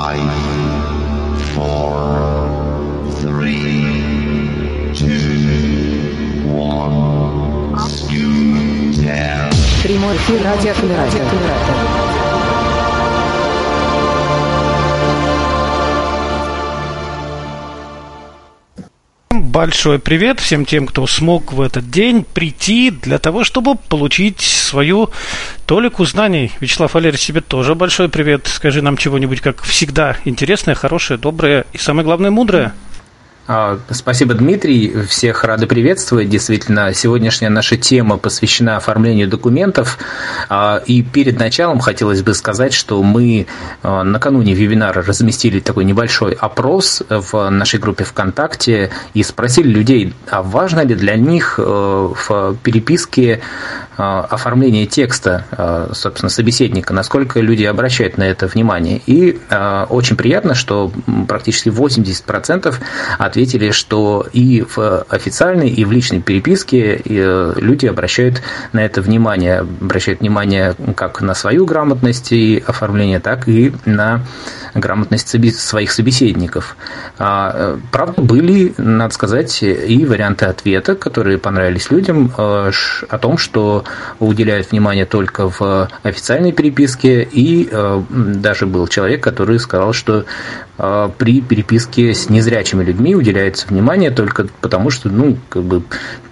Five, four, three, two, one. Scooter. Прямой эфир радиоколлектора. Большой привет всем тем, кто смог в этот день прийти для того, чтобы получить свою толику знаний. Вячеслав Валерьевич, тебе тоже большой привет. Скажи нам чего-нибудь, как всегда, интересное, хорошее, доброе и, самое главное, мудрое. А, спасибо, Дмитрий. Всех рады приветствовать. Действительно, сегодняшняя наша тема посвящена оформлению документов. А, и перед началом хотелось бы сказать, что мы а, накануне вебинара разместили такой небольшой опрос в нашей группе ВКонтакте и спросили людей, а важно ли для них в переписке оформление текста, собственно, собеседника, насколько люди обращают на это внимание. И очень приятно, что практически 80% ответили ответили, что и в официальной, и в личной переписке э, люди обращают на это внимание, обращают внимание как на свою грамотность и оформление, так и на грамотность своих собеседников. А, э, правда, были, надо сказать, и варианты ответа, которые понравились людям, э, о том, что уделяют внимание только в официальной переписке, и даже был человек, который сказал, что при переписке с незрячими людьми уделяется внимание только потому, что, ну, как бы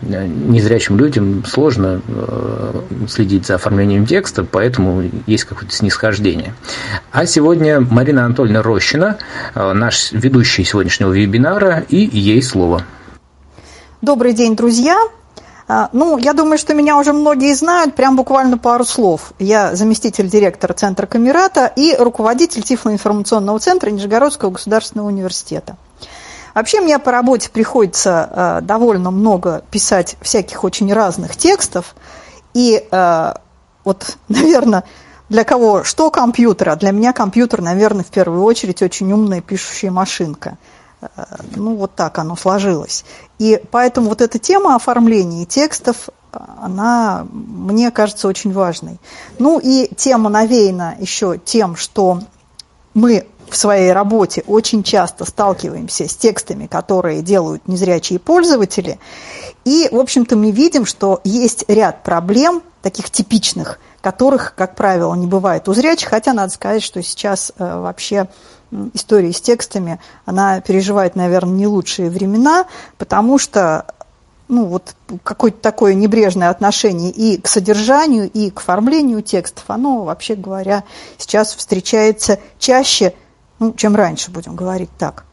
незрячим людям сложно э, следить за оформлением текста, поэтому есть какое-то снисхождение. А сегодня Марина Анатольевна Рощина, э, наш ведущий сегодняшнего вебинара, и ей слово. Добрый день, друзья. А, ну, я думаю, что меня уже многие знают, прям буквально пару слов. Я заместитель директора Центра Камерата и руководитель Тифлоинформационного центра Нижегородского государственного университета. Вообще мне по работе приходится э, довольно много писать всяких очень разных текстов. И э, вот, наверное, для кого что компьютер, а для меня компьютер, наверное, в первую очередь очень умная пишущая машинка. Э, ну, вот так оно сложилось. И поэтому вот эта тема оформления текстов, она, мне кажется, очень важной. Ну и тема навеяна еще тем, что мы в своей работе очень часто сталкиваемся с текстами, которые делают незрячие пользователи. И, в общем-то, мы видим, что есть ряд проблем, таких типичных, которых, как правило, не бывает у зрячих, хотя надо сказать, что сейчас э, вообще история с текстами, она переживает, наверное, не лучшие времена, потому что ну, вот какое-то такое небрежное отношение и к содержанию, и к оформлению текстов, оно, вообще говоря, сейчас встречается чаще, ну, чем раньше, будем говорить так.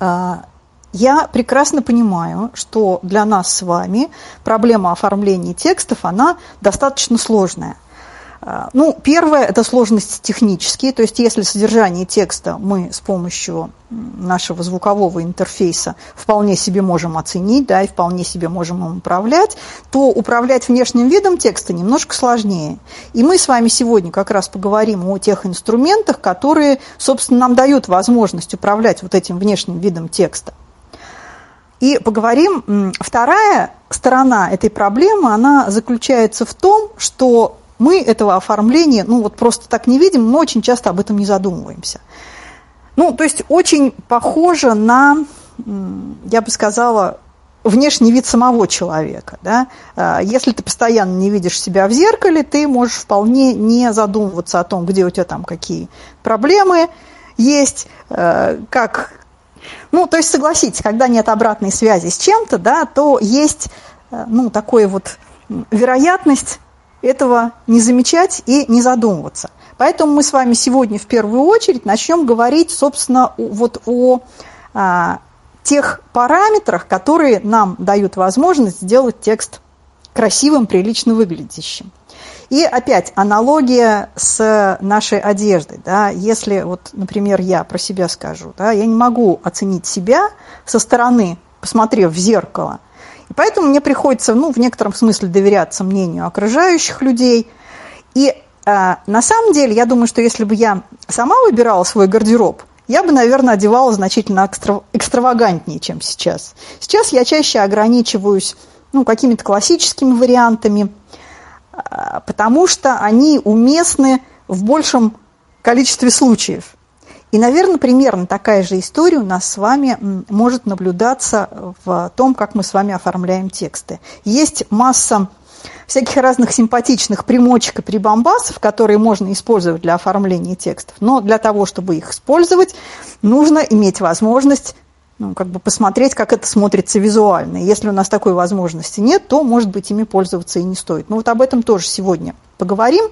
А, я прекрасно понимаю, что для нас с вами проблема оформления текстов, она достаточно сложная. А, ну, первое – это сложности технические, то есть если содержание текста мы с помощью нашего звукового интерфейса вполне себе можем оценить, да, и вполне себе можем им управлять, то управлять внешним видом текста немножко сложнее. И мы с вами сегодня как раз поговорим о тех инструментах, которые, собственно, нам дают возможность управлять вот этим внешним видом текста. И поговорим, вторая сторона этой проблемы, она заключается в том, что мы этого оформления, ну вот просто так не видим, мы очень часто об этом не задумываемся. Ну, то есть очень похоже на, я бы сказала, внешний вид самого человека. Да? А, если ты постоянно не видишь себя в зеркале, ты можешь вполне не задумываться о том, где у тебя там какие проблемы есть, э, как... Ну, то есть, согласитесь, когда нет обратной связи с чем-то, да, то есть, э, ну, такая вот вероятность этого не замечать и не задумываться. Поэтому мы с вами сегодня в первую очередь начнем говорить, собственно, вот о а, тех параметрах, которые нам дают возможность сделать текст красивым, прилично выглядящим. И опять аналогия с нашей одеждой. Да? Если, вот, например, я про себя скажу, да, я не могу оценить себя со стороны, посмотрев в зеркало – и поэтому мне приходится, ну, в некотором смысле доверяться мнению окружающих людей. И э, на самом деле, я думаю, что если бы я сама выбирала свой гардероб, я бы, наверное, одевала значительно экстра, экстравагантнее, чем сейчас. Сейчас я чаще ограничиваюсь ну, какими-то классическими вариантами, э, потому что они уместны в большем количестве случаев. И, наверное, примерно такая же история у нас с вами может наблюдаться в том, как мы с вами оформляем тексты. Есть масса всяких разных симпатичных примочек и прибамбасов, которые можно использовать для оформления текстов. Но для того, чтобы их использовать, нужно иметь возможность ну, как бы посмотреть, как это смотрится визуально. Если у нас такой возможности нет, то, может быть, ими пользоваться и не стоит. Но вот об этом тоже сегодня поговорим.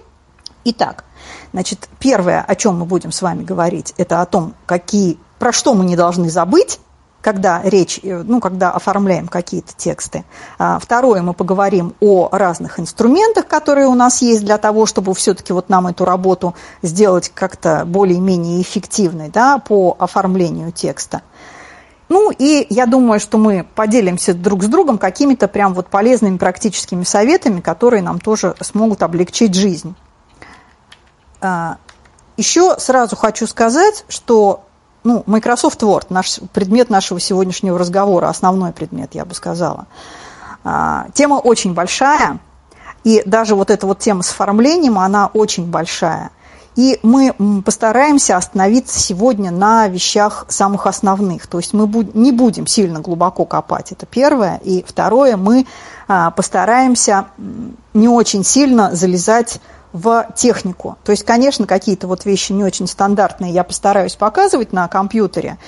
Итак, значит, первое, о чем мы будем с вами говорить, это о том, какие, про что мы не должны забыть, когда речь, э, ну, когда оформляем какие-то тексты. А, второе, мы поговорим о разных инструментах, которые у нас есть для того, чтобы все-таки вот нам эту работу сделать как-то более-менее эффективной, да, по оформлению текста. Ну и я думаю, что мы поделимся друг с другом какими-то прям вот полезными практическими советами, которые нам тоже смогут облегчить жизнь. А, Еще сразу хочу сказать, что ну, Microsoft Word, наш, предмет нашего сегодняшнего разговора, основной предмет, я бы сказала. А, тема очень большая, и даже вот эта вот тема с оформлением, она очень большая. И мы постараемся остановиться сегодня на вещах самых основных. То есть мы не будем сильно глубоко копать, это первое. И второе, мы а, постараемся не очень сильно залезать в технику. То есть, конечно, какие-то вот вещи не очень стандартные я постараюсь показывать на компьютере,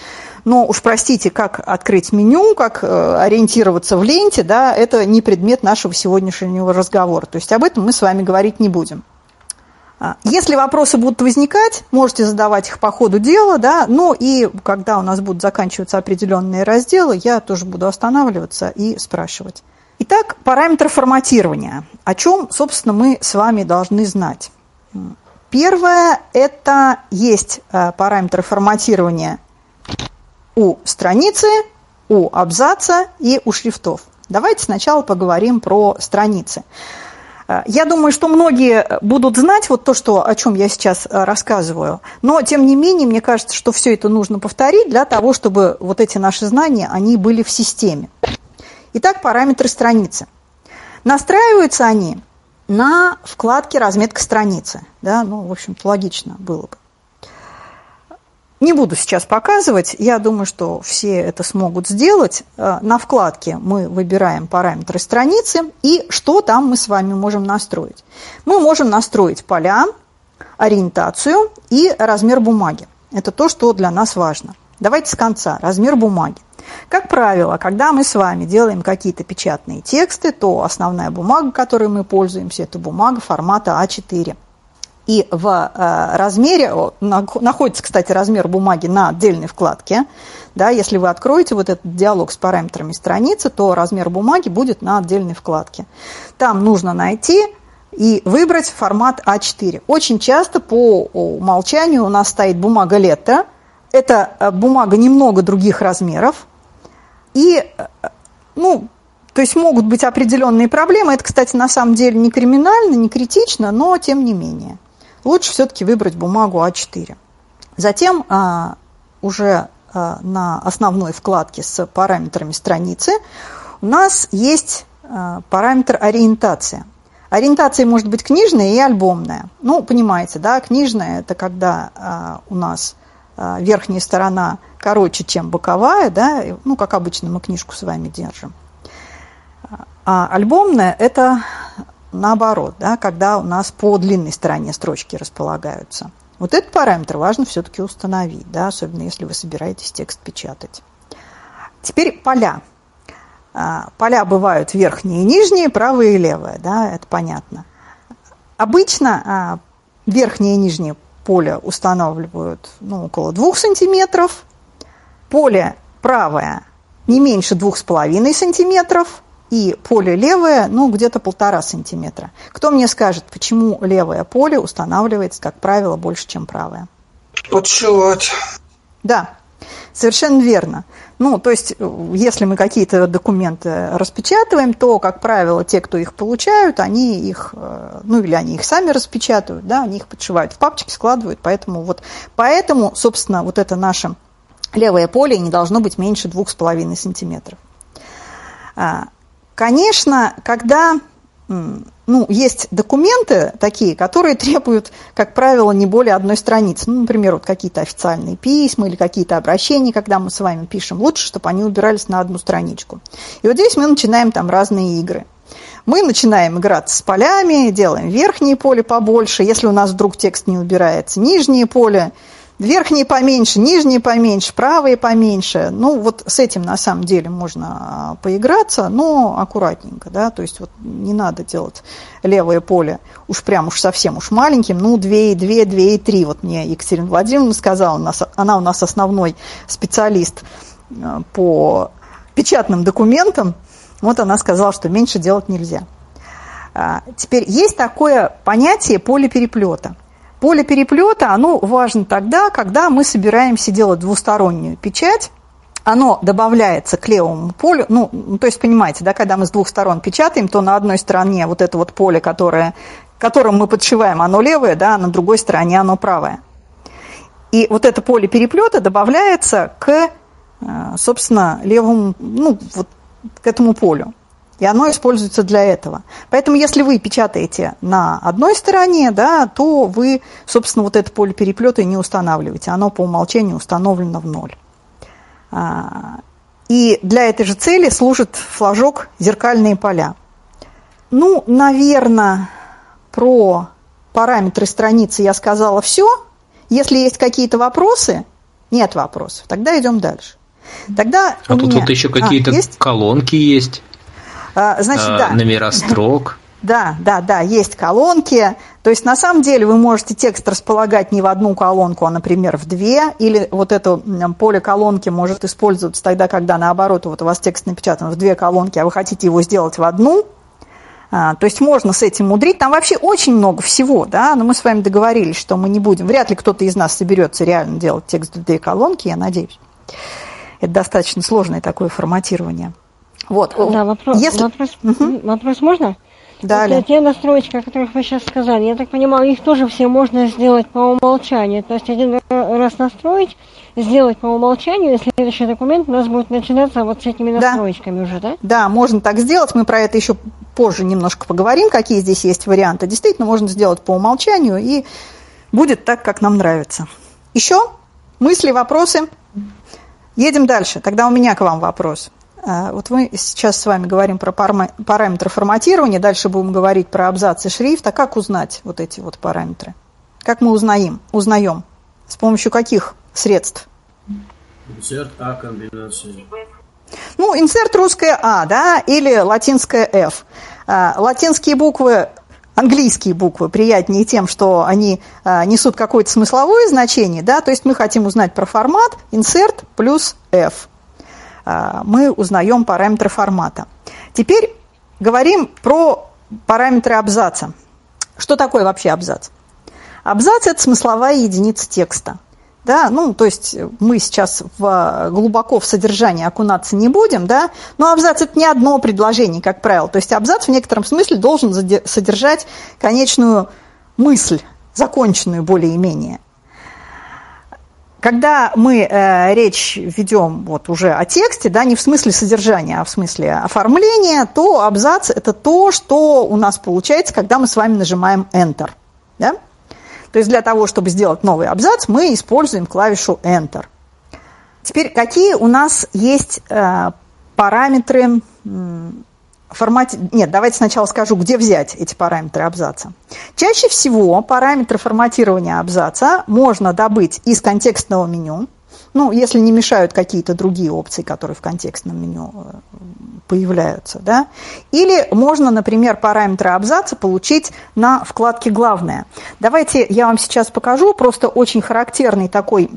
но уж простите, как открыть меню, как э, ориентироваться в ленте, да, это не предмет нашего сегодняшнего разговора. То есть об этом мы с вами говорить не будем. А, если вопросы будут возникать, можете задавать их по ходу дела, да, но и когда у нас будут заканчиваться определенные разделы, я тоже буду останавливаться и спрашивать. Итак, параметры форматирования. О чем, собственно, мы с вами должны знать. Первое – это есть э, параметры форматирования у страницы, у абзаца и у шрифтов. Давайте сначала поговорим про страницы. Э, я думаю, что многие будут знать вот то, что, о чем я сейчас э, рассказываю, но, тем не менее, мне кажется, что все это нужно повторить для того, чтобы вот эти наши знания, они были в системе. Итак, параметры страницы. Настраиваются они на вкладке «Разметка страницы». Да, ну, в общем-то, логично было бы. Не буду сейчас показывать, я думаю, что все это смогут сделать. Э, на вкладке мы выбираем параметры страницы и что там мы с вами можем настроить. Мы можем настроить поля, ориентацию и размер бумаги. Это то, что для нас важно. Давайте с конца. Размер бумаги. Как правило, когда мы с вами делаем какие-то печатные тексты, то основная бумага, которой мы пользуемся, это бумага формата А4. И в э, размере, находится, кстати, размер бумаги на отдельной вкладке. Да, если вы откроете вот этот диалог с параметрами страницы, то размер бумаги будет на отдельной вкладке. Там нужно найти и выбрать формат А4. Очень часто по умолчанию у нас стоит бумага лето. Это э, бумага немного других размеров, и, ну, то есть могут быть определенные проблемы. Это, кстати, на самом деле не криминально, не критично, но тем не менее. Лучше все-таки выбрать бумагу А4. Затем а, уже а, на основной вкладке с параметрами страницы у нас есть а, параметр ориентация. Ориентация может быть книжная и альбомная. Ну, понимаете, да, книжная – это когда а, у нас верхняя сторона короче, чем боковая, да, ну, как обычно мы книжку с вами держим. А альбомная – это наоборот, да, когда у нас по длинной стороне строчки располагаются. Вот этот параметр важно все-таки установить, да, особенно если вы собираетесь текст печатать. Теперь поля. А, поля бывают верхние и нижние, правые и левые, да, это понятно. Обычно а, верхние и нижние поле устанавливают ну, около 2 сантиметров, поле правое не меньше 2,5 сантиметров, и поле левое, ну, где-то полтора сантиметра. Кто мне скажет, почему левое поле устанавливается, как правило, больше, чем правое? Подшивать. Да, совершенно верно. Ну, то есть, если мы какие-то документы распечатываем, то, как правило, те, кто их получают, они их, э, ну, или они их сами распечатывают, да, они их подшивают в папочки, складывают, поэтому вот, поэтому, собственно, вот это наше левое поле не должно быть меньше 2,5 сантиметров. А, конечно, когда ну, есть документы такие, которые требуют, как правило, не более одной страницы. Ну, например, вот какие-то официальные письма или какие-то обращения, когда мы с вами пишем, лучше, чтобы они убирались на одну страничку. И вот здесь мы начинаем там разные игры. Мы начинаем играться с полями, делаем верхнее поле побольше, если у нас вдруг текст не убирается, нижнее поле – Верхние поменьше, нижние поменьше, правые поменьше. Ну, вот с этим на самом деле можно а, поиграться, но аккуратненько, да, то есть вот не надо делать левое поле уж прям уж совсем уж маленьким, ну, 2 и 2, 2 и 3. Вот мне Екатерина Владимировна сказала, она у нас основной специалист а, по печатным документам, вот она сказала, что меньше делать нельзя. А, теперь есть такое понятие поле переплета – Поле переплета, оно важно тогда, когда мы собираемся делать двустороннюю печать, оно добавляется к левому полю, ну, то есть, понимаете, да, когда мы с двух сторон печатаем, то на одной стороне вот это вот поле, которое, которым мы подшиваем, оно левое, да, а на другой стороне оно правое. И вот это поле переплета добавляется к, э, собственно, левому, ну, вот к этому полю. И оно используется для этого. Поэтому, если вы печатаете на одной стороне, да, то вы, собственно, вот это поле переплета не устанавливаете. Оно по умолчанию установлено в ноль. А, и для этой же цели служит флажок «Зеркальные поля». Ну, наверное, про параметры страницы я сказала все. Если есть какие-то вопросы, нет вопросов, тогда идем дальше. Тогда а тут меня... вот еще какие-то а, есть? колонки есть. А, значит, а, да. Номера строк. Да, да, да, есть колонки. То есть на самом деле вы можете текст располагать не в одну колонку, а, например, в две. Или вот это поле колонки может использоваться тогда, когда наоборот вот у вас текст напечатан в две колонки, а вы хотите его сделать в одну. А, то есть можно с этим мудрить. Там вообще очень много всего, да, но мы с вами договорились, что мы не будем. Вряд ли кто-то из нас соберется реально делать текст в две колонки, я надеюсь. Это достаточно сложное такое форматирование. Вот. Да, вопрос, Если... вопрос, угу. вопрос можно? Далее. Вот те настройки, о которых вы сейчас сказали, я так понимаю, их тоже все можно сделать по умолчанию. То есть один раз настроить, сделать по умолчанию, и следующий документ у нас будет начинаться вот с этими настройками да. уже, да? Да, можно так сделать. Мы про это еще позже немножко поговорим, какие здесь есть варианты. Действительно, можно сделать по умолчанию, и будет так, как нам нравится. Еще мысли, вопросы? Едем дальше. Тогда у меня к вам вопрос. А, вот мы сейчас с вами говорим про параметры форматирования, дальше будем говорить про абзацы шрифта. Как узнать вот эти вот параметры? Как мы узнаем? Узнаем? С помощью каких средств? Инсерт А комбинации. Ну, инсерт русское А, да, или латинское F. А, латинские буквы, английские буквы приятнее тем, что они а, несут какое-то смысловое значение, да, то есть мы хотим узнать про формат, инсерт плюс F – а, мы узнаем параметры формата. Теперь говорим про параметры абзаца. Что такое вообще абзац? Абзац – это смысловая единица текста. Да, ну, то есть мы сейчас в, глубоко в содержание окунаться не будем, да, но абзац – это не одно предложение, как правило. То есть абзац в некотором смысле должен содержать конечную мысль, законченную более-менее. Когда мы э, речь ведем вот уже о тексте, да, не в смысле содержания, а в смысле оформления, то абзац – это то, что у нас получается, когда мы с вами нажимаем Enter. Да? То есть для того, чтобы сделать новый абзац, мы используем клавишу Enter. Теперь, какие у нас есть э, параметры формате... Нет, давайте сначала скажу, где взять эти параметры абзаца. Чаще всего параметры форматирования абзаца можно добыть из контекстного меню, ну, если не мешают какие-то другие опции, которые в контекстном меню э, появляются, да. Или можно, например, параметры абзаца получить на вкладке «Главное». Давайте я вам сейчас покажу просто очень характерный такой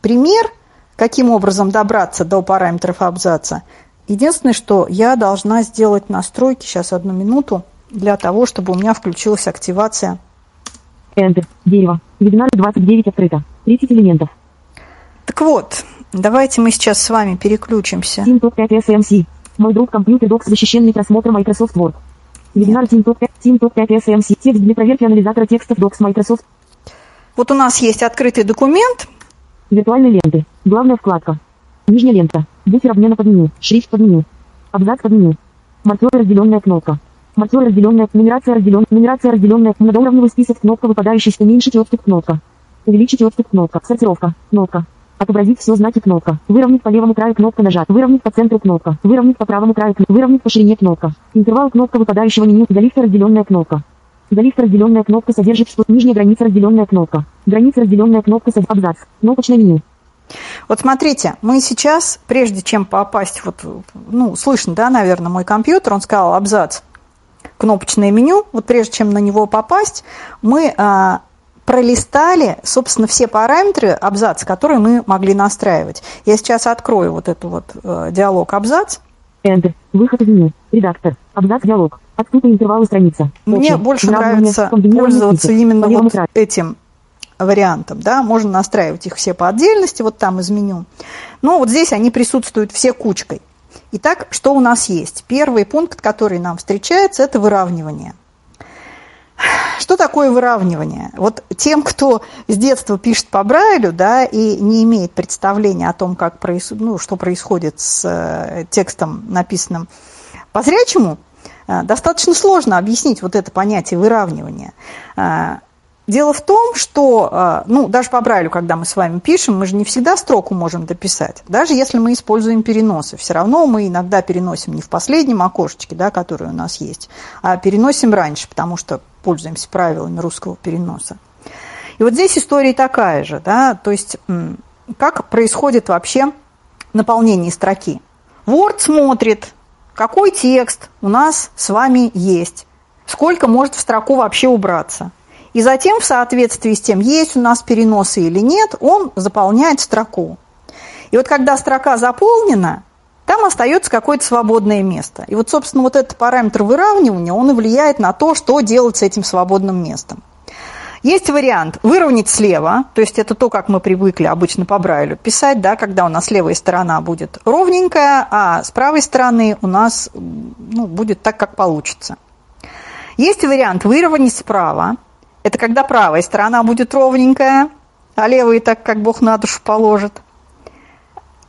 пример, каким образом добраться до параметров абзаца. Единственное, что я должна сделать настройки, сейчас одну минуту, для того, чтобы у меня включилась активация. Enter. Дерево. Вебинар 29 открыто. 30 элементов. Так вот, давайте мы сейчас с вами переключимся. Team Top 5 SMC. Мой друг компьютер док защищенный просмотр Microsoft Word. Вебинар Team Top 5, Team Top 5 SMC. Текст для проверки анализатора текстов Docs Microsoft. Вот у нас есть открытый документ. Виртуальные ленты. Главная вкладка. Нижняя лента. Буфер обмена под меню. Шрифт под меню. Абзац под меню. Маркер разделенная кнопка. Маркер разделенная. Нумерация разделенная. Нумерация разделенная. Многоуровневый список. Кнопка выпадающий. Уменьшить отступ. Кнопка. Увеличить отступ. Кнопка. Сортировка. Кнопка. Отобразить все знаки кнопка. Выровнять по левому краю кнопка нажат. Выровнять по центру кнопка. Выровнять по правому краю кнопка. Выровнять по ширине кнопка. Интервал кнопка выпадающего меню. Заливка разделенная кнопка. Заливка разделенная кнопка содержит что нижняя граница разделенная кнопка. Граница разделенная кнопка содержит абзац. Кнопочное меню. Вот смотрите, мы сейчас, прежде чем попасть, вот, ну, слышно, да, наверное, мой компьютер, он сказал абзац, кнопочное меню, вот прежде чем на него попасть, мы а, пролистали, собственно, все параметры абзаца, которые мы могли настраивать. Я сейчас открою вот эту вот э, диалог абзац. Enter. Выход из меню. Редактор. Абзац диалог. Отступы интервалы страница. Мне больше нравится пользоваться именно вот этим вариантом, да, можно настраивать их все по отдельности, вот там из меню. Но вот здесь они присутствуют все кучкой. Итак, что у нас есть? Первый пункт, который нам встречается, это выравнивание. Что такое выравнивание? Вот тем, кто с детства пишет по Брайлю, да, и не имеет представления о том, как проис... ну, что происходит с э, текстом, написанным по зрячему, э, достаточно сложно объяснить вот это понятие выравнивания. Дело в том, что, э, ну, даже по Брайлю, когда мы с вами пишем, мы же не всегда строку можем дописать. Даже если мы используем переносы, все равно мы иногда переносим не в последнем окошечке, да, которое у нас есть, а переносим раньше, потому что пользуемся правилами русского переноса. И вот здесь история такая же, да, то есть как происходит вообще наполнение строки. Word смотрит, какой текст у нас с вами есть, сколько может в строку вообще убраться. И затем, в соответствии с тем, есть у нас переносы или нет, он заполняет строку. И вот когда строка заполнена, там остается какое-то свободное место. И вот, собственно, вот этот параметр выравнивания, он и влияет на то, что делать с этим свободным местом. Есть вариант выровнять слева, то есть это то, как мы привыкли обычно по Брайлю писать, да, когда у нас левая сторона будет ровненькая, а с правой стороны у нас ну, будет так, как получится. Есть вариант выровнять справа, это когда правая сторона будет ровненькая, а левая так, как Бог на душу положит.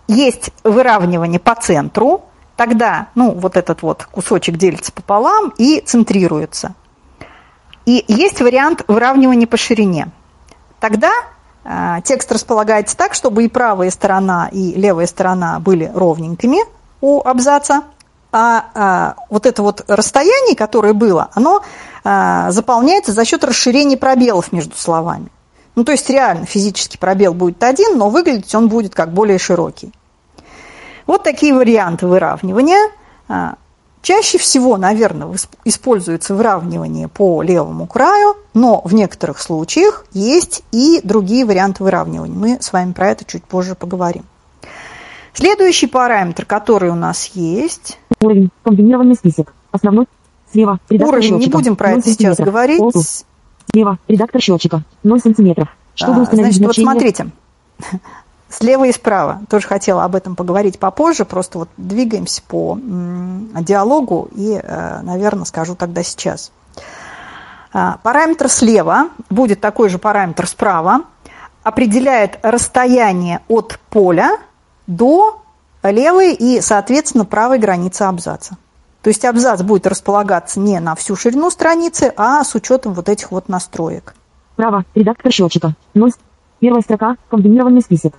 Есть выравнивание по центру, тогда ну, вот этот вот кусочек делится пополам и центрируется. И есть вариант выравнивания по ширине. Тогда э, текст располагается так, чтобы и правая сторона, и левая сторона были ровненькими у абзаца, а, а вот это вот расстояние, которое было, оно заполняется за счет расширения пробелов между словами. Ну, то есть реально физически пробел будет один, но выглядеть он будет как более широкий. Вот такие варианты выравнивания. А, Чаще всего, наверное, используется выравнивание по левому краю, но в некоторых случаях есть и другие варианты выравнивания. Мы с вами про это чуть позже поговорим. Следующий параметр, который у нас есть... Уровень. Комбинированный список. Основной. Слева. Редактор Уровень, не счетчика. будем про 0 это сейчас говорить. Полту. Слева. Редактор счетчика. 0 сантиметров. Чтобы А, установить Значит, вот значение... смотрите, слева и справа. Тоже хотела об этом поговорить попозже, просто вот двигаемся по диалогу и, э, наверное, скажу тогда сейчас. А, Параметр слева будет такой же параметр справа, определяет расстояние от поля до левой и, соответственно, правой границы абзаца. То есть абзац будет располагаться не на всю ширину страницы, а с учетом вот этих вот настроек. Право. Редактор счетчика. 0. Первая строка. Комбинированный список.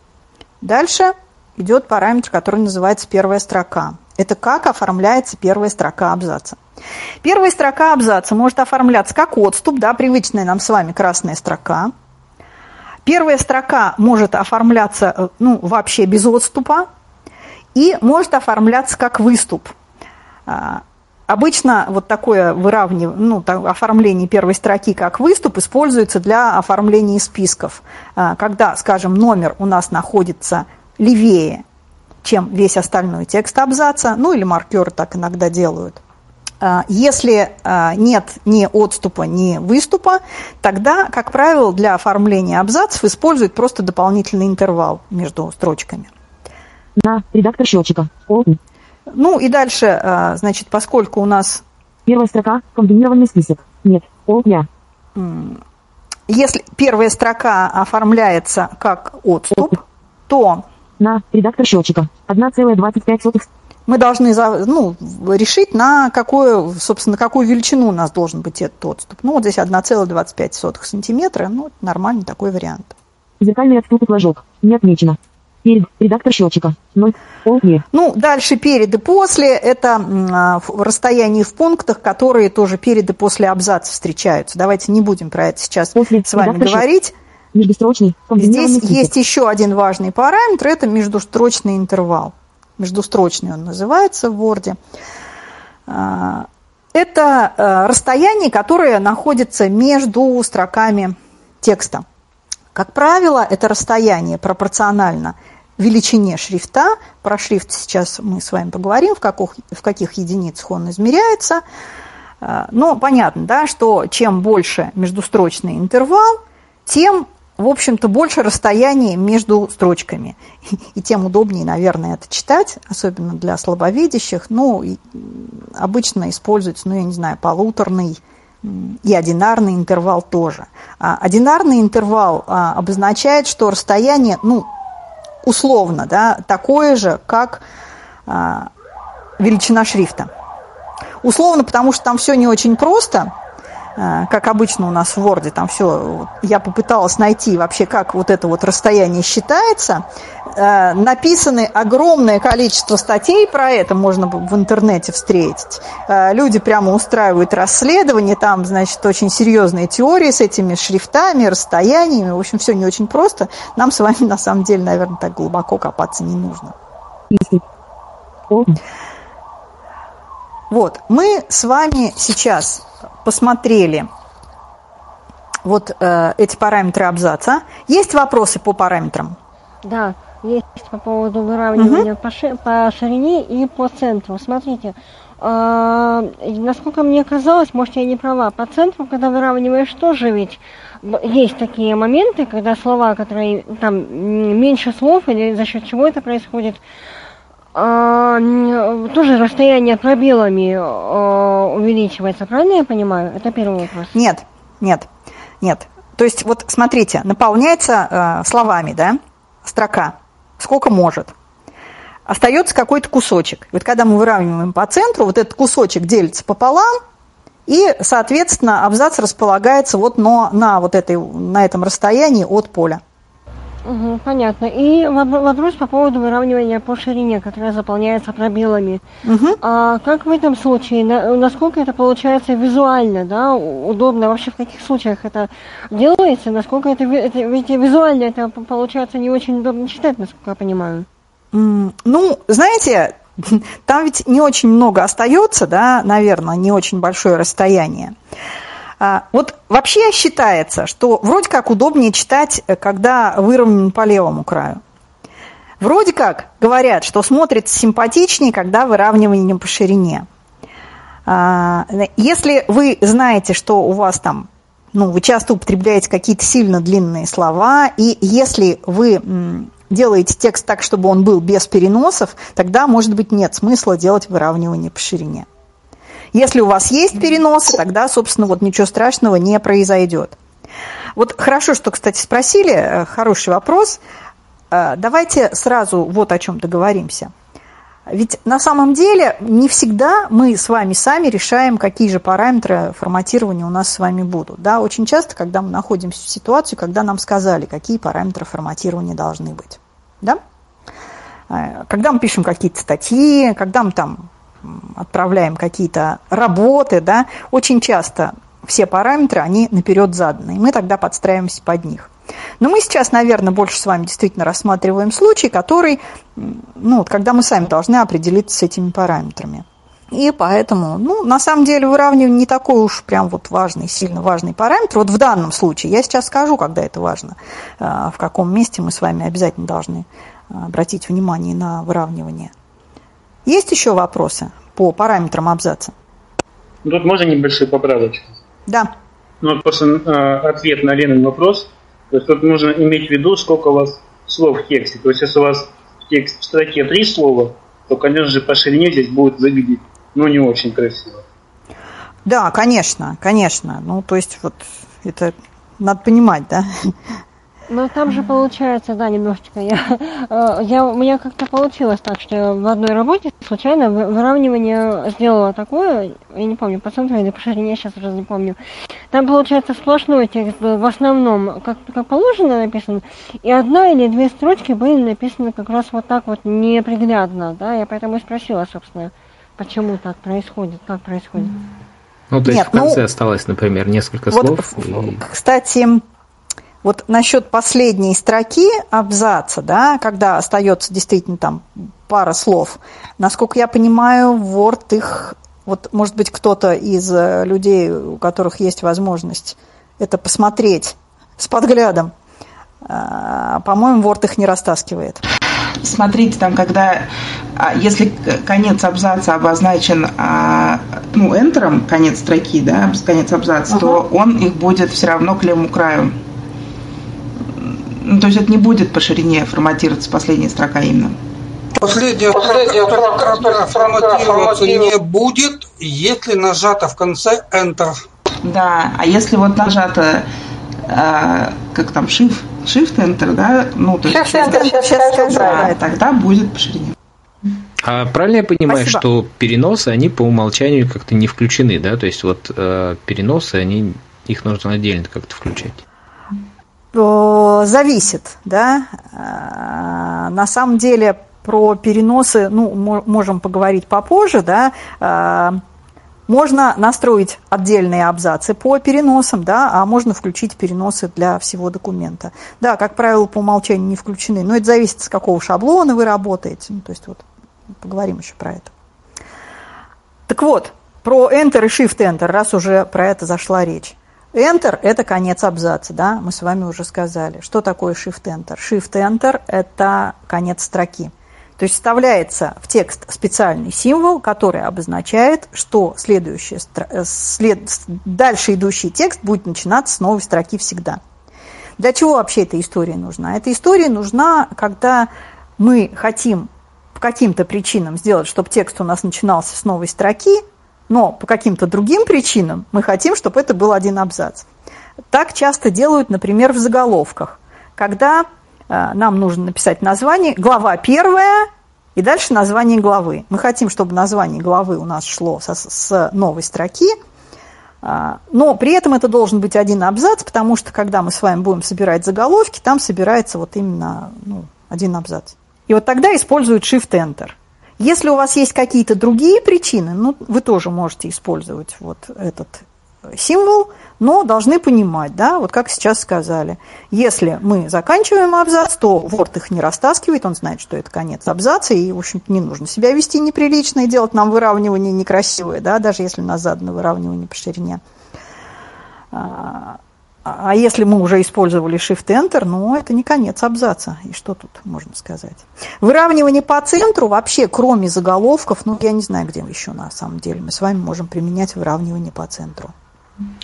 Дальше идет параметр, который называется первая строка. Это как оформляется первая строка абзаца. Первая строка абзаца может оформляться как отступ, да, привычная нам с вами красная строка. Первая строка может оформляться э, ну, вообще без отступа и может оформляться как выступ. А, Обычно вот такое выравнивание, ну, так, оформление первой строки как выступ используется для оформления списков. А, Когда, скажем, номер у нас находится левее, чем весь остальной текст абзаца, ну или маркеры так иногда делают. А, Если нет ни отступа, ни выступа, тогда, как правило, для оформления абзацев используют просто дополнительный интервал между строчками. На. Редактор счетчика. Ну и дальше, а, значит, поскольку у нас Первая строка. Комбинированный список. Нет. Ол. Я. Если первая строка оформляется как отступ, то На. Редактор счетчика. 1,25. мы должны ну, решить, на какую, собственно, какую величину у нас должен быть этот отступ. Ну, вот здесь 1,25 сантиметра, ну, нормальный такой вариант. Зеркальный отступ и флажок. Не отмечено. Перед. Редактор счетчика. 0. О, не. Ну, дальше перед и после. Это а, расстояние в пунктах, которые тоже перед и после абзаца встречаются. Давайте не будем про это сейчас после. с вами говорить. Междустрочный. Здесь есть еще один важный параметр. Это междустрочный интервал междустрочный он называется в Word. А, это а, расстояние, которое находится между строками текста. Как правило, это расстояние пропорционально величине шрифта. Про шрифт сейчас мы с вами поговорим, в каких, в каких единицах он измеряется. А, но понятно, да, что чем больше междустрочный интервал, тем в общем-то, больше расстояний между строчками. И тем удобнее, наверное, это читать, особенно для слабовидящих. Ну, обычно используется, ну, я не знаю, полуторный и одинарный интервал тоже. А одинарный интервал а, обозначает, что расстояние, ну, условно, да, такое же, как а, величина шрифта. Условно, потому что там все не очень просто, как обычно у нас в Word, там все, я попыталась найти вообще, как вот это вот расстояние считается. Э, написаны огромное количество статей про это, можно в интернете встретить. Э, люди прямо устраивают расследования, там, значит, очень серьезные теории с этими шрифтами, расстояниями. В общем, все не очень просто. Нам с вами, на самом деле, наверное, так глубоко копаться не нужно. Вот, мы с вами сейчас посмотрели вот э, эти параметры абзаца. Есть вопросы по параметрам? Да, есть по поводу выравнивания угу. по, ши, по ширине и по центру. Смотрите, э, насколько мне казалось, может я не права, по центру, когда выравниваешь, тоже ведь есть такие моменты, когда слова, которые там меньше слов или за счет чего это происходит, а, тоже расстояние пробелами а, увеличивается, правильно я понимаю? Это первый вопрос. Нет, нет, нет. То есть вот смотрите, наполняется э, словами, да, строка, сколько может. Остается какой-то кусочек. Вот когда мы выравниваем по центру, вот этот кусочек делится пополам, и, соответственно, абзац располагается вот на, на, вот этой, на этом расстоянии от поля. Угу, понятно. И вопрос по поводу выравнивания по ширине, которая заполняется пробелами. Угу. А как в этом случае, на, насколько это получается визуально, да, удобно, вообще в каких случаях это делается, насколько это, это ведь визуально это получается не очень удобно читать, насколько я понимаю. Ну, знаете, там ведь не очень много остается, да, наверное, не очень большое расстояние. А, вот вообще считается, что вроде как удобнее читать, э, когда выровнен по левому краю. Вроде как говорят, что смотрится симпатичнее, когда выравнивание по ширине. А, если вы знаете, что у вас там, ну, вы часто употребляете какие-то сильно длинные слова, и если вы делаете текст так, чтобы он был без переносов, тогда, может быть, нет смысла делать выравнивание по ширине. Если у вас есть переносы, тогда, собственно, вот ничего страшного не произойдет. Вот хорошо, что, кстати, спросили, э, хороший вопрос. Э, давайте сразу вот о чем договоримся. Ведь на самом деле не всегда мы с вами сами решаем, какие же параметры форматирования у нас с вами будут. Да, очень часто, когда мы находимся в ситуации, когда нам сказали, какие параметры форматирования должны быть. Да? Э, когда мы пишем какие-то статьи, когда мы там отправляем какие-то работы, да, очень часто все параметры, они наперед заданы, и мы тогда подстраиваемся под них. Но мы сейчас, наверное, больше с вами действительно рассматриваем случай, который, ну, когда мы сами должны определиться с этими параметрами. И поэтому, ну, на самом деле выравнивание не такой уж прям вот важный, сильно важный параметр. Вот в данном случае, я сейчас скажу, когда это важно, а, в каком месте мы с вами обязательно должны а, обратить внимание на выравнивание. Есть еще вопросы по параметрам абзаца? Тут можно небольшую поправочку? Да. Ну, вот просто э, ответ на Ленин вопрос. То есть тут нужно иметь в виду, сколько у вас слов в тексте. То есть если у вас в, текст, в строке три слова, то, конечно же, по ширине здесь будет выглядеть, ну, не очень красиво. Да, конечно, конечно. Ну, то есть вот это надо понимать, да? Ну, там же получается, да, немножечко. Я, э, я, у меня как-то получилось так, что я в одной работе случайно выравнивание сделала такое, я не помню, по центру или по ширине, сейчас уже не помню. Там, получается, сплошной текст был в основном, как, как положено написан, и одна или две строчки были написаны как раз вот так вот неприглядно, да, я поэтому и спросила, собственно, почему так происходит, как происходит. Ну, то есть Нет, в конце ну, осталось, например, несколько вот, слов. И... Кстати, вот насчет последней строки абзаца, да, когда остается действительно там пара слов, насколько я понимаю, Word их, вот может быть кто-то из э, людей, у которых есть возможность это посмотреть с подглядом, а, по-моему, Word их не растаскивает. Смотрите, там, когда, а, если конец абзаца обозначен, а, ну, энтером, конец строки, да, конец абзаца, ага. то он их будет все равно к левому краю. Ну, то есть это не будет по ширине форматироваться последняя строка именно. Последняя, Последняя строка форматироваться не будет, если нажато в конце Enter. Да, а если вот нажато, э, как там, Shift, Shift Enter, да? Ну, то есть, Shift Enter, сейчас, сейчас скажу. Да, тогда будет по ширине. А правильно я понимаю, Спасибо. что переносы, они по умолчанию как-то не включены, да? То есть вот э, переносы, они, их нужно отдельно как-то включать. Зависит, да. Э, на самом деле про переносы, ну, можем поговорить попозже, да. Э, можно настроить отдельные абзацы по переносам, да, а можно включить переносы для всего документа. Да, как правило, по умолчанию не включены, но это зависит, с какого шаблона вы работаете. Ну, то есть вот поговорим еще про это. Так вот, про Enter и Shift-Enter, раз уже про это зашла речь. Enter – это конец абзаца, да, мы с вами уже сказали. Что такое Shift-Enter? Shift-Enter – это конец строки. То есть вставляется в текст специальный символ, который обозначает, что следующий, э, след, дальше идущий текст будет начинаться с новой строки всегда. Для чего вообще эта история нужна? Эта история нужна, когда мы хотим по каким-то причинам сделать, чтобы текст у нас начинался с новой строки, но по каким-то другим причинам мы хотим, чтобы это был один абзац. Так часто делают, например, в заголовках, когда э, нам нужно написать название, глава первая, и дальше название главы. Мы хотим, чтобы название главы у нас шло со, с новой строки, э, но при этом это должен быть один абзац, потому что когда мы с вами будем собирать заголовки, там собирается вот именно ну, один абзац. И вот тогда используют Shift-Enter – если у вас есть какие-то другие причины, ну, вы тоже можете использовать вот этот символ, но должны понимать, да, вот как сейчас сказали, если мы заканчиваем абзац, то Word их не растаскивает, он знает, что это конец абзаца, и, в общем-то, не нужно себя вести неприлично и делать нам выравнивание некрасивое, да, даже если у нас задано выравнивание по ширине. А, а если мы уже использовали Shift-Enter, ну, это не конец абзаца. И что тут можно сказать? Выравнивание по центру вообще, кроме заголовков, ну, я не знаю, где еще на самом деле мы с вами можем применять выравнивание по центру.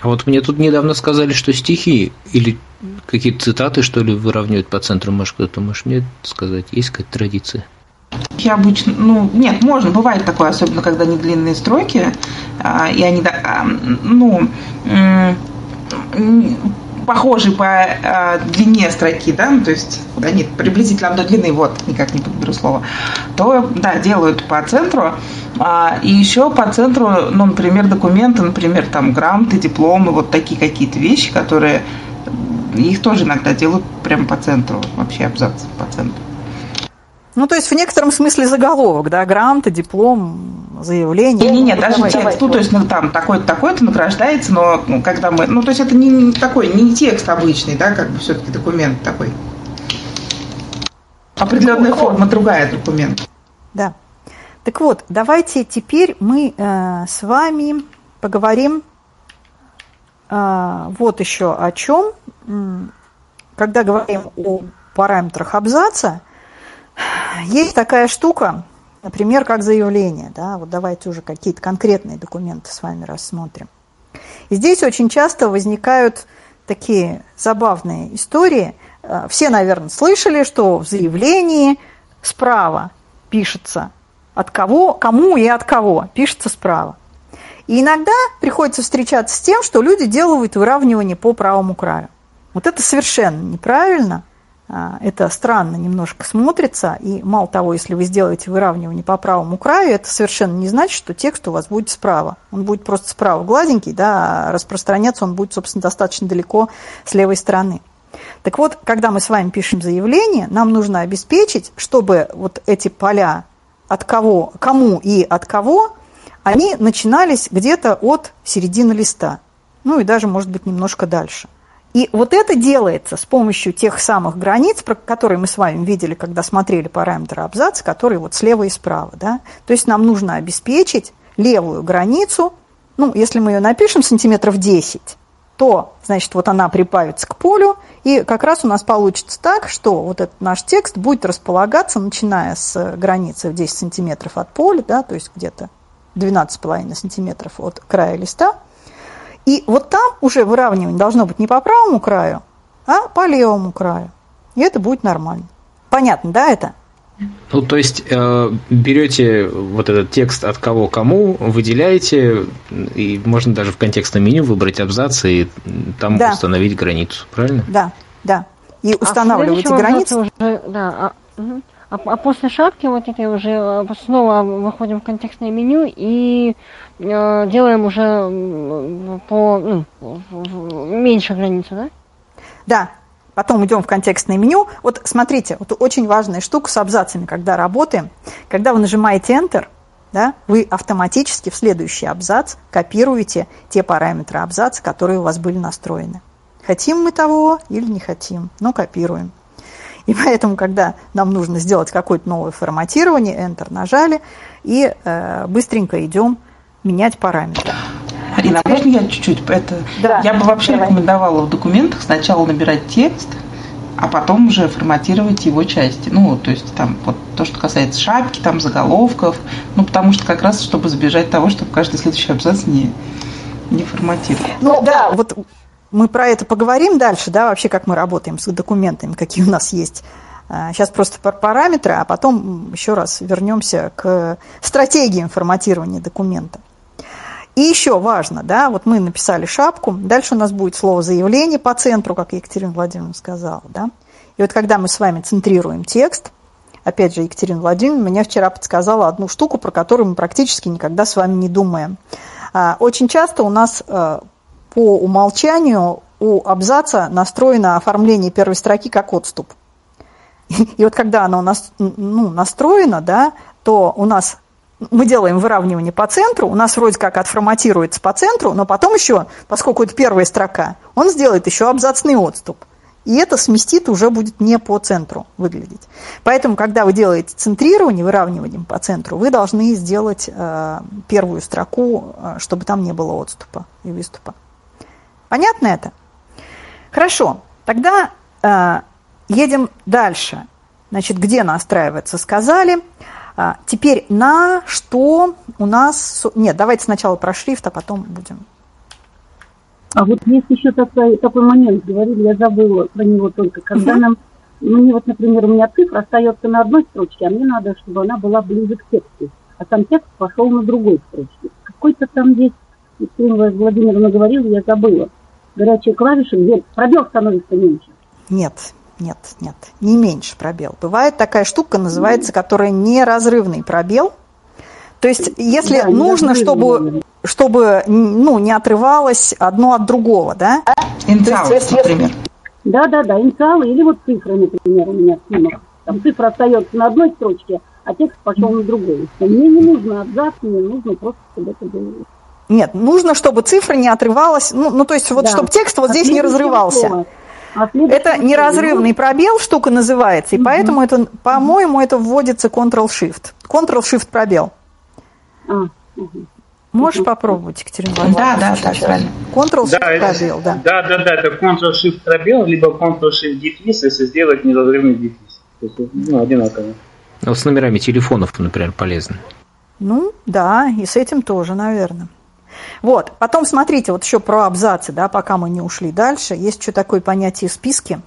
А вот мне тут недавно сказали, что стихи или какие-то цитаты, что ли, выравнивают по центру. Может, кто-то может мне сказать, есть какая-то традиция? Я обычно, ну, нет, можно, бывает такое, особенно когда не длинные строки, а, и они, а, ну, похожи по э, длине строки, да, ну, то есть они приблизительно до длины, вот, никак не подберу слово, то, да, делают по центру, а, и еще по центру, ну, например, документы, например, там, грамоты, дипломы, вот такие какие-то вещи, которые их тоже иногда делают прямо по центру, вообще абзац по центру. Ну, то есть в некотором смысле заголовок, да, грамота, диплом, заявление. Не, не, не, даже давай, текст, давай. ну, то есть, ну, там, такой-то, такой-то награждается, но ну, когда мы, ну, то есть это не, не такой, не текст обычный, да, как бы все-таки документ такой. Определенная форма, другая документ. Да. Так вот, давайте теперь мы э, с вами поговорим э, вот еще о чем. Когда говорим о параметрах абзаца, есть такая штука, например, как заявление. Да? Вот давайте уже какие-то конкретные документы с вами рассмотрим. И здесь очень часто возникают такие забавные истории. Э, все, наверное, слышали, что в заявлении справа пишется от кого, кому и от кого, пишется справа. И иногда приходится встречаться с тем, что люди делают выравнивание по правому краю. Вот это совершенно неправильно. А, это странно немножко смотрится, и мало того, если вы сделаете выравнивание по правому краю, это совершенно не значит, что текст у вас будет справа. Он будет просто справа гладенький, да, а распространяться он будет, собственно, достаточно далеко с левой стороны. Так вот, когда мы с вами пишем заявление, нам нужно обеспечить, чтобы вот эти поля от кого, кому и от кого, они начинались где-то от середины листа. Ну и даже, может быть, немножко дальше. И вот это делается с помощью тех самых границ, про которые мы с вами видели, когда смотрели параметры абзаца, которые вот слева и справа. Да? То есть нам нужно обеспечить левую границу, ну, если мы ее напишем сантиметров 10, то, значит, вот она прибавится к полю, и как раз у нас получится так, что вот этот наш текст будет располагаться, начиная с границы в 10 сантиметров от поля, да, то есть где-то 12,5 сантиметров от края листа, и вот там уже выравнивание должно быть не по правому краю, а по левому краю. И это будет нормально. Понятно, да, это? Ну, то есть э, берете вот этот текст от кого кому, выделяете, и можно даже в контекстном меню выбрать абзац и там да. установить границу, правильно? Да, да. И устанавливаете а границу. Уже, да, а, угу. А, а после шапки вот этой уже э, снова выходим в контекстное меню и Э, делаем уже по ну, меньше границу, да? Да, потом идем в контекстное меню. Вот смотрите, вот очень важная штука с абзацами, когда работаем. Когда вы нажимаете Enter, да, вы автоматически в следующий абзац копируете те параметры абзаца, которые у вас были настроены. Хотим мы того или не хотим, но копируем. И поэтому, когда нам нужно сделать какое-то новое форматирование, Enter нажали, и э, быстренько идем менять параметры. Арина, а можно я чуть-чуть? Это, да, я бы вообще давай. рекомендовала в документах сначала набирать текст, а потом уже форматировать его части. Ну, то есть там вот то, что касается шапки, там заголовков, ну, потому что как раз, чтобы избежать того, чтобы каждый следующий абзац не, не форматировал. Ну, да, вот мы про это поговорим дальше, да, вообще, как мы работаем с документами, какие у нас есть Сейчас а, просто параметры, а потом еще раз вернемся к стратегии форматирования документа. И еще важно, да, вот мы написали шапку, дальше у нас будет слово заявление по центру, как Екатерина Владимировна сказала, да. И вот когда мы с вами центрируем текст, опять же, Екатерина Владимировна меня вчера подсказала одну штуку, про которую мы практически никогда с вами не думаем. А, очень часто у нас а, по умолчанию у абзаца настроено оформление первой строки как отступ. И вот когда оно у нас ну, настроено, да, то у нас мы делаем выравнивание по центру, у нас вроде как отформатируется по центру, но потом еще, поскольку это первая строка, он сделает еще абзацный отступ. И это сместит уже будет не по центру выглядеть. Поэтому, когда вы делаете центрирование, выравнивание по центру, вы должны сделать э, первую строку, э, чтобы там не было отступа и выступа. Понятно это? Хорошо. Тогда э, Едем дальше. Значит, где настраиваться, сказали. А, теперь на что у нас... Нет, давайте сначала про шрифт, а потом будем. А вот есть еще такой, такой момент, говорили, я забыла про него только, когда угу. нам, ну, вот, например, у меня цифра остается на одной строчке, а мне надо, чтобы она была ближе к тексту, а сам текст пошел на другой строчке. Какой-то там есть, Екатерина Владимировна говорила, я забыла, горячие клавиши, где пробел становится меньше. Нет, нет, нет, не меньше пробел. Бывает такая штука, называется, которая неразрывный пробел. То есть, если да, нужно, чтобы, чтобы ну, не отрывалось одно от другого, да? Инициалы, есть, например. Да, да, да, инициалы или вот цифры, например, у меня снимок. Там цифра остается на одной строчке, а текст пошел на другой. Мне не нужно абзац, мне нужно просто, чтобы это было. Нет, нужно, чтобы цифра не отрывалась, ну, ну то есть вот, да. чтобы текст вот здесь не разрывался. Слово. А это неразрывный пробел, штука называется, и угу. поэтому это, по-моему, это вводится Ctrl-Shift. Ctrl-Shift пробел. А, угу. Можешь попробовать, Екатерина Да, да, да, правильно. Ctrl-Shift да, пробел, да. Да, да, да, это Ctrl-Shift пробел, либо Ctrl-Shift дефис, если сделать неразрывный дефис. То есть, ну, одинаково. Ну, с номерами телефонов, например, полезно. Ну, да, и с этим тоже, наверное. Вот. Потом смотрите, вот еще про абзацы, да, пока мы не ушли дальше. Есть еще такое понятие списки.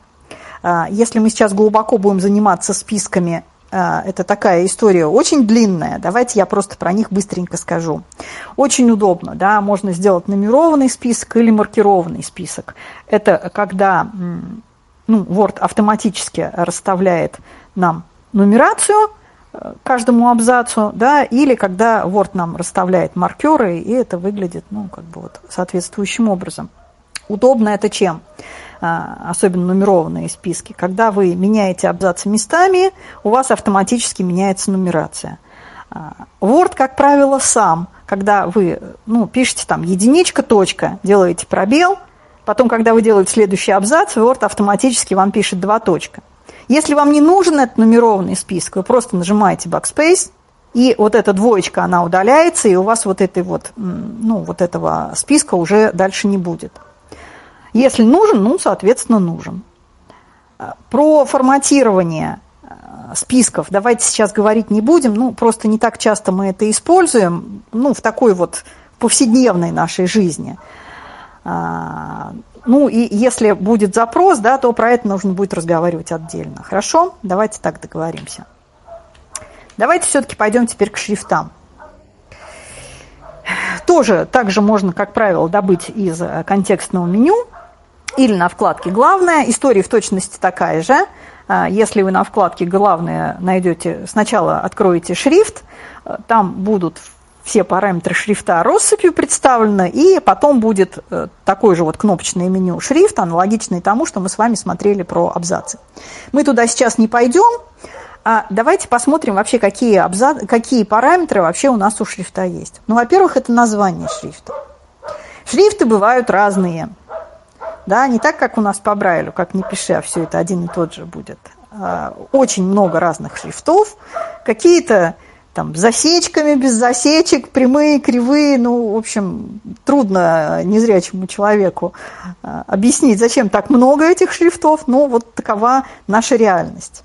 А, если мы сейчас глубоко будем заниматься списками а, это такая история очень длинная. Давайте я просто про них быстренько скажу. Очень удобно, да, можно сделать нумерованный список или маркированный список. Это когда ну, Word автоматически расставляет нам нумерацию каждому абзацу, да, или когда Word нам расставляет маркеры, и это выглядит, ну, как бы вот соответствующим образом. Удобно это чем? А, особенно нумерованные списки. Когда вы меняете абзацы местами, у вас автоматически меняется нумерация. А, Word, как правило, сам, когда вы ну, пишете там единичка, точка, делаете пробел, потом, когда вы делаете следующий абзац, Word автоматически вам пишет два точка. Если вам не нужен этот нумерованный список, вы просто нажимаете Backspace, и вот эта двоечка, она удаляется, и у вас вот, этой вот, ну, вот этого списка уже дальше не будет. Если нужен, ну, соответственно, нужен. Про форматирование э, списков давайте сейчас говорить не будем, ну, просто не так часто мы это используем, ну, в такой вот повседневной нашей жизни. Ну, и если будет запрос, да, то про это нужно будет разговаривать отдельно. Хорошо? Давайте так договоримся. Давайте все-таки пойдем теперь к шрифтам. Тоже также можно, как правило, добыть из э, контекстного меню – или на вкладке «Главное». История в точности такая же. А, если вы на вкладке «Главное» найдете, сначала откроете шрифт, а, там будут все параметры шрифта россыпью представлены, и потом будет э, такое же вот кнопочное меню шрифт, аналогичное тому, что мы с вами смотрели про абзацы. Мы туда сейчас не пойдем, а давайте посмотрим вообще, какие, абзац, какие параметры вообще у нас у шрифта есть. Ну, во-первых, это название шрифта. Шрифты бывают разные – да, не так, как у нас по Брайлю, как не пиши, а все это один и тот же будет. А, очень много разных шрифтов, какие-то там засечками, без засечек, прямые, кривые, ну, в общем, трудно незрячему человеку а, объяснить, зачем так много этих шрифтов, но вот такова наша реальность.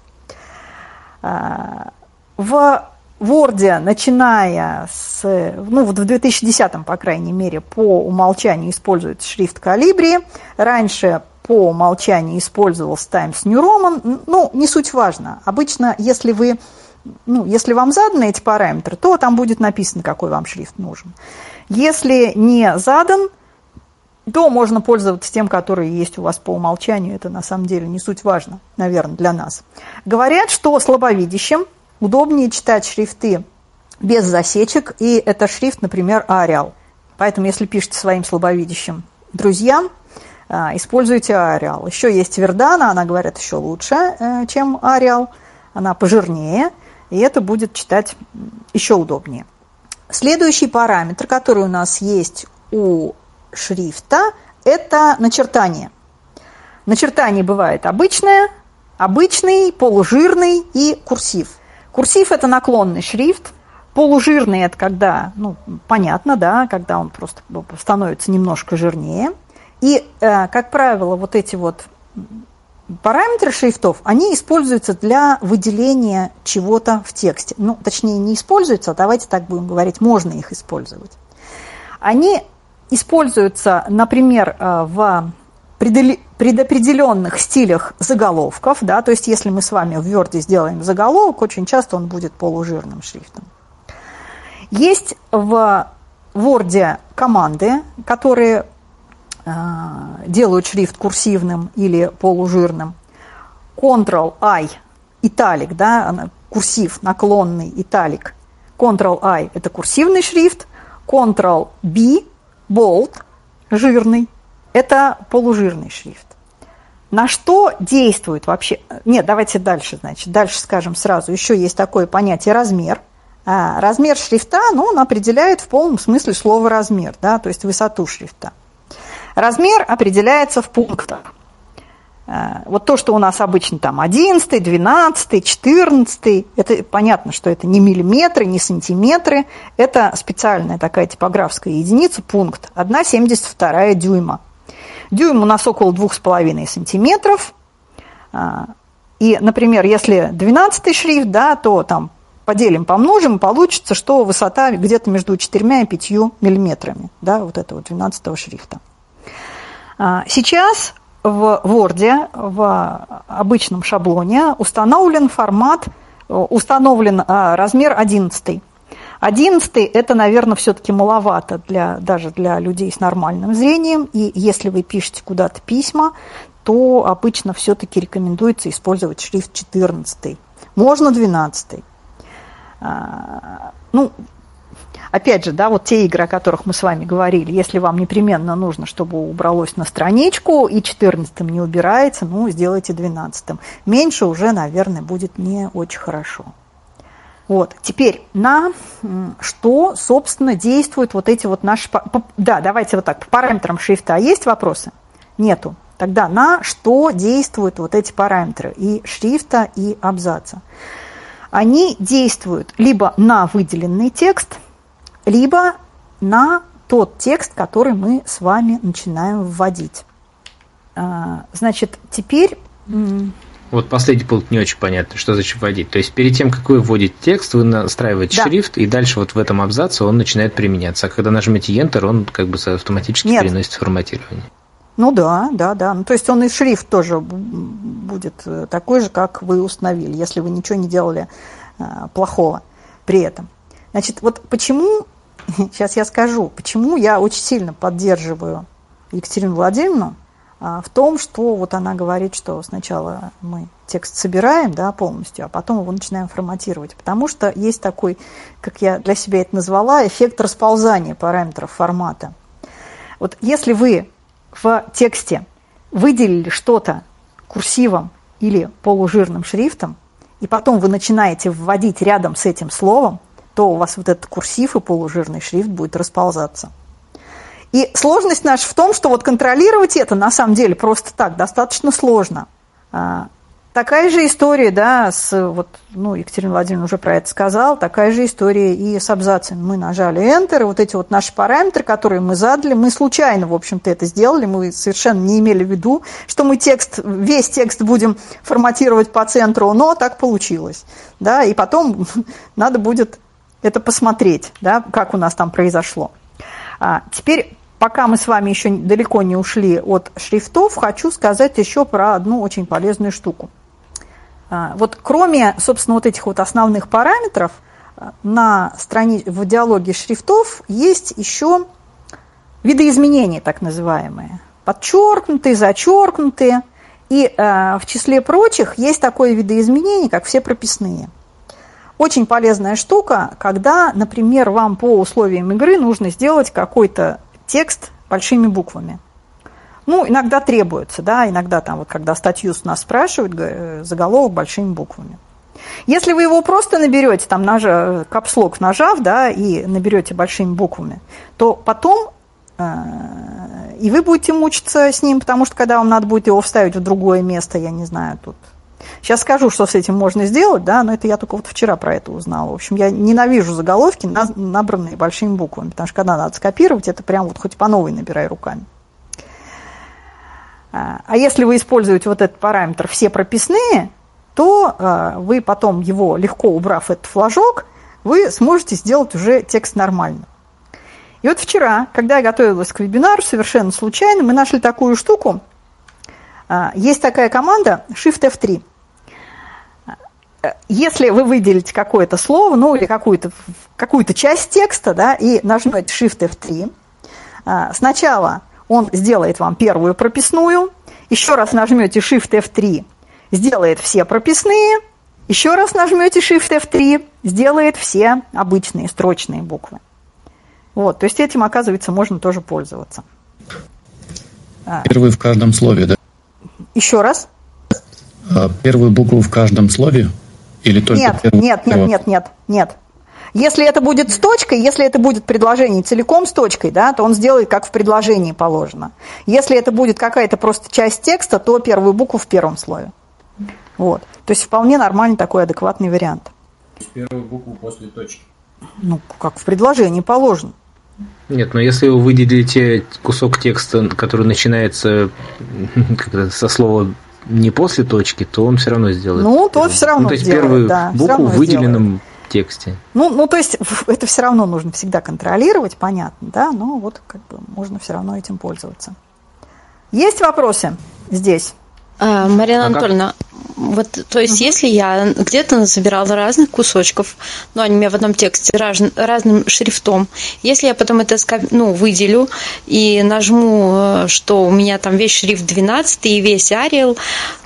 А, в Word, начиная с, ну вот в 2010, по крайней мере, по умолчанию используется шрифт Calibri. Раньше по умолчанию использовался Times New Roman. Ну, не суть важно. Обычно, если вы ну, если вам заданы эти параметры, то там будет написано, какой вам шрифт нужен. Если не задан, то можно пользоваться тем, который есть у вас по умолчанию. Это на самом деле не суть важно, наверное, для нас. Говорят, что слабовидящим удобнее читать шрифты без засечек, и это шрифт, например, Arial. Поэтому, если пишете своим слабовидящим друзьям, а, используйте Arial. Еще есть Вердана, она, говорят, еще лучше, э, чем Arial. Она пожирнее, и это будет читать еще удобнее. Следующий параметр, который у нас есть у шрифта, это начертание. Начертание бывает обычное, обычный, полужирный и курсив – Курсив – это наклонный шрифт. Полужирный – это когда, ну, понятно, да, когда он просто становится немножко жирнее. И, э, как правило, вот эти вот параметры шрифтов, они используются для выделения чего-то в тексте. Ну, точнее, не используются, давайте так будем говорить, можно их использовать. Они используются, например, э, в предопределенных стилях заголовков, да, то есть если мы с вами в Word сделаем заголовок, очень часто он будет полужирным шрифтом. Есть в Word команды, которые делают шрифт курсивным или полужирным. Ctrl-I, италик, да, курсив, наклонный, италик. Ctrl-I – это курсивный шрифт, Ctrl-B – bold, жирный, это полужирный шрифт. На что действует вообще? Нет, давайте дальше, значит, дальше скажем сразу. Еще есть такое понятие размер. А, размер шрифта, ну, он определяет в полном смысле слова размер, да, то есть высоту шрифта. Размер определяется в пунктах. А, вот то, что у нас обычно там 11, 12, 14, это понятно, что это не миллиметры, не сантиметры, это специальная такая типографская единица, пункт, 1,72 дюйма. Дюйм у нас около 2,5 сантиметров. А, и, например, если 12 шрифт, да, то там поделим, помножим, получится, что высота где-то между 4 и 5 миллиметрами, да, вот этого 12 шрифта. А, сейчас в Word, в обычном шаблоне установлен формат установлен а, размер 11. 11 это, наверное, все-таки маловато для, даже для людей с нормальным зрением. И если вы пишете куда-то письма, то обычно все-таки рекомендуется использовать шрифт 14. Можно 12. А, ну, опять же, да, вот те игры, о которых мы с вами говорили, если вам непременно нужно, чтобы убралось на страничку, и 14 не убирается, ну, сделайте 12. Меньше уже, наверное, будет не очень хорошо. Вот. Теперь на что, собственно, действуют вот эти вот наши... Да, давайте вот так, по параметрам шрифта есть вопросы? Нету. Тогда на что действуют вот эти параметры и шрифта, и абзаца? Они действуют либо на выделенный текст, либо на тот текст, который мы с вами начинаем вводить. А, значит, теперь вот последний пункт не очень понятно, что значит вводить. То есть перед тем, как вы вводите текст, вы настраиваете да. шрифт, и дальше вот в этом абзаце он начинает применяться. А когда нажмете Enter, он как бы автоматически Нет. переносит форматирование. Ну да, да, да. Ну, то есть он и шрифт тоже будет э, такой же, как вы установили, если вы ничего не делали а, плохого при этом. Значит, вот почему, сейчас я скажу, почему я очень сильно поддерживаю Екатерину Владимировну, а, в том, что вот она говорит, что сначала мы текст собираем да, полностью, а потом его начинаем форматировать. Потому что есть такой, как я для себя это назвала, эффект расползания параметров формата. Вот если вы в тексте выделили что-то курсивом или полужирным шрифтом, и потом вы начинаете вводить рядом с этим словом, то у вас вот этот курсив и полужирный шрифт будет расползаться. И сложность наша в том, что вот контролировать это на самом деле просто так достаточно сложно. А, такая же история, да, с, вот, ну, Екатерина Владимировна уже про это сказала, такая же история и с абзацами. Мы нажали Enter, и вот эти вот наши параметры, которые мы задали, мы случайно, в общем-то, это сделали, мы совершенно не имели в виду, что мы текст, весь текст будем форматировать по центру, но так получилось, да, и потом надо будет это посмотреть, да, как у нас там произошло. А, теперь, пока мы с вами еще далеко не ушли от шрифтов, хочу сказать еще про одну очень полезную штуку. А, вот кроме, собственно, вот этих вот основных параметров, а, на страни... в диалоге шрифтов есть еще видоизменения, так называемые. Подчеркнутые, зачеркнутые. И э, в числе прочих есть такое видоизменение, как все прописные. Очень полезная штука, когда, например, вам по условиям игры нужно сделать какой-то текст большими буквами. Ну, иногда требуется, да, иногда там вот когда статью с нас спрашивают, э, заголовок большими буквами. Если вы его просто наберете, там нажав, капслок нажав, да, и наберете большими буквами, то потом э, и вы будете мучиться с ним, потому что когда вам надо будет его вставить в другое место, я не знаю, тут Сейчас скажу, что с этим можно сделать, да, но это я только вот вчера про это узнала. В общем, я ненавижу заголовки, набранные большими буквами, потому что когда надо скопировать, это прям вот хоть по новой набирай руками. А, а если вы используете вот этот параметр «все прописные», то а, вы потом его, легко убрав этот флажок, вы сможете сделать уже текст нормально. И вот вчера, когда я готовилась к вебинару, совершенно случайно, мы нашли такую штуку. А, есть такая команда Shift F3 если вы выделите какое-то слово, ну или какую-то какую часть текста, да, и нажмете Shift F3, а, сначала он сделает вам первую прописную, еще раз нажмете Shift F3, сделает все прописные, еще раз нажмете Shift F3, сделает все обычные строчные буквы. Вот, то есть этим, оказывается, можно тоже пользоваться. А. Первый в каждом слове, да? Еще раз. А, первую букву в каждом слове или только нет, нет, нет, нет, нет, нет. Если это будет с точкой, если это будет предложение целиком с точкой, да, то он сделает, как в предложении положено. Если это будет какая-то просто часть текста, то первую букву в первом слове. Вот. То есть вполне нормальный такой адекватный вариант. Первую букву после точки. Ну, как в предложении положено. Нет, но если вы выделите кусок текста, который начинается со слова не после точки, то он все равно сделает. Ну, то все равно ну, то есть сделает, первую да, букву в выделенном сделает. тексте. Ну, ну, то есть это все равно нужно всегда контролировать, понятно, да, но вот как бы можно все равно этим пользоваться. Есть вопросы здесь? А, Марина а Анатольевна, вот, то есть, если я где-то насобирала разных кусочков, но они у меня в одном тексте раз, разным шрифтом, если я потом это ну, выделю и нажму, э, что у меня там весь шрифт 12 и весь Arial,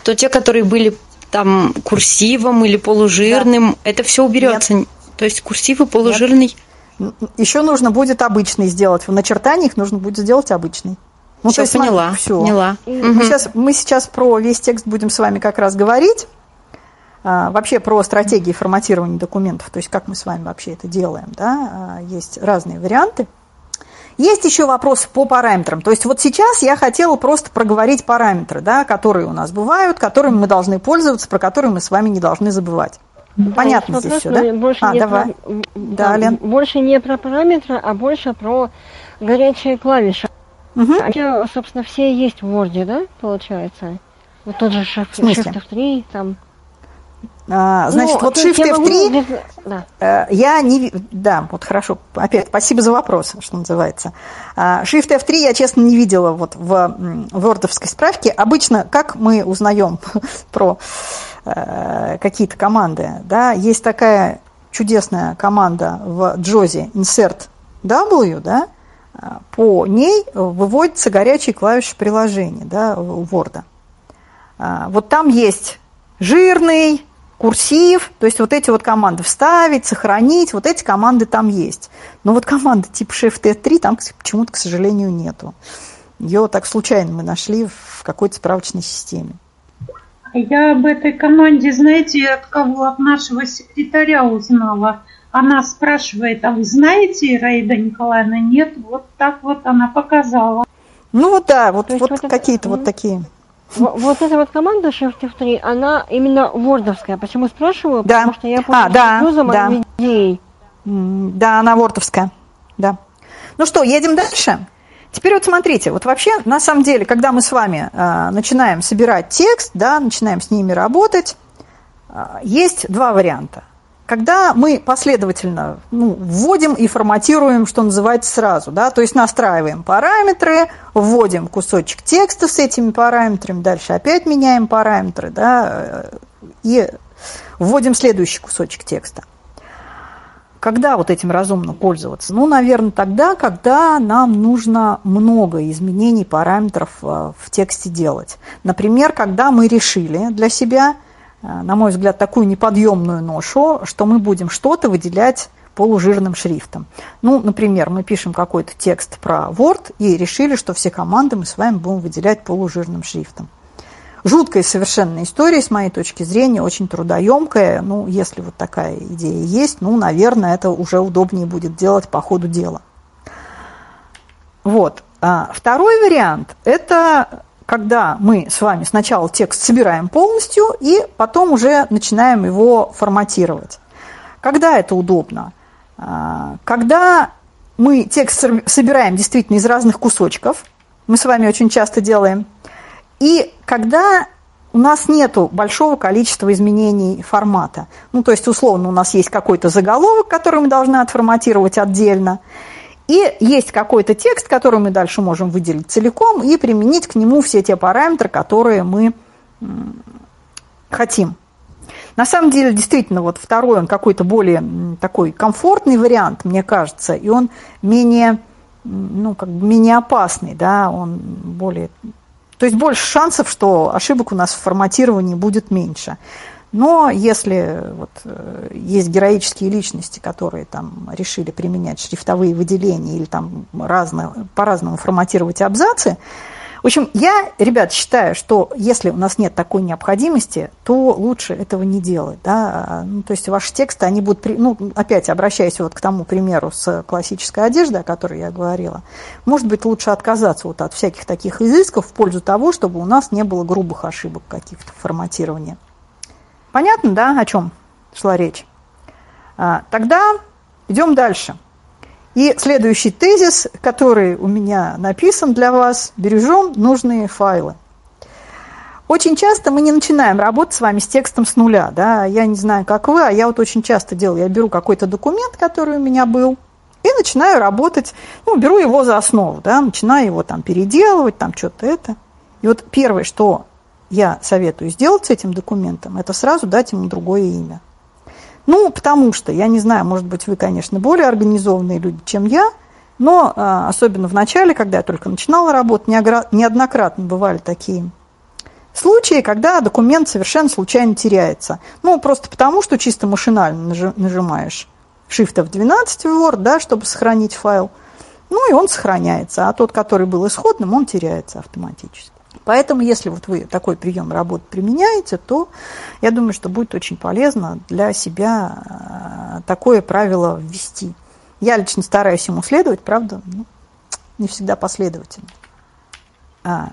то те, которые были там курсивом или полужирным, да. это все уберется. Нет. То есть курсив и полужирный. Нет. Еще нужно будет обычный сделать. В начертаниях нужно будет сделать обычный. Ну, все, поняла, все. поняла. Мы, сейчас, мы сейчас про весь текст будем с вами как раз говорить. А, вообще про стратегии форматирования документов, то есть как мы с вами вообще это делаем. Да? А, есть разные варианты. Есть еще вопрос по параметрам. То есть вот сейчас я хотела просто проговорить параметры, да, которые у нас бывают, которыми мы должны пользоваться, про которые мы с вами не должны забывать. Понятно здесь все, да? Больше а, не давай. Про, да, Лен. Больше не про параметры, а больше про горячие клавиши. Угу. Они, собственно, все есть в Word, да, получается? Вот тот же Shift, Shift F3, там а, значит, ну, вот Shift F3, да. Э, я не... Да, вот хорошо, опять спасибо за вопрос, что называется. А, Shift F3 я, честно, не видела вот в вордовской справке. Обычно, как мы узнаем про э, какие-то команды, да, есть такая чудесная команда в Джозе Insert W, да, по ней выводятся горячие клавиши приложения, да, Word. А, вот там есть жирный, курсив, то есть вот эти вот команды вставить, сохранить, вот эти команды там есть. Но вот команды типа Shift F3 там почему-то, к сожалению, нету. Ее так случайно мы нашли в какой-то справочной системе. Я об этой команде, знаете, от кого? От нашего секретаря узнала. Она спрашивает, а вы знаете, Раида Николаевна? Нет, вот так вот она показала. Ну вот да, вот, вот, вот какие-то вот такие. Вот эта вот команда Shift F3, она именно вордовская. Почему спрашиваю? Да. Потому что я помню, а, да, да. идей. Да, она вордовская. Да. Ну что, едем дальше? Теперь вот смотрите, вот вообще, на самом деле, когда мы с вами э, начинаем собирать текст, да, начинаем с ними работать, э, есть два варианта когда мы последовательно ну, вводим и форматируем, что называется, сразу, да, то есть настраиваем параметры, вводим кусочек текста с этими параметрами, дальше опять меняем параметры, да, и вводим следующий кусочек текста. Когда вот этим разумно пользоваться? Ну, наверное, тогда, когда нам нужно много изменений параметров э, в тексте делать. Например, когда мы решили для себя – на мой взгляд, такую неподъемную ношу, что мы будем что-то выделять полужирным шрифтом. Ну, например, мы пишем какой-то текст про Word и решили, что все команды мы с вами будем выделять полужирным шрифтом. Жуткая совершенно история, с моей точки зрения, очень трудоемкая. Ну, если вот такая идея есть, ну, наверное, это уже удобнее будет делать по ходу дела. Вот. А второй вариант – это когда мы с вами сначала текст собираем полностью и потом уже начинаем его форматировать. Когда это удобно? А, когда мы текст собираем действительно из разных кусочков, мы с вами очень часто делаем, и когда у нас нет большого количества изменений формата. Ну, то есть, условно, у нас есть какой-то заголовок, который мы должны отформатировать отдельно, и есть какой-то текст, который мы дальше можем выделить целиком и применить к нему все те параметры, которые мы хотим. На самом деле, действительно, вот второй, он какой-то более такой комфортный вариант, мне кажется, и он менее, ну, как бы менее опасный, да, он более... То есть больше шансов, что ошибок у нас в форматировании будет меньше. Но если вот, э, есть героические личности, которые там решили применять шрифтовые выделения или там разно, по-разному форматировать абзацы, в общем, я, ребят, считаю, что если у нас нет такой необходимости, то лучше этого не делать. Да? Ну, то есть ваши тексты, они будут, ну, опять обращаясь вот к тому примеру с классической одеждой, о которой я говорила, может быть, лучше отказаться вот от всяких таких изысков в пользу того, чтобы у нас не было грубых ошибок каких-то в форматировании. Понятно, да, о чем шла речь? А, тогда идем дальше. И следующий тезис, который у меня написан для вас, бережем нужные файлы. Очень часто мы не начинаем работать с вами с текстом с нуля. Да? Я не знаю, как вы, а я вот очень часто делаю. Я беру какой-то документ, который у меня был, и начинаю работать, ну, беру его за основу, да, начинаю его там переделывать, там что-то это. И вот первое, что я советую сделать с этим документом, это сразу дать ему другое имя. Ну, потому что, я не знаю, может быть, вы, конечно, более организованные люди, чем я, но а, особенно в начале, когда я только начинала работать, неоднократно бывали такие случаи, когда документ совершенно случайно теряется. Ну, просто потому, что чисто машинально нажимаешь Shift F12 в Word, да, чтобы сохранить файл. Ну, и он сохраняется, а тот, который был исходным, он теряется автоматически. Поэтому, если вот вы такой прием работы применяете, то я думаю, что будет очень полезно для себя э, такое правило ввести. Я лично стараюсь ему следовать, правда, ну, не всегда последовательно. А,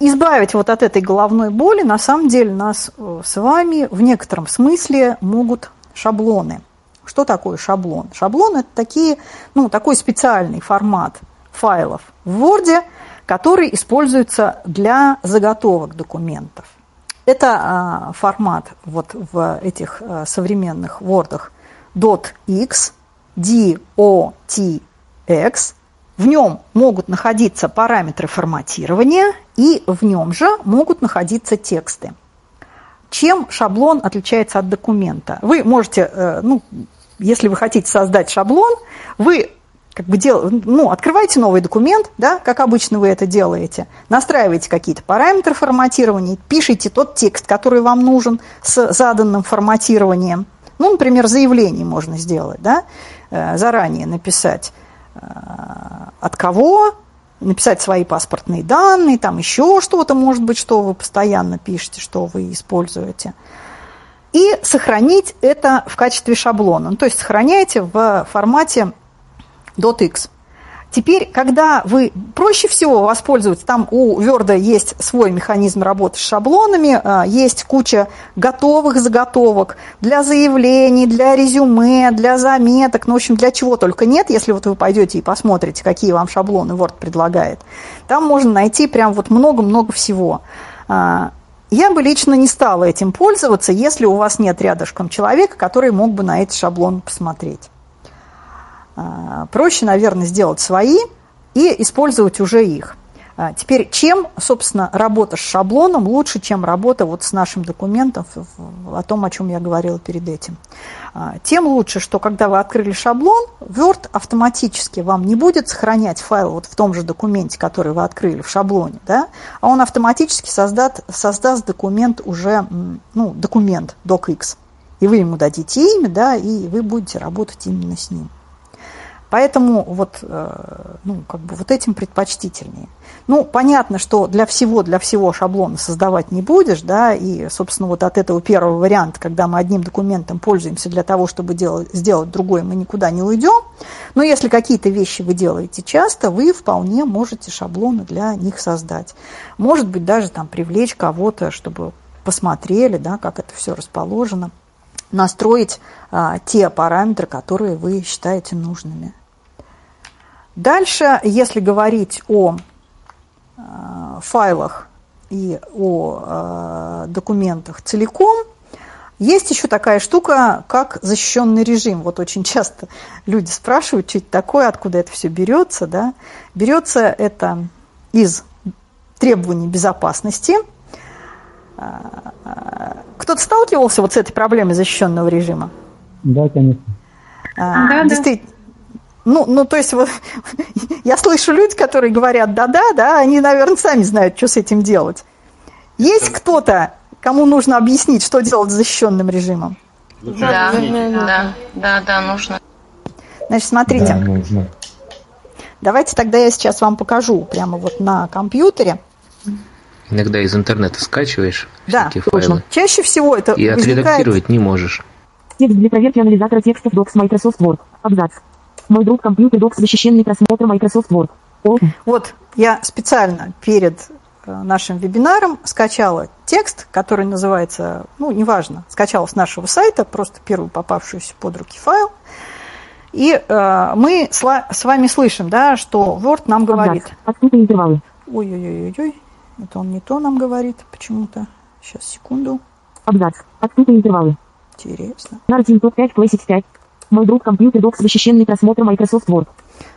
избавить вот от этой головной боли, на самом деле, нас э, с вами в некотором смысле могут шаблоны. Что такое шаблон? Шаблон – это такие, ну, такой специальный формат файлов в Word, который используется для заготовок документов. Это а, формат вот в этих а, современных Word .x, DOTX. В нем могут находиться параметры форматирования, и в нем же могут находиться тексты. Чем шаблон отличается от документа? Вы можете, э, ну, если вы хотите создать шаблон, вы как бы дел, ну, открываете новый документ, да, как обычно вы это делаете, настраиваете какие-то параметры форматирования, пишите тот текст, который вам нужен с заданным форматированием. Ну, например, заявление можно сделать, да, э, заранее написать э, от кого, написать свои паспортные данные, там еще что-то, может быть, что вы постоянно пишете, что вы используете – и сохранить это в качестве шаблона. Ну, то есть сохраняете в формате .x. Теперь, когда вы проще всего воспользоваться, там у Word есть свой механизм работы с шаблонами, а, есть куча готовых заготовок для заявлений, для резюме, для заметок, ну, в общем, для чего только нет, если вот вы пойдете и посмотрите, какие вам шаблоны Word предлагает. Там можно найти прям вот много-много всего. А, я бы лично не стала этим пользоваться, если у вас нет рядышком человека, который мог бы на этот шаблон посмотреть. А, проще, наверное, сделать свои и использовать уже их. А, теперь, чем, собственно, работа с шаблоном лучше, чем работа вот с нашим документом, о том, о чем я говорила перед этим? А, тем лучше, что когда вы открыли шаблон, Word автоматически вам не будет сохранять файл вот в том же документе, который вы открыли в шаблоне, да, а он автоматически создаст, создаст документ уже, ну, документ docx. И вы ему дадите имя, да, и вы будете работать именно с ним. Поэтому вот, э, ну, как бы вот этим предпочтительнее. Ну, понятно, что для всего, для всего шаблона создавать не будешь, да, и, собственно, вот от этого первого варианта, когда мы одним документом пользуемся для того, чтобы делать, сделать другой, мы никуда не уйдем. Но если какие-то вещи вы делаете часто, вы вполне можете шаблоны для них создать. Может быть, даже там привлечь кого-то, чтобы посмотрели, да, как это все расположено настроить а, те параметры, которые вы считаете нужными. Дальше, если говорить о э, файлах и о э, документах целиком, есть еще такая штука, как защищенный режим. Вот очень часто люди спрашивают, что это такое, откуда это все берется. Да? Берется это из требований безопасности. Э, кто-то сталкивался вот с этой проблемой защищенного режима? Да, конечно. А, да, действительно. Да. Ну, ну, то есть вот я слышу люди, которые говорят «да-да», да, они, наверное, сами знают, что с этим делать. Есть кто-то, кому нужно объяснить, что делать с защищенным режимом? Да, да, да, да, нужно. Значит, смотрите. Да, нужно. Давайте тогда я сейчас вам покажу прямо вот на компьютере. Иногда из интернета скачиваешь да, всякие файлы. Точно. Чаще всего это И возникает... отредактировать не можешь. Текст для проверки анализатора текстов Docs Microsoft Word. Абзац. Мой друг компьютер док защищенный просмотр Microsoft Word. О. Вот я специально перед э, нашим вебинаром скачала текст, который называется, ну, неважно, скачала с нашего сайта, просто первую попавшуюся под руки файл. И э, мы с, вами слышим, да, что Word нам говорит. Открытые интервалы. Ой-ой-ой-ой, это он не то нам говорит почему-то. Сейчас, секунду. Абзац. Открытые интервалы. Интересно. Narrative Top 5 Classic 5. Мой друг компьютер Docs защищенный просмотр Microsoft Word.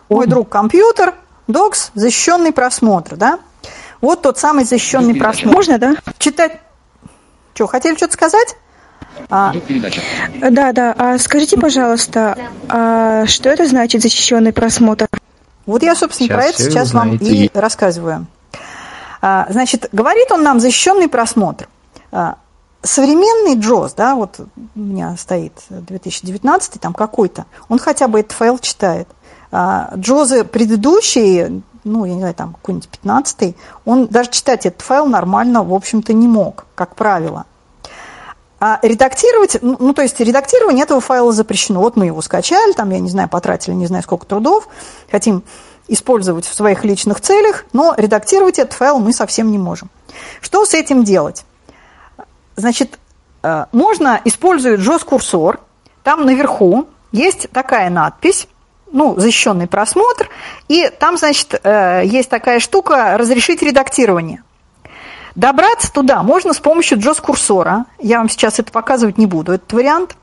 Мой друг компьютер Docs защищенный просмотр, да? Вот тот самый защищенный просмотр. Можно, да? Читать. Что, хотели что-то сказать? А, да, да. А скажите, пожалуйста, а что это значит защищенный просмотр? Вот я, собственно, сейчас про это сейчас вам и рассказываю. А, значит, говорит он нам защищенный просмотр. Современный JOS, да, вот у меня стоит 2019, там какой-то, он хотя бы этот файл читает. А, JOS предыдущие, ну, я не знаю, там какой-нибудь 15 он даже читать этот файл нормально, в общем-то, не мог, как правило. А редактировать, ну, ну, то есть редактирование этого файла запрещено. Вот мы его скачали, там, я не знаю, потратили не знаю сколько трудов, хотим использовать в своих личных целях, но редактировать этот файл мы совсем не можем. Что с этим делать? Значит, э, можно использовать JOS-курсор, там наверху есть такая надпись, ну, защищенный просмотр, и там, значит, э, есть такая штука «Разрешить редактирование». Добраться туда можно с помощью JOS-курсора. Я вам сейчас это показывать не буду, этот вариант.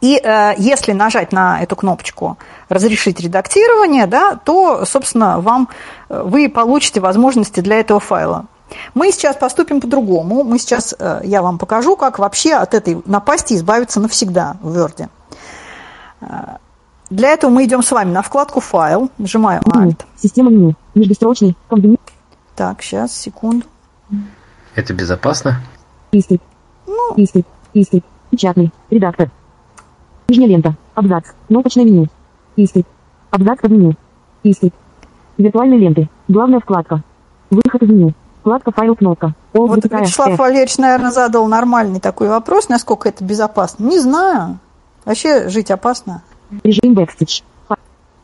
И э, если нажать на эту кнопочку «Разрешить редактирование», да, то, собственно, вам, э, вы получите возможности для этого файла. Мы сейчас поступим по-другому. Мы сейчас, э, я вам покажу, как вообще от этой напасти избавиться навсегда в Word. Э, для этого мы идем с вами на вкладку «Файл», нажимаю «Alt». Система меню, междустрочный, комбини... Так, сейчас, секунду. Это безопасно? Истый. Ну. Истый. Истый. Печатный. Редактор. Нижняя лента. Абзац. Кнопочное меню. Истый. Абзац под меню. Истый. Виртуальные ленты. Главная вкладка. Выход из меню. Вкладка файл кнопка. О, вот Вячеслав F. Валерьевич, наверное, задал нормальный такой вопрос, насколько это безопасно. Не знаю. Вообще жить опасно. Режим бэкстидж.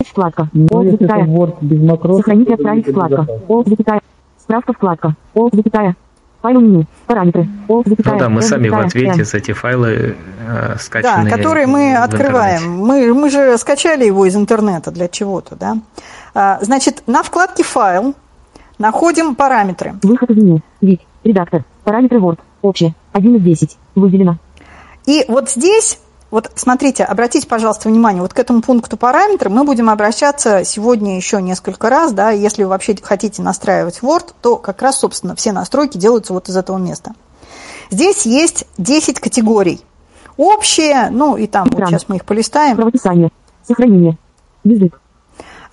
Вкладка. Это Word без макрос, Сохранить и отправить вкладка. О, запятая. Справка вкладка. О, запятая. Файл меню. Параметры. О, запятая. Ну да, мы сами в запятая, ответе с эти файлы э, скачанные. Да, которые мы открываем. Мы, мы же скачали его из интернета для чего-то, да. А, Значит, на вкладке «Файл» находим параметры. Выход из меню. Вид. Редактор. Параметры Word. Общее. 1 из 10. Выделено. И вот здесь, вот смотрите, обратите, пожалуйста, внимание, вот к этому пункту параметры мы будем обращаться сегодня еще несколько раз, да, если вы вообще хотите настраивать Word, то как раз, собственно, все настройки делаются вот из этого места. Здесь есть 10 категорий. Общие, ну и там, вот сейчас мы их полистаем. Правописание. Сохранение. Язык.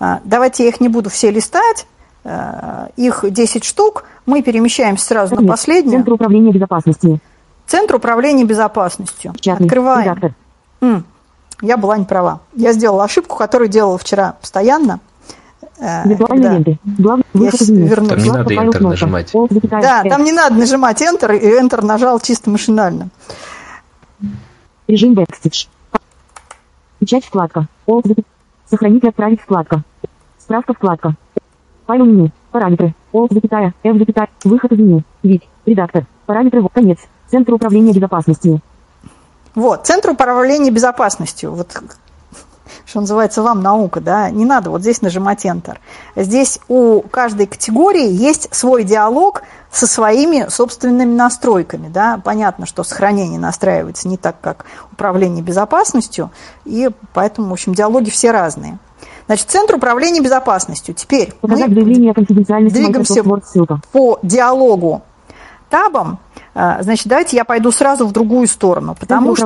А, Давайте я их не буду все листать, их 10 штук, мы перемещаемся сразу на последнюю. Центр управления безопасностью. Центр управления безопасностью. Печатный. Открываем. Редактор. М, Я была не права. Я сделала ошибку, которую делала вчера постоянно. Э, ленты. Главный я вернусь. Там не надо Enter нажимать. Да, там не надо нажимать Enter, и Enter нажал чисто машинально. Режим бэкстидж. Печать вкладка. Сохранить и отправить вкладка. Справка вкладка. Файл меню. Параметры. О, запятая. F, запятая. Выход из меню. Вид. Редактор. Параметры. Конец. Центр управления безопасностью. Вот, Центр управления безопасностью. Вот что называется, вам наука, да, не надо вот здесь нажимать Enter. Здесь у каждой категории есть свой диалог со своими собственными настройками, да. Понятно, что сохранение настраивается не так, как управление безопасностью, и поэтому, в общем, диалоги все разные. Значит, Центр управления безопасностью. Теперь Показать мы конфиденциальности двигаемся по диалогу табом. А, Значит, давайте я пойду сразу в другую сторону, потому что...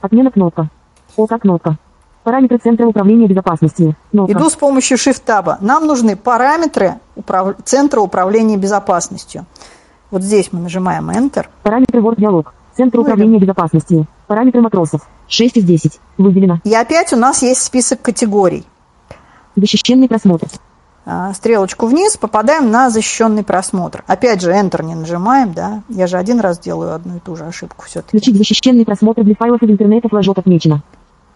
Отмена кнопка. ОК кнопка. Параметры Центра управления безопасностью. Кнопка. Иду с помощью Shift-таба. Нам нужны параметры управ- Центра управления безопасностью. Вот здесь мы нажимаем Enter. Параметры Word диалог. Центр Ну, управления безопасностью. Параметры матросов. 6 из 10. Выделено. И опять у нас есть список категорий. Защищенный просмотр. А, Стрелочку вниз, попадаем на защищенный просмотр. Опять же, Enter не нажимаем, да. Я же один раз делаю одну и ту же ошибку все-таки. Включить защищенный просмотр для файлов из интернета флажок отмечено.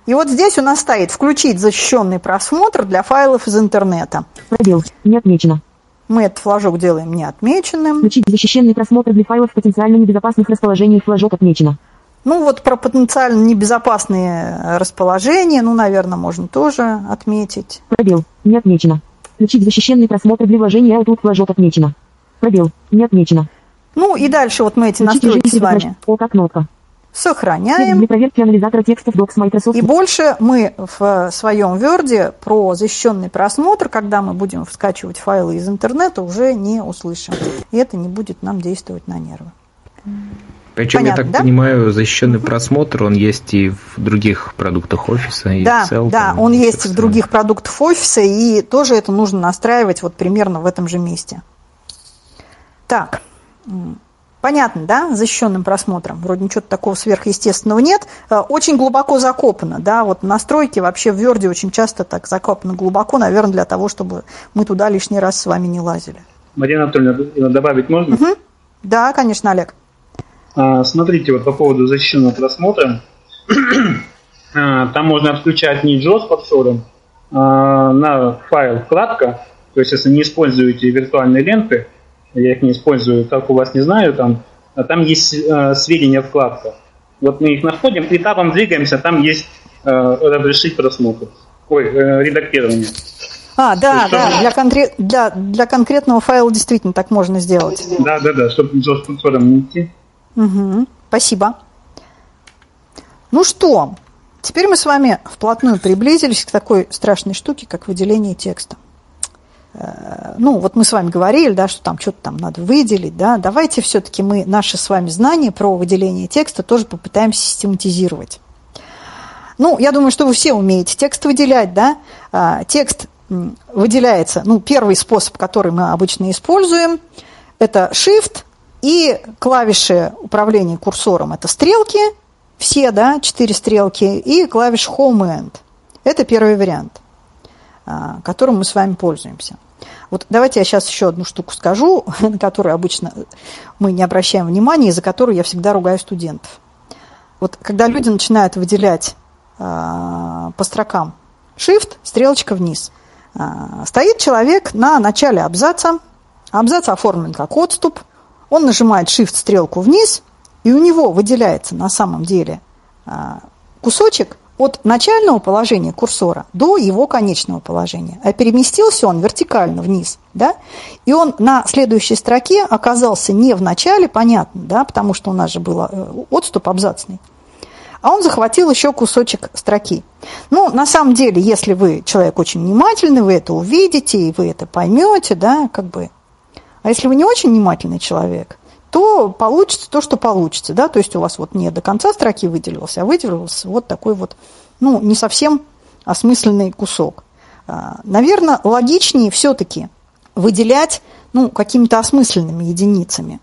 И вот здесь у нас стоит «Включить защищенный просмотр для файлов из интернета». Пробел. Не отмечено. Мы этот флажок делаем неотмеченным. Включить защищенный просмотр для файлов в потенциально небезопасных расположениях флажок отмечено. Ну вот про потенциально небезопасные расположения, ну, наверное, можно тоже отметить. Пробел. Не отмечено. Включить защищенный просмотр для вложения Outlook флажок отмечено. Пробел. Не отмечено. Ну и дальше вот мы эти Включить настройки с вами предотвращ- ОК кнопка. сохраняем. Для проверки анализатора текстов Docs Microsoft. И больше мы в своем Word про защищенный просмотр, когда мы будем скачивать файлы из интернета, уже не услышим. И это не будет нам действовать на нервы. Причем, Понятно, я так да? понимаю, защищенный угу. просмотр, он есть и в других продуктах офиса, и да, Excel. Да, там, он есть и в других продуктах офиса, и тоже это нужно настраивать вот примерно в этом же месте. Так, понятно, да, защищенным просмотром. Вроде ничего такого сверхъестественного нет. Э, очень глубоко закопано, да, вот настройки вообще в Word очень часто так закопаны глубоко, наверное, для того, чтобы мы туда лишний раз с вами не лазили. Марина Анатольевна, добавить можно? Угу. Да, конечно, Олег. А, смотрите, вот по поводу защищенного просмотра. а, там можно отключать не JAWS подсором, а на файл вкладка. То есть, если не используете виртуальные ленты, я их не использую, как у вас не знаю, там, а там есть э, сведения вкладка. Вот мы их находим, и этапом двигаемся, там есть э, разрешить просмотр. Ой, э, редактирование. А, да, да, чтобы... для, конкрет... для, для конкретного файла действительно так можно сделать. Да, да, да, чтобы подсором не идти. Угу, спасибо. Ну что, теперь мы с вами вплотную приблизились к такой страшной штуке, как выделение текста. Э, ну, вот мы с вами говорили, да, что там что-то там надо выделить, да, давайте все-таки мы наши с вами знания про выделение текста тоже попытаемся систематизировать. Ну, я думаю, что вы все умеете текст выделять, да, а, текст выделяется, ну, первый способ, который мы обычно используем, это Shift и клавиши управления курсором – это стрелки, все, да, четыре стрелки, и клавиш Home End. Это первый вариант, а, которым мы с вами пользуемся. Вот давайте я сейчас еще одну штуку скажу, на которую обычно мы не обращаем внимания, и за которую я всегда ругаю студентов. Вот когда люди начинают выделять э, по строкам Shift, стрелочка вниз, э, стоит человек на начале абзаца, абзац оформлен как отступ – он нажимает Shift стрелку вниз, и у него выделяется на самом деле а, кусочек от начального положения курсора до его конечного положения. А переместился он вертикально вниз. Да? И он на следующей строке оказался не в начале, понятно, да, потому что у нас же был э, отступ абзацный, а он захватил еще кусочек строки. Ну, на самом деле, если вы человек очень внимательный, вы это увидите, и вы это поймете, да, как бы а если вы не очень внимательный человек, то получится то, что получится. Да? То есть у вас вот не до конца строки выделился, а выделился вот такой вот, ну, не совсем осмысленный кусок. А, Наверное, логичнее все-таки выделять ну, какими-то осмысленными единицами.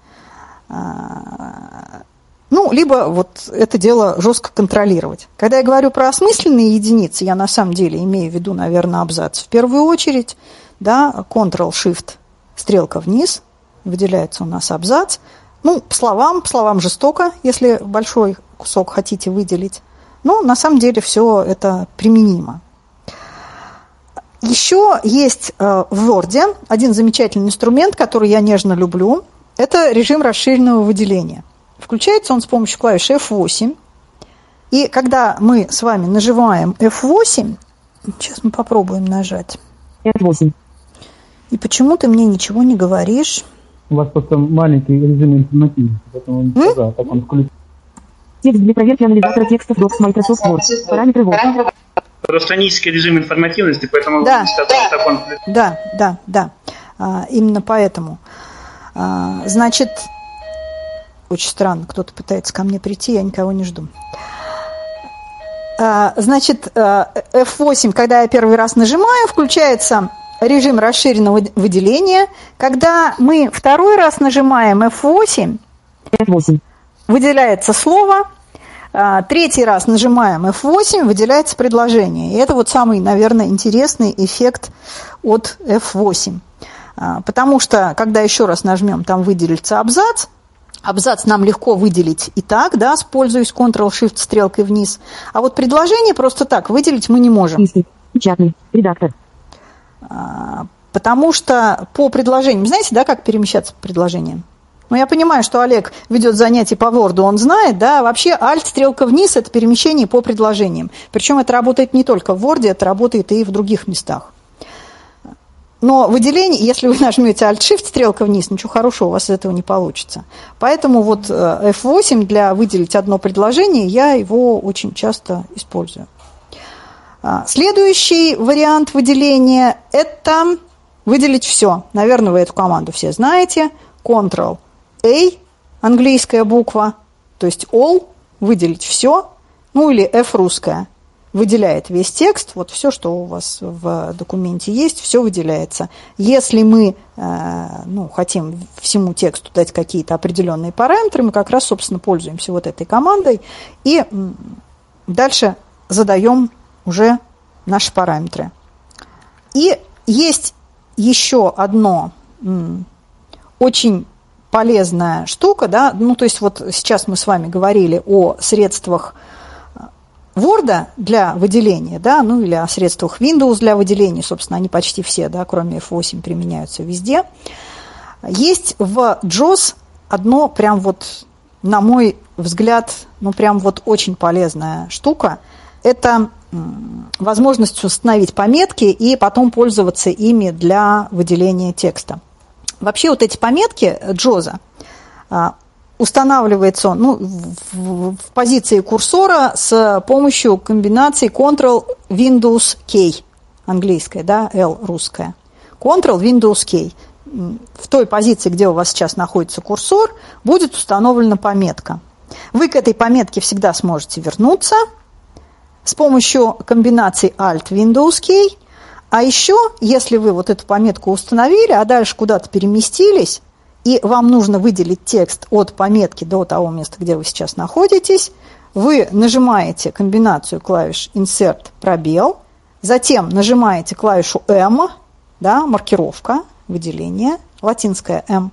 А, ну, либо вот это дело жестко контролировать. Когда я говорю про осмысленные единицы, я на самом деле имею в виду, наверное, абзац в первую очередь, да, Ctrl-Shift стрелка вниз, выделяется у нас абзац. Ну, по словам, по словам жестоко, если большой кусок хотите выделить. Но на самом деле все это применимо. Еще есть э, в Word один замечательный инструмент, который я нежно люблю. Это режим расширенного выделения. Включается он с помощью клавиши F8. И когда мы с вами нажимаем F8, сейчас мы попробуем нажать. F8. И почему ты мне ничего не говоришь? У вас просто маленький режим информативности, поэтому он сказал, так он включил. Текст для проверки анализатора текстов Docs Microsoft Word. Параметры Word. Просто режим информативности, поэтому да, да, так он... да, да, да. А, именно поэтому. А, значит, очень странно, кто-то пытается ко мне прийти, я никого не жду. А, значит, а, F8, когда я первый раз нажимаю, включается режим расширенного выделения. Когда мы второй раз нажимаем F8, F8. выделяется слово, а, третий раз нажимаем F8, выделяется предложение. И это вот самый, наверное, интересный эффект от F8. А, потому что, когда еще раз нажмем, там выделится абзац, Абзац нам легко выделить и так, да, пользуясь Ctrl-Shift стрелкой вниз. А вот предложение просто так выделить мы не можем. Печатный. Редактор. А, потому что по предложениям, знаете, да, как перемещаться по предложениям? Ну, я понимаю, что Олег ведет занятия по Word, он знает, да, вообще Alt, стрелка вниз – это перемещение по предложениям. Причем это работает не только в Word, это работает и в других местах. но выделение, если вы нажмете Alt-Shift, стрелка вниз, ничего хорошего у вас из этого не получится. Поэтому вот F8 для выделить одно предложение, я его очень часто использую. А, следующий вариант выделения – это выделить все. Наверное, вы эту команду все знаете. Ctrl-A, английская буква, то есть All, выделить все, ну или F русская – выделяет весь текст, вот все, что у вас в документе есть, все выделяется. Если мы э, ну, хотим всему тексту дать какие-то определенные параметры, мы как раз, собственно, пользуемся вот этой командой и дальше задаем уже наши параметры. И есть еще одно очень полезная штука, да, ну то есть вот сейчас мы с вами говорили о средствах Word для выделения, да, ну или о средствах Windows для выделения, собственно, они почти все, да, кроме F8 применяются везде. Есть в JOS одно прям вот, на мой взгляд, ну прям вот очень полезная штука. Это возможность установить пометки и потом пользоваться ими для выделения текста. Вообще вот эти пометки Джоза устанавливается он ну, в, в позиции курсора с помощью комбинации Ctrl-Windows-K, английская, да, L русская. Ctrl-Windows-K. В той позиции, где у вас сейчас находится курсор, будет установлена пометка. Вы к этой пометке всегда сможете вернуться с помощью комбинации Alt-Windows-K. А еще, если вы вот эту пометку установили, а дальше куда-то переместились, и вам нужно выделить текст от пометки до того места, где вы сейчас находитесь, вы нажимаете комбинацию клавиш Insert пробел, затем нажимаете клавишу M, да, маркировка, выделение, латинская M,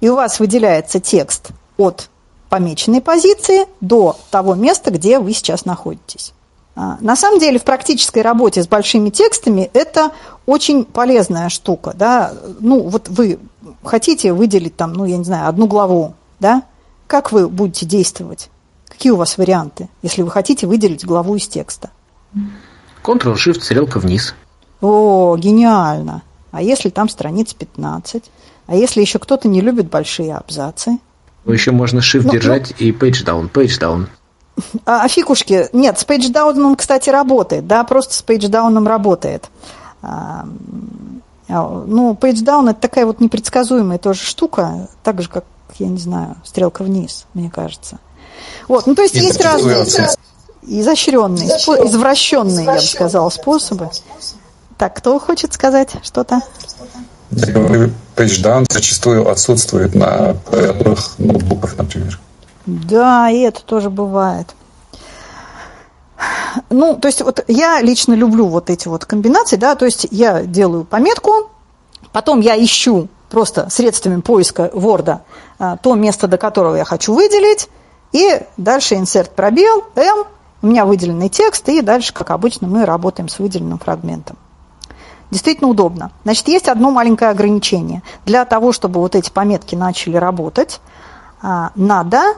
и у вас выделяется текст от помеченной позиции до того места, где вы сейчас находитесь. А, на самом деле в практической работе с большими текстами это очень полезная штука. Да? Ну, вот вы хотите выделить там, ну, я не знаю, одну главу, да? Как вы будете действовать? Какие у вас варианты, если вы хотите выделить главу из текста? Ctrl-Shift, стрелка вниз. О, гениально. А если там страниц 15? А если еще кто-то не любит большие абзацы? Ну, еще можно Shift ну, держать ну... и Page Down, Page Down. А, а фикушки, нет, с Page Down кстати, работает, да, просто с Page Down работает. А, а, ну, Page Down это такая вот непредсказуемая тоже штука, так же, как, я не знаю, стрелка вниз, мне кажется. Вот, ну, то есть есть разные изощренные, извращенные, я бы сказала, способы. Так, кто хочет сказать что-то? Page зачастую отсутствует на клавиатурах ноутбуков, например. Да, и это тоже бывает. Ну, то есть вот я лично люблю вот эти вот комбинации, да, то есть я делаю пометку, потом я ищу просто средствами поиска Word а, то место, до которого я хочу выделить, и дальше insert пробел, M, у меня выделенный текст, и дальше, как обычно, мы работаем с выделенным фрагментом. Действительно удобно. Значит, есть одно маленькое ограничение. Для того, чтобы вот эти пометки начали работать, а, надо,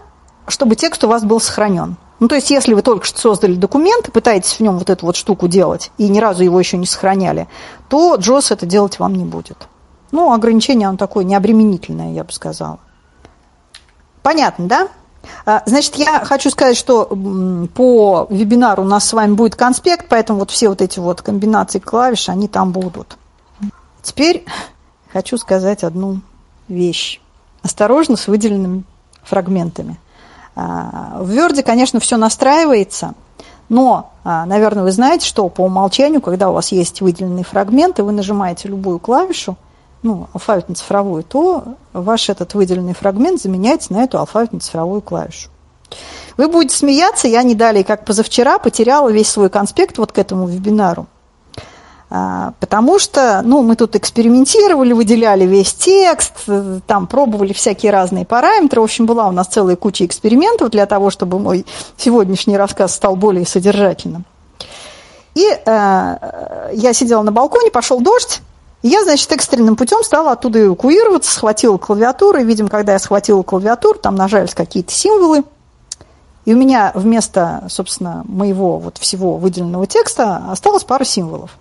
чтобы текст у вас был сохранен. Ну, то есть, если вы только что создали документ и пытаетесь в нем вот эту вот штуку делать, и ни разу его еще не сохраняли, то JOS это делать вам не будет. Ну, ограничение, оно такое необременительное, я бы сказала. Понятно, да? А, значит, я хочу сказать, что по вебинару у нас с вами будет конспект, поэтому вот все вот эти вот комбинации клавиш, они там будут. Теперь хочу сказать одну вещь. Осторожно с выделенными фрагментами. А, в Word, конечно, все настраивается, но, а, наверное, вы знаете, что по умолчанию, когда у вас есть выделенные фрагменты, вы нажимаете любую клавишу, ну, алфавитно-цифровую, то ваш этот выделенный фрагмент заменяется на эту алфавитно-цифровую клавишу. Вы будете смеяться, я не далее, как позавчера, потеряла весь свой конспект вот к этому вебинару. А, потому что, ну, мы тут экспериментировали, выделяли весь текст, э, там пробовали всякие разные параметры. В общем, была у нас целая куча экспериментов для того, чтобы мой сегодняшний рассказ стал более содержательным. И э, я сидела на балконе, пошел дождь, и я, значит, экстренным путем стала оттуда эвакуироваться, схватила клавиатуру, и, видимо, когда я схватила клавиатуру, там нажались какие-то символы, и у меня вместо, собственно, моего вот всего выделенного текста осталось пара символов.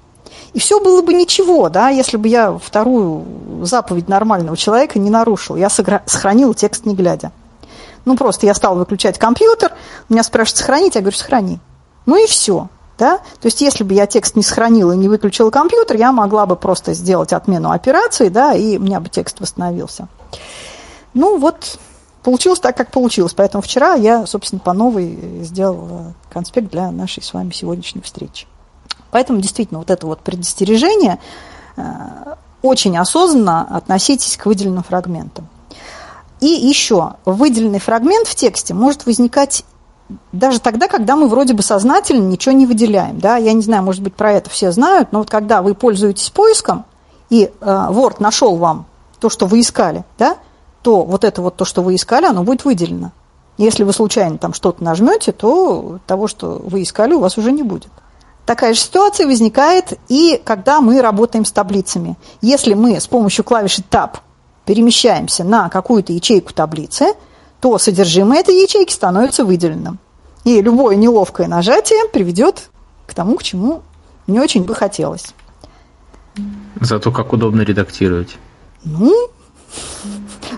И все было бы ничего, да, если бы я вторую заповедь нормального человека не нарушил. Я сохранил текст не глядя. Ну, просто я стал выключать компьютер, меня спрашивают сохранить, я говорю, сохрани. Ну и все. Да? То есть, если бы я текст не сохранила и не выключила компьютер, я могла бы просто сделать отмену операции, да, и у меня бы текст восстановился. Ну, вот получилось так, как получилось. Поэтому вчера я, собственно, по новой сделала конспект для нашей с вами сегодняшней встречи. Поэтому действительно вот это вот предостережение э, очень осознанно относитесь к выделенным фрагментам. И еще, выделенный фрагмент в тексте может возникать даже тогда, когда мы вроде бы сознательно ничего не выделяем. Да? Я не знаю, может быть, про это все знают, но вот когда вы пользуетесь поиском, и э, Word нашел вам то, что вы искали, да, то вот это вот то, что вы искали, оно будет выделено. Если вы случайно там что-то нажмете, то того, что вы искали, у вас уже не будет. Такая же ситуация возникает и когда мы работаем с таблицами. Если мы с помощью клавиши Tab перемещаемся на какую-то ячейку таблицы, то содержимое этой ячейки становится выделенным. И любое неловкое нажатие приведет к тому, к чему не очень бы хотелось. Зато как удобно редактировать. Ну,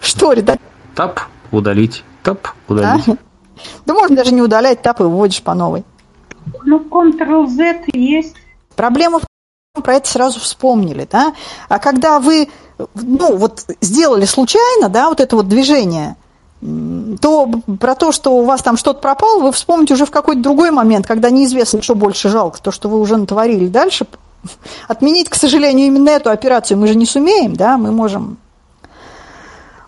что редактировать? Тап, удалить, тап, удалить. Да? да можно даже не удалять, тап и выводишь по новой. Ну, Ctrl-Z есть. Проблема в том, про это сразу вспомнили, да? А когда вы, ну, вот сделали случайно, да, вот это вот движение, то про то, что у вас там что-то пропало, вы вспомните уже в какой-то другой момент, когда неизвестно, что больше жалко, то, что вы уже натворили дальше. Отменить, к сожалению, именно эту операцию мы же не сумеем, да, мы можем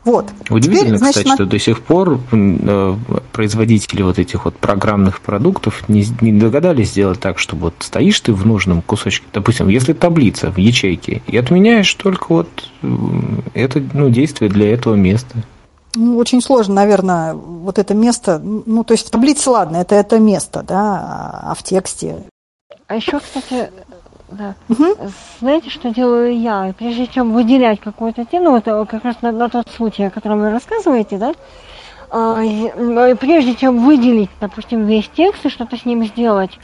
вот. Удивительно, Теперь, значит, кстати, что до сих пор э, производители вот этих вот программных продуктов не, не догадались сделать так, что вот стоишь ты в нужном кусочке, допустим, если таблица в ячейке, и отменяешь только вот это ну, действие для этого места. Ну, очень сложно, наверное, вот это место, ну, то есть таблица, ладно, это это место, да, а в тексте. А еще, кстати, да. Угу. Знаете, что делаю я? Прежде чем выделять какую-то тему, вот э, как раз на, на тот случай, о котором вы рассказываете, да, а, э, прежде чем выделить, допустим, весь текст и что-то с ним сделать,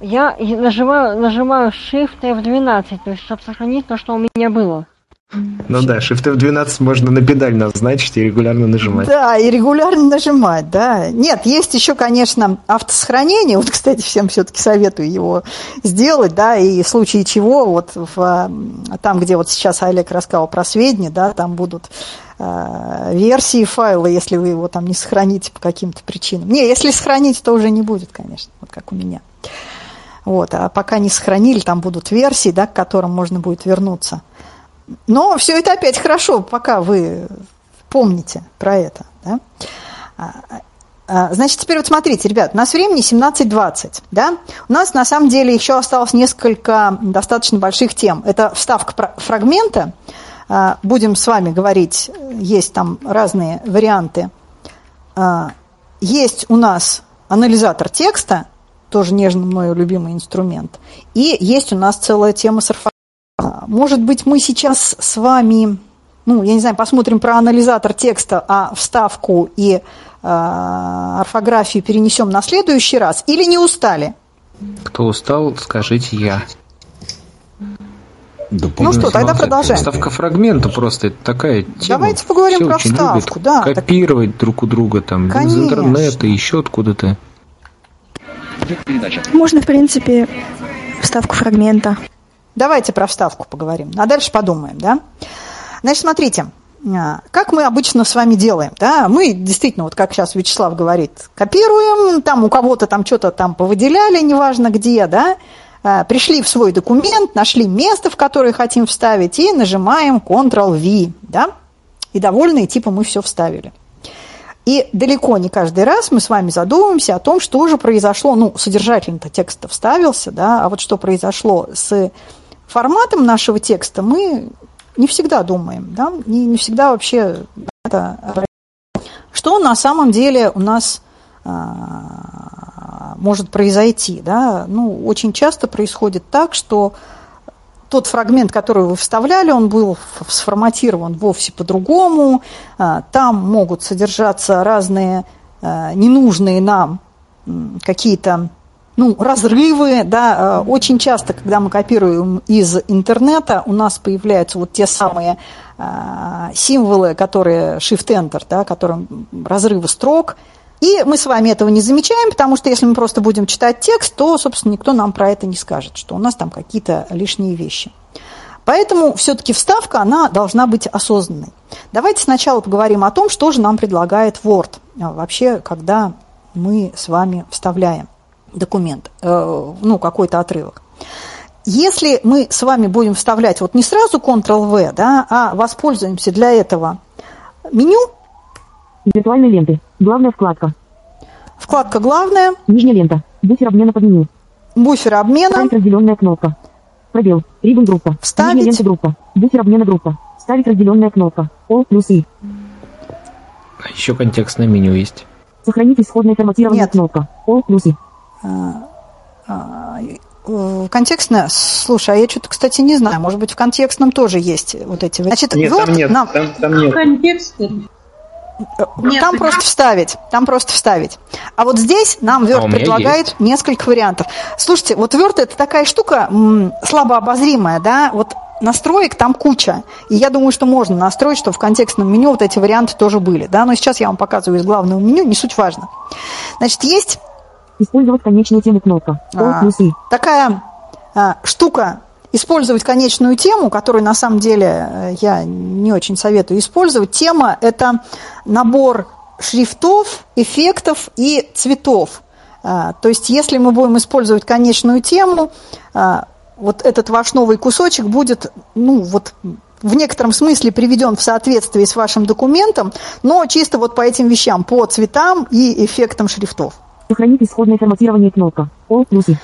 я нажимаю, нажимаю Shift F12, то есть, чтобы сохранить то, что у меня было. Ну да, Shift F12 можно на педаль назначить и регулярно нажимать. Да, и регулярно нажимать, да. Нет, есть еще, конечно, автосохранение. Вот, кстати, всем все-таки советую его сделать, да, и в случае чего, вот в, там, где вот сейчас Олег рассказал про сведения, да, там будут э, версии файла, если вы его там не сохраните по каким-то причинам. Не, если сохраните, то уже не будет, конечно, вот как у меня. Вот, а пока не сохранили, там будут версии, да, к которым можно будет вернуться. Но все это опять хорошо, пока вы помните про это. Да? А, а, значит, теперь вот смотрите, ребят, у нас времени 17.20, да? У нас на самом деле еще осталось несколько достаточно больших тем. Это вставка фрагмента, а, будем с вами говорить, есть там разные варианты. Есть у нас анализатор текста, тоже нежно мой любимый инструмент, и есть у нас целая тема с может быть, мы сейчас с вами, ну, я не знаю, посмотрим про анализатор текста, а вставку и э, орфографию перенесем на следующий раз или не устали? Кто устал, скажите я. Да, ну что, тогда продолжаем. Вставка фрагмента просто это такая тема. Давайте поговорим Все про вставку. Да, копировать так... друг у друга там Конечно. из интернета, еще откуда-то. Можно, в принципе, вставку фрагмента. Давайте про вставку поговорим, а дальше подумаем, да? Значит, смотрите, а, как мы обычно с вами делаем, да? Мы действительно, вот как сейчас Вячеслав говорит, копируем, там у кого-то там что-то там повыделяли, неважно где, да? А, пришли в свой документ, нашли место, в которое хотим вставить, и нажимаем Ctrl-V, да? И довольные, типа мы все вставили. И далеко не каждый раз мы с вами задумываемся о том, что же произошло, ну, содержательно-то текст вставился, да, а вот что произошло с форматом нашего текста мы не всегда думаем, да, не, не всегда вообще это... Что на самом деле у нас а, может произойти, да? Ну, очень часто происходит так, что тот фрагмент, который вы вставляли, он был сформатирован вовсе по-другому. А, там могут содержаться разные а, ненужные нам какие-то ну, разрывы, да, э, очень часто, когда мы копируем из интернета, у нас появляются вот те самые э, символы, которые Shift-Enter, да, которым разрывы строк, и мы с вами этого не замечаем, потому что если мы просто будем читать текст, то, собственно, никто нам про это не скажет, что у нас там какие-то лишние вещи. Поэтому все-таки вставка, она должна быть осознанной. Давайте сначала поговорим о том, что же нам предлагает Word а, вообще, когда мы с вами вставляем документ, э, ну, какой-то отрывок. Если мы с вами будем вставлять вот не сразу Ctrl-V, да, а воспользуемся для этого меню. Виртуальной ленты. Главная вкладка. Вкладка главная. Нижняя лента. Буфер обмена под меню. Буфер обмена. Ставить разделенная кнопка. Пробел. Рибн группа. Вставить. Нижняя лента группа. Буфер обмена группа. Ставить разделенная кнопка. All плюс И. Еще контекстное меню есть. Сохранить исходное форматирование Нет. кнопка. All плюс И. А, а, э, Контекстное, слушай, а я что-то, кстати, не знаю. Может быть, в контекстном тоже есть вот эти. Значит, Нет, Word там нет, нам- там, там нет. Контекст. там просто вставить, там просто вставить. А вот здесь нам Word А предлагает есть. несколько вариантов. Слушайте, вот Word это такая штука м, слабо обозримая, да, вот настроек там куча. И я думаю, что можно настроить, что в контекстном меню вот эти варианты тоже были, да, но сейчас я вам показываю из главного меню, не суть важно. Значит, есть Использовать конечную тему кнопка. А, такая а, штука использовать конечную тему, которую на самом деле э, я не очень советую использовать. Тема – это набор шрифтов, эффектов и цветов. А, То есть, если мы будем использовать конечную тему, а, вот этот ваш новый кусочек будет, ну, вот в некотором смысле приведен в соответствии с вашим документом, но чисто вот по этим вещам, по цветам и эффектам шрифтов. Сохранить исходное форматирование кнопка. All плюс И.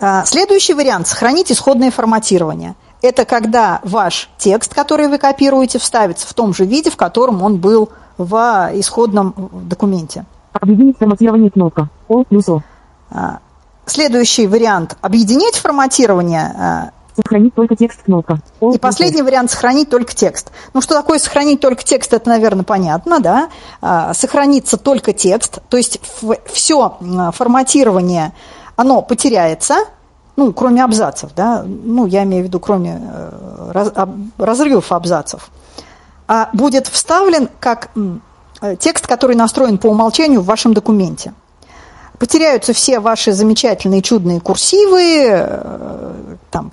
А, Следующий вариант – сохранить исходное форматирование. Это когда ваш текст, который вы копируете, вставится в том же виде, в котором он был в исходном документе. Объединить форматирование кнопка. All плюс О. А, Следующий вариант – объединять форматирование. Сохранить только текст кнопка. All И последний вариант – сохранить только текст. Ну, что такое сохранить только текст, это, наверное, понятно, да? А, Сохранится только текст, то есть все форматирование, оно потеряется, ну, кроме абзацев, да, ну, я имею в виду, кроме э, разрывов абзацев, а будет вставлен как э, текст, который настроен по умолчанию в вашем документе. Потеряются все ваши замечательные чудные курсивы, э, там,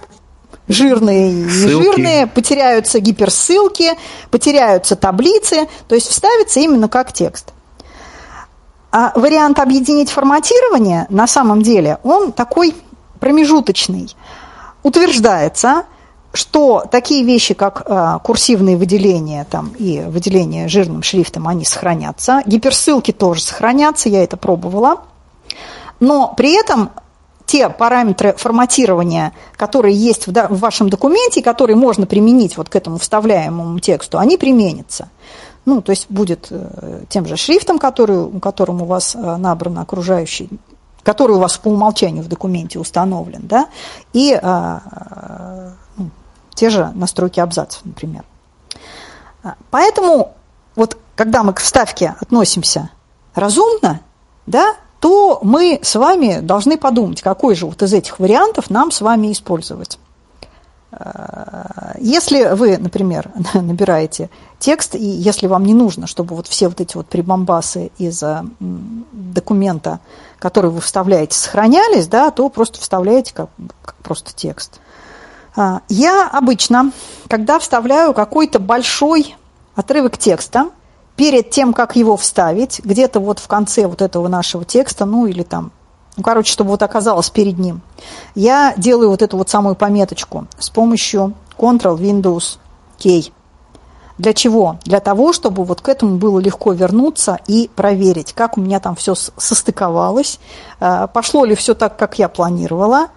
жирные и нежирные, потеряются гиперссылки, потеряются таблицы, то есть вставится именно как текст. А вариант объединить форматирование на самом деле, он такой промежуточный. Утверждается, что такие вещи, как э, курсивные выделения там, и выделение жирным шрифтом, они сохранятся. Гиперссылки тоже сохранятся, я это пробовала. Но при этом те параметры форматирования, которые есть в, да- в вашем документе, которые можно применить вот к этому вставляемому тексту, они применятся. Ну, то есть будет э, тем же шрифтом, который, которым у вас э, набран окружающий, который у вас по умолчанию в документе установлен, да, и э, ну, те же настройки абзацев, например. А, Поэтому вот когда мы к вставке относимся разумно, да, то мы с вами должны подумать, какой же вот из этих вариантов нам с вами использовать. Э, Если вы, например, набираете текст, и если вам не нужно, чтобы вот все вот эти вот прибамбасы из э, документа, который вы вставляете, сохранялись, да, то просто вставляете как, как просто текст. А, Я обычно, когда вставляю какой-то большой отрывок текста, перед тем, как его вставить, где-то вот в конце вот этого нашего текста, ну или там, ну, короче, чтобы вот оказалось перед ним, я делаю вот эту вот самую пометочку с помощью Ctrl-Windows K. Для чего? Для того, чтобы вот к этому было легко вернуться и проверить, как у меня там все состыковалось, э, пошло ли все так, как я планировала.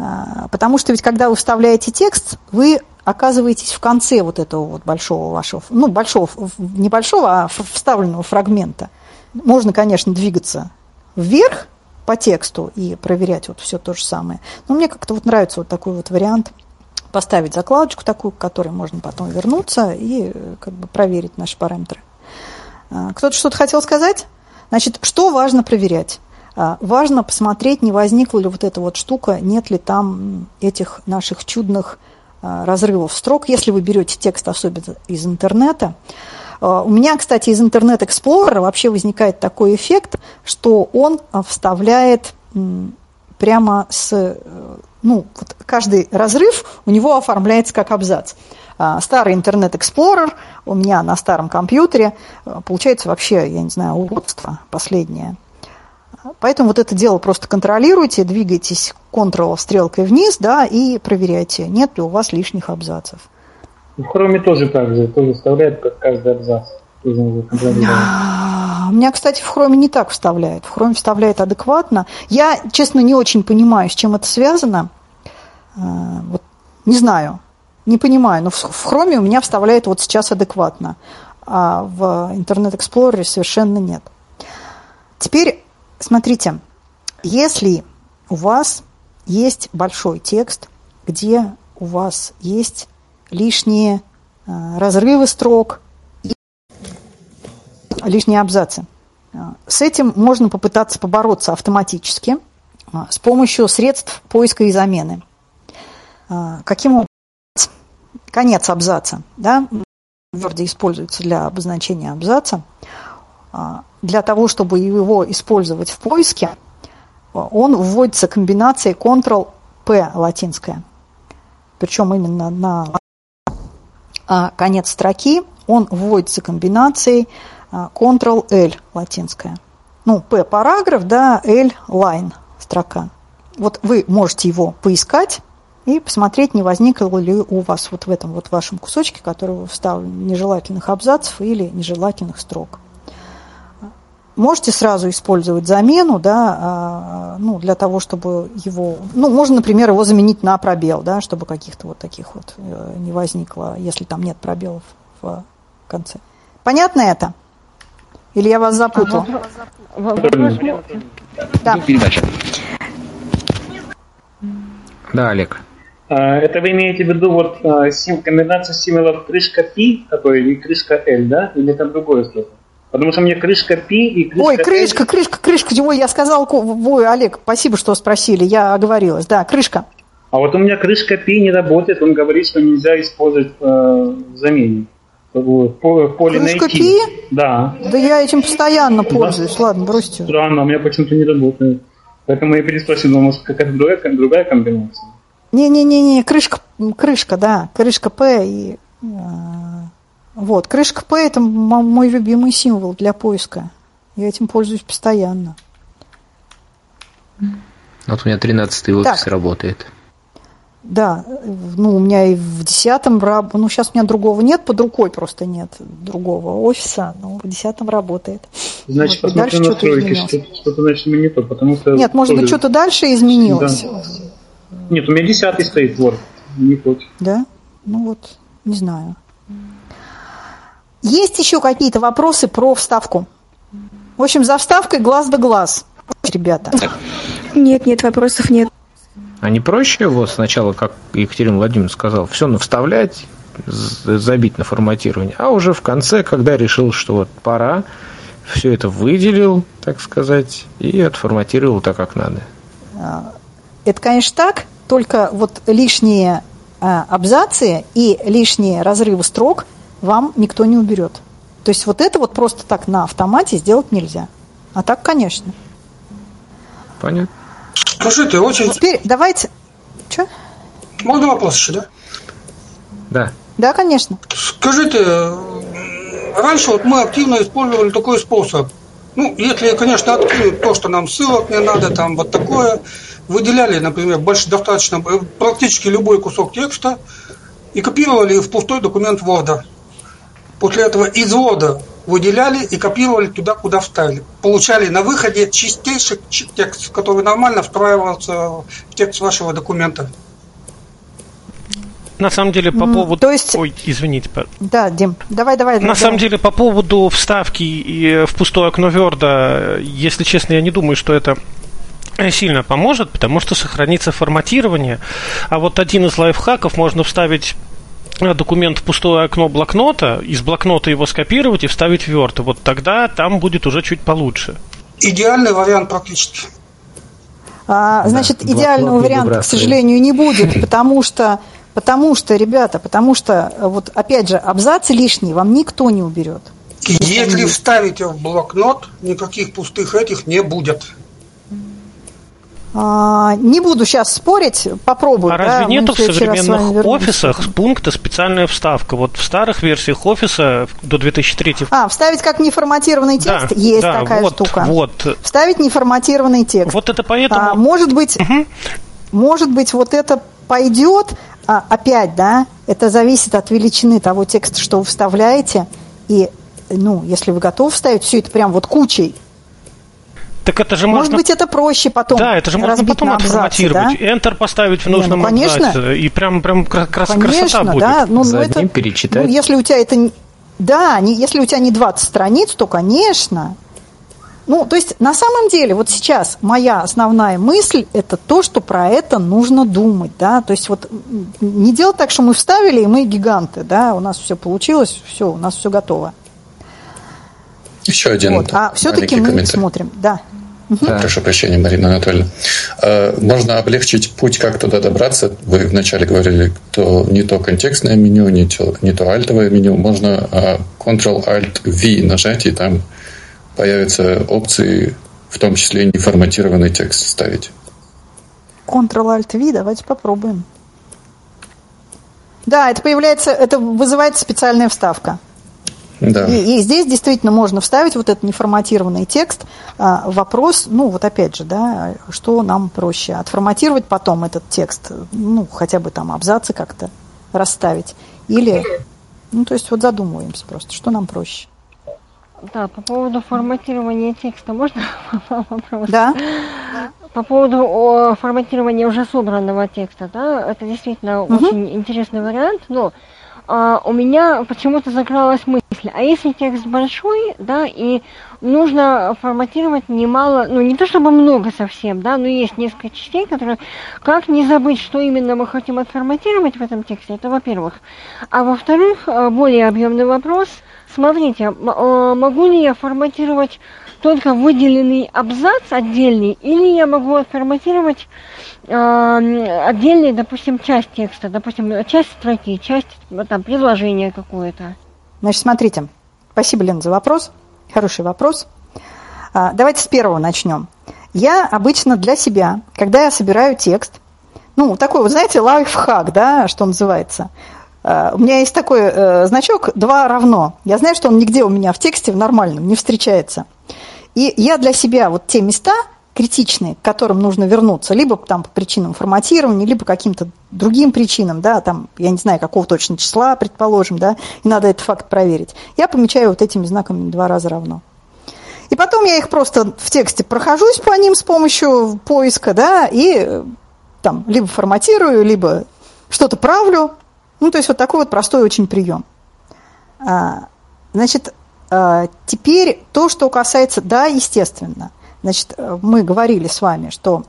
Э, Потому что ведь когда вы вставляете текст, вы оказываетесь в конце вот этого вот большого вашего, ну, большого, небольшого, а вставленного фрагмента. Можно, конечно, двигаться вверх по тексту и проверять вот все то же самое. Но мне как-то вот нравится вот такой вот вариант поставить закладочку такую, к которой можно потом вернуться и э, как бы проверить наши параметры. А, Кто-то что-то хотел сказать? Значит, что важно проверять? А, важно посмотреть, не возникла ли вот эта вот штука, нет ли там этих наших чудных а, разрывов строк, если вы берете текст особенно из интернета. А, у меня, кстати, из интернет Explorer вообще возникает такой эффект, что он вставляет прямо с... Э, ну, вот каждый разрыв у него оформляется как абзац. Старый интернет Explorer у меня на старом компьютере получается вообще, я не знаю, уродство последнее. Поэтому вот это дело просто контролируйте, двигайтесь Ctrl стрелкой вниз, да, и проверяйте, нет ли у вас лишних абзацев. В Chrome тоже так же, тоже вставляет как каждый абзац. У меня, кстати, в Chrome не так вставляет. В Chrome вставляет адекватно. Я, честно, не очень понимаю, с чем это связано. А, вот, не знаю, не понимаю, но в Chrome у меня вставляет вот сейчас адекватно, а в Internet Explorer совершенно нет. Теперь Смотрите, если у вас есть большой текст, где у вас есть лишние э, разрывы строк и лишние абзацы. Э, с этим можно попытаться побороться автоматически э, с помощью средств поиска и замены. Каким образом? Конец абзаца. Да? Word используется для обозначения абзаца. Для того, чтобы его использовать в поиске, он вводится комбинацией Ctrl-P латинская. Причем именно на а, конец строки он вводится комбинацией а, Ctrl-L латинская. Ну, P параграф, да, L line строка. Вот вы можете его поискать и посмотреть, не возникло ли у вас вот в этом вот вашем кусочке, который вы вставили, нежелательных абзацев или нежелательных строк. Можете сразу использовать замену, да, а, ну, для того, чтобы его, ну, можно, например, его заменить на пробел, да, чтобы каких-то вот таких вот э, не возникло, если там нет пробелов в конце. Понятно это? Или я вас запутал? Да. Да, Олег. А, это вы имеете в виду вот а, комбинация символов крышка P, который и крышка L, да? Или это другое слово? Потому что мне крышка Пи и крышка... Ой, крышка, крышка, крышка. Ой, я сказал, ой, Олег, спасибо, что спросили, я оговорилась. Да, крышка. А вот у меня крышка Пи не работает, он говорит, что нельзя использовать э, в замене. В поле крышка найти. Пи? Да. Да я этим постоянно пользуюсь, да? ладно, бросьте. Странно, у меня почему-то не работает. Поэтому я переспросил, может, какая-то другая, другая комбинация. Не-не-не, крышка, крышка, да, крышка П и... Э, вот, крышка П – это мой любимый символ для поиска. Я этим пользуюсь постоянно. Вот у меня 13-й офис так. работает. Да, ну, у меня и в десятом, ну, сейчас у меня другого нет, под рукой просто нет другого офиса, но в десятом работает. Значит, вот, настройки, что-то, что-то, значит, не то, потому что... Нет, может быть, что-то дальше изменилось. Да. Нет, у меня десятый стоит Word, не хоть. Да? Ну вот, не знаю. Есть еще какие-то вопросы про вставку? В общем, за вставкой глаз да глаз, ребята. Нет, нет, вопросов нет. А не проще его сначала, как Екатерина Владимировна сказала, все вставлять, забить на форматирование, а уже в конце, когда решил, что вот пора, все это выделил, так сказать, и отформатировал так, как надо. А, это, конечно, так, только вот лишние а, абзацы и лишние разрывы строк – вам никто не уберет. То есть вот это вот просто так на автомате сделать нельзя. А так, конечно. Понятно. Скажите, очень... Теперь давайте... Что? Можно вопрос еще, да? Да. Да, конечно. Скажите, раньше вот мы активно использовали такой способ. Ну, если, конечно, открыть то, что нам ссылок не надо, там вот такое, выделяли, например, больше достаточно, практически любой кусок текста и копировали в пустой документ Word. После этого извода выделяли и копировали туда, куда вставили. Получали на выходе чистейший текст, который нормально встраивался в текст вашего документа. На самом деле, по поводу... То есть... Ой, извините. Да, Дим, давай, давай. На давай. самом деле, по поводу вставки и в пустое окно Верда, если честно, я не думаю, что это сильно поможет, потому что сохранится форматирование. А вот один из лайфхаков можно вставить документ в пустое окно блокнота, из блокнота его скопировать и вставить в Word. Вот тогда там будет уже чуть получше. Идеальный вариант практически. А, значит, Да, идеального варианта, к сожалению, не будет, потому что, потому что, ребята, потому что, вот опять же, абзацы лишние вам никто не уберет. Если вставите в блокнот, никаких пустых этих не будет. А, не буду сейчас спорить, попробую. А да, разве нету в современных офисах пункта специальная вставка? Вот в старых версиях офиса до 2003 А, вставить как неформатированный Да, текст? Есть да, такая вот, штука. Вот. Вставить неформатированный текст. Вот это поэтому... А, может быть, может быть, вот это пойдет, а, опять, да, это зависит от величины того текста, что вы вставляете, и, ну, если вы готовы вставить все это прям вот кучей, Так это же может можно... быть, это проще потом Да, это же можно потом отформатировать. да? Enter поставить в Не, ну, нужном конечно. абзаце. И прям, прям кра- крас- красота Конечно, будет. да. Ну, За ну, это, одним перечитать. ну, если у тебя это... Да, не, если у тебя не 20 страниц, то, конечно. Ну, то есть, на самом деле, вот сейчас моя основная мысль – это то, что про это нужно думать, да, то есть вот не делать так, что мы вставили, и мы гиганты, да, у нас все получилось, все, у нас все готово. Еще один Вот. А все-таки мы смотрим, да. Прошу прощения, Марина Анатольевна. Э, Можно облегчить путь, как туда добраться. Вы вначале говорили, то не то контекстное меню, не то, не то альтовое меню. Можно э, Ctrl-Alt-V нажать, и там появятся опции, в том числе и неформатированный текст ставить. Ctrl-Alt-V, давайте попробуем. Да, это появляется, это вызывает специальная вставка. Да. И, и здесь действительно можно вставить вот этот неформатированный текст. А, вопрос, ну вот опять же, да, что нам проще? Отформатировать потом этот текст, ну хотя бы там абзацы как-то расставить. Или, ну то есть вот задумываемся просто, что нам проще. Да, по поводу форматирования текста можно вопрос? Да. По поводу форматирования уже собранного текста, да, это действительно Мгм. очень интересный вариант, но а, у меня почему-то закралась мысль, а если текст большой, да, и нужно форматировать немало, ну не то чтобы много совсем, да, но есть несколько частей, которые, как не забыть, что именно мы хотим отформатировать в этом тексте, это во-первых. А во-вторых, э, более объемный вопрос, смотрите, э, могу ли я форматировать только выделенный абзац отдельный, или я могу отформатировать э, м, отдельный, допустим, часть текста, допустим, часть строки, часть там, предложения какое-то. Значит, смотрите, спасибо, Лена, за вопрос. Хороший вопрос. А, Давайте с первого начнем. Я обычно для себя, когда я собираю текст, ну, такой, вот знаете, лайфхак, да, что называется. А, У меня есть такой э, значок «два равно». Я знаю, что он нигде у меня в тексте в нормальном не встречается. И я для себя вот те места критичные, к которым нужно вернуться, либо там по причинам форматирования, либо каким-то другим причинам, да, там, я не знаю, какого точно числа, предположим, да, и надо этот факт проверить. Я помечаю вот этими знаками два раза равно. И потом я их просто в тексте прохожусь по ним с помощью поиска, да, и э, там либо форматирую, либо что-то правлю. Ну, то есть вот такой вот простой очень прием. А, Значит, теперь то, что касается, да, естественно. Значит, э, мы говорили с вами, что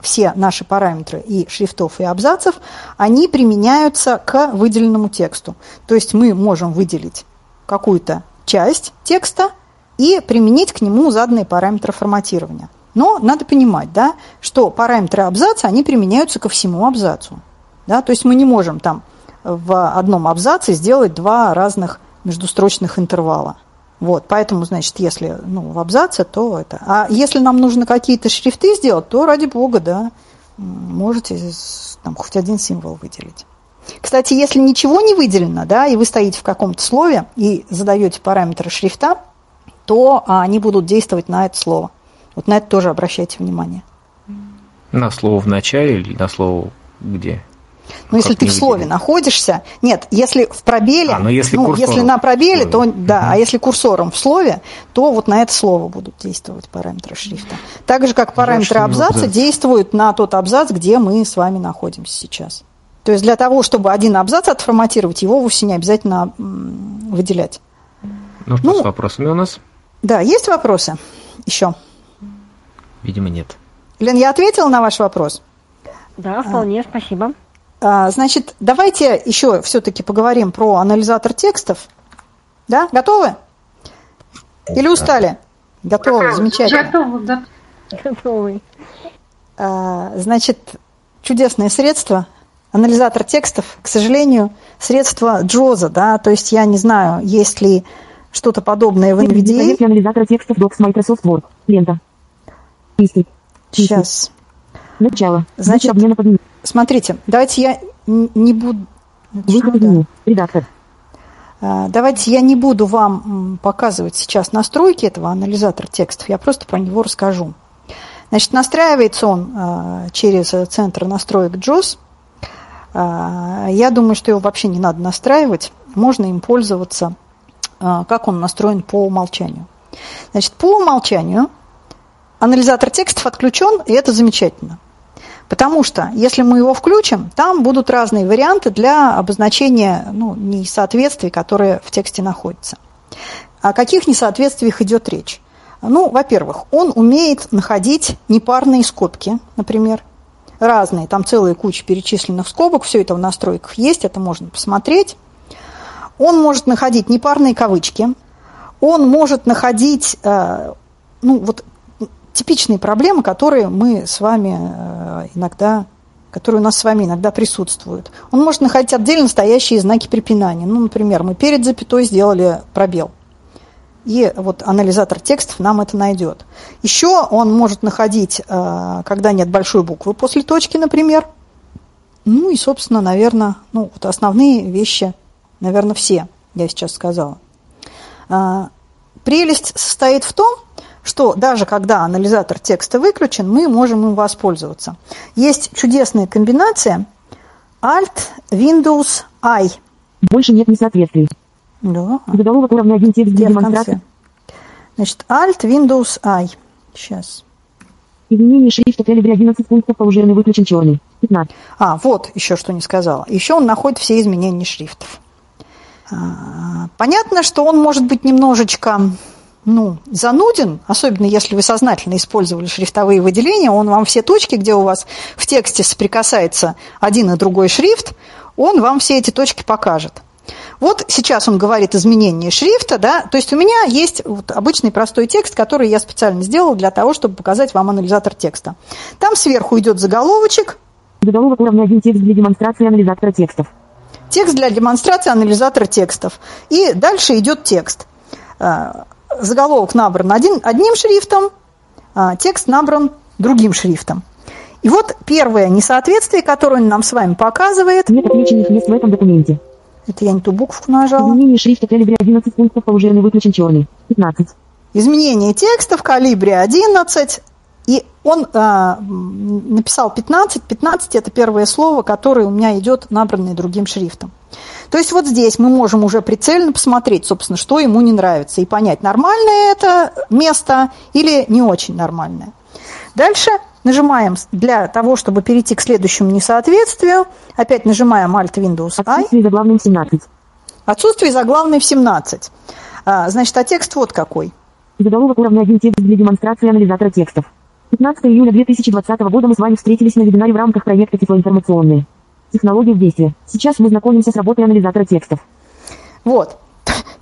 все наши параметры и шрифтов, и абзацев, они применяются к выделенному тексту. То есть мы можем выделить какую-то часть текста и применить к нему заданные параметры форматирования. Но надо понимать, да, что параметры абзаца, они применяются ко всему абзацу. Да? То есть мы не можем там в одном абзаце сделать два разных междустрочных интервала. Вот, поэтому, значит, если ну, в абзаце, то это. А если нам нужно какие-то шрифты сделать, то ради бога, да, можете там хоть один символ выделить. Кстати, если ничего не выделено, да, и вы стоите в каком-то слове и задаете параметры шрифта, то а, они будут действовать на это слово. Вот на это тоже обращайте внимание. На слово в начале или на слово где? Но если ты в слове находишься, нет, если в пробеле, А, ну, если ну, курсором если на пробеле, то да, а если курсором в слове, то вот на это слово будут действовать параметры шрифта. Так же, как параметры абзаца действуют на тот абзац, где мы с вами находимся сейчас. То есть для того, чтобы один абзац отформатировать, его вовсе не обязательно выделять. Ну что с вопросами у нас? Да, есть вопросы еще? Видимо, нет. Лен, я ответила на ваш вопрос? Да, вполне, спасибо. А, Значит, давайте еще все-таки поговорим про анализатор текстов. Да, готовы? Или устали? Готовы, замечательно. Готовы, да. Готовы. А, значит, чудесное средство, анализатор текстов, к сожалению, средство Джоза, да, то есть я не знаю, есть ли что-то подобное в NVDA. анализатора текстов Docs Microsoft Word. Лента. Сейчас. Начало. Значит, смотрите, давайте я не буду... Редактор. А, давайте я не буду вам показывать сейчас настройки этого анализатора текстов, я просто про него расскажу. Значит, настраивается он а, через центр настроек JOS. А, я думаю, что его вообще не надо настраивать, можно им пользоваться, как он настроен по умолчанию. Значит, по умолчанию анализатор текстов отключен, и это замечательно. Потому что, если мы его включим, там будут разные варианты для обозначения ну, несоответствий, которые в тексте находятся. О каких несоответствиях идет речь? Ну, во-первых, он умеет находить непарные скобки, например, разные, там целая куча перечисленных скобок, все это в настройках есть, это можно посмотреть. Он может находить непарные кавычки, он может находить, э, ну, вот типичные проблемы, которые мы с вами э, иногда, которые у нас с вами иногда присутствуют. Он может находить отдельно стоящие знаки препинания. Ну, например, мы перед запятой сделали пробел. И вот анализатор текстов нам это найдет. Еще он может находить, э, когда нет большой буквы после точки, например. Ну и, собственно, наверное, ну, вот основные вещи, наверное, все я сейчас сказала. А, прелесть состоит в том, что даже когда анализатор текста выключен, мы можем им воспользоваться. Есть чудесная комбинация Alt, Windows, I. Больше нет несоответствий. Да. Заголовок уровня 1 текст для демонстрации. Значит, Alt, Windows, I. Сейчас. Изменение шрифта Telegram 11 пунктов положенный выключен черный. 15. А, вот еще что не сказала. Еще он находит все изменения шрифтов. А, понятно, что он может быть немножечко ну, зануден, особенно если вы сознательно использовали шрифтовые выделения, он вам все точки, где у вас в тексте соприкасается один и другой шрифт, он вам все эти точки покажет. Вот сейчас он говорит изменение шрифта, да, то есть у меня есть вот обычный простой текст, который я специально сделал для того, чтобы показать вам анализатор текста. Там сверху идет заголовочек. Заголовок уровня один текст для демонстрации анализатора текстов. Текст для демонстрации анализатора текстов. И дальше идет текст а, заголовок набран один, одним шрифтом, а текст набран другим шрифтом. И вот первое несоответствие, которое он нам с вами показывает. Нет отмеченных мест в этом документе. Это я не ту букву нажала. Изменение шрифта калибре 11 пунктов положенный выключен черный. 15. Изменение текста в калибре 11. И он э, написал 15. 15 это первое слово, которое у меня идет набранное другим шрифтом. То есть вот здесь мы можем уже прицельно посмотреть, собственно, что ему не нравится, и понять, нормальное это место или не очень нормальное. Дальше нажимаем для того, чтобы перейти к следующему несоответствию. Опять нажимаем Alt Windows I. Отсутствие заглавной в 17. Отсутствие заглавной в 17. А, значит, а текст вот какой. Заголовок уровня 1 текст для демонстрации анализатора текстов. 15 июля 2020 года мы с вами встретились на вебинаре в рамках проекта «Тифлоинформационные». Технология в действии. Сейчас мы знакомимся с работой анализатора текстов. Вот.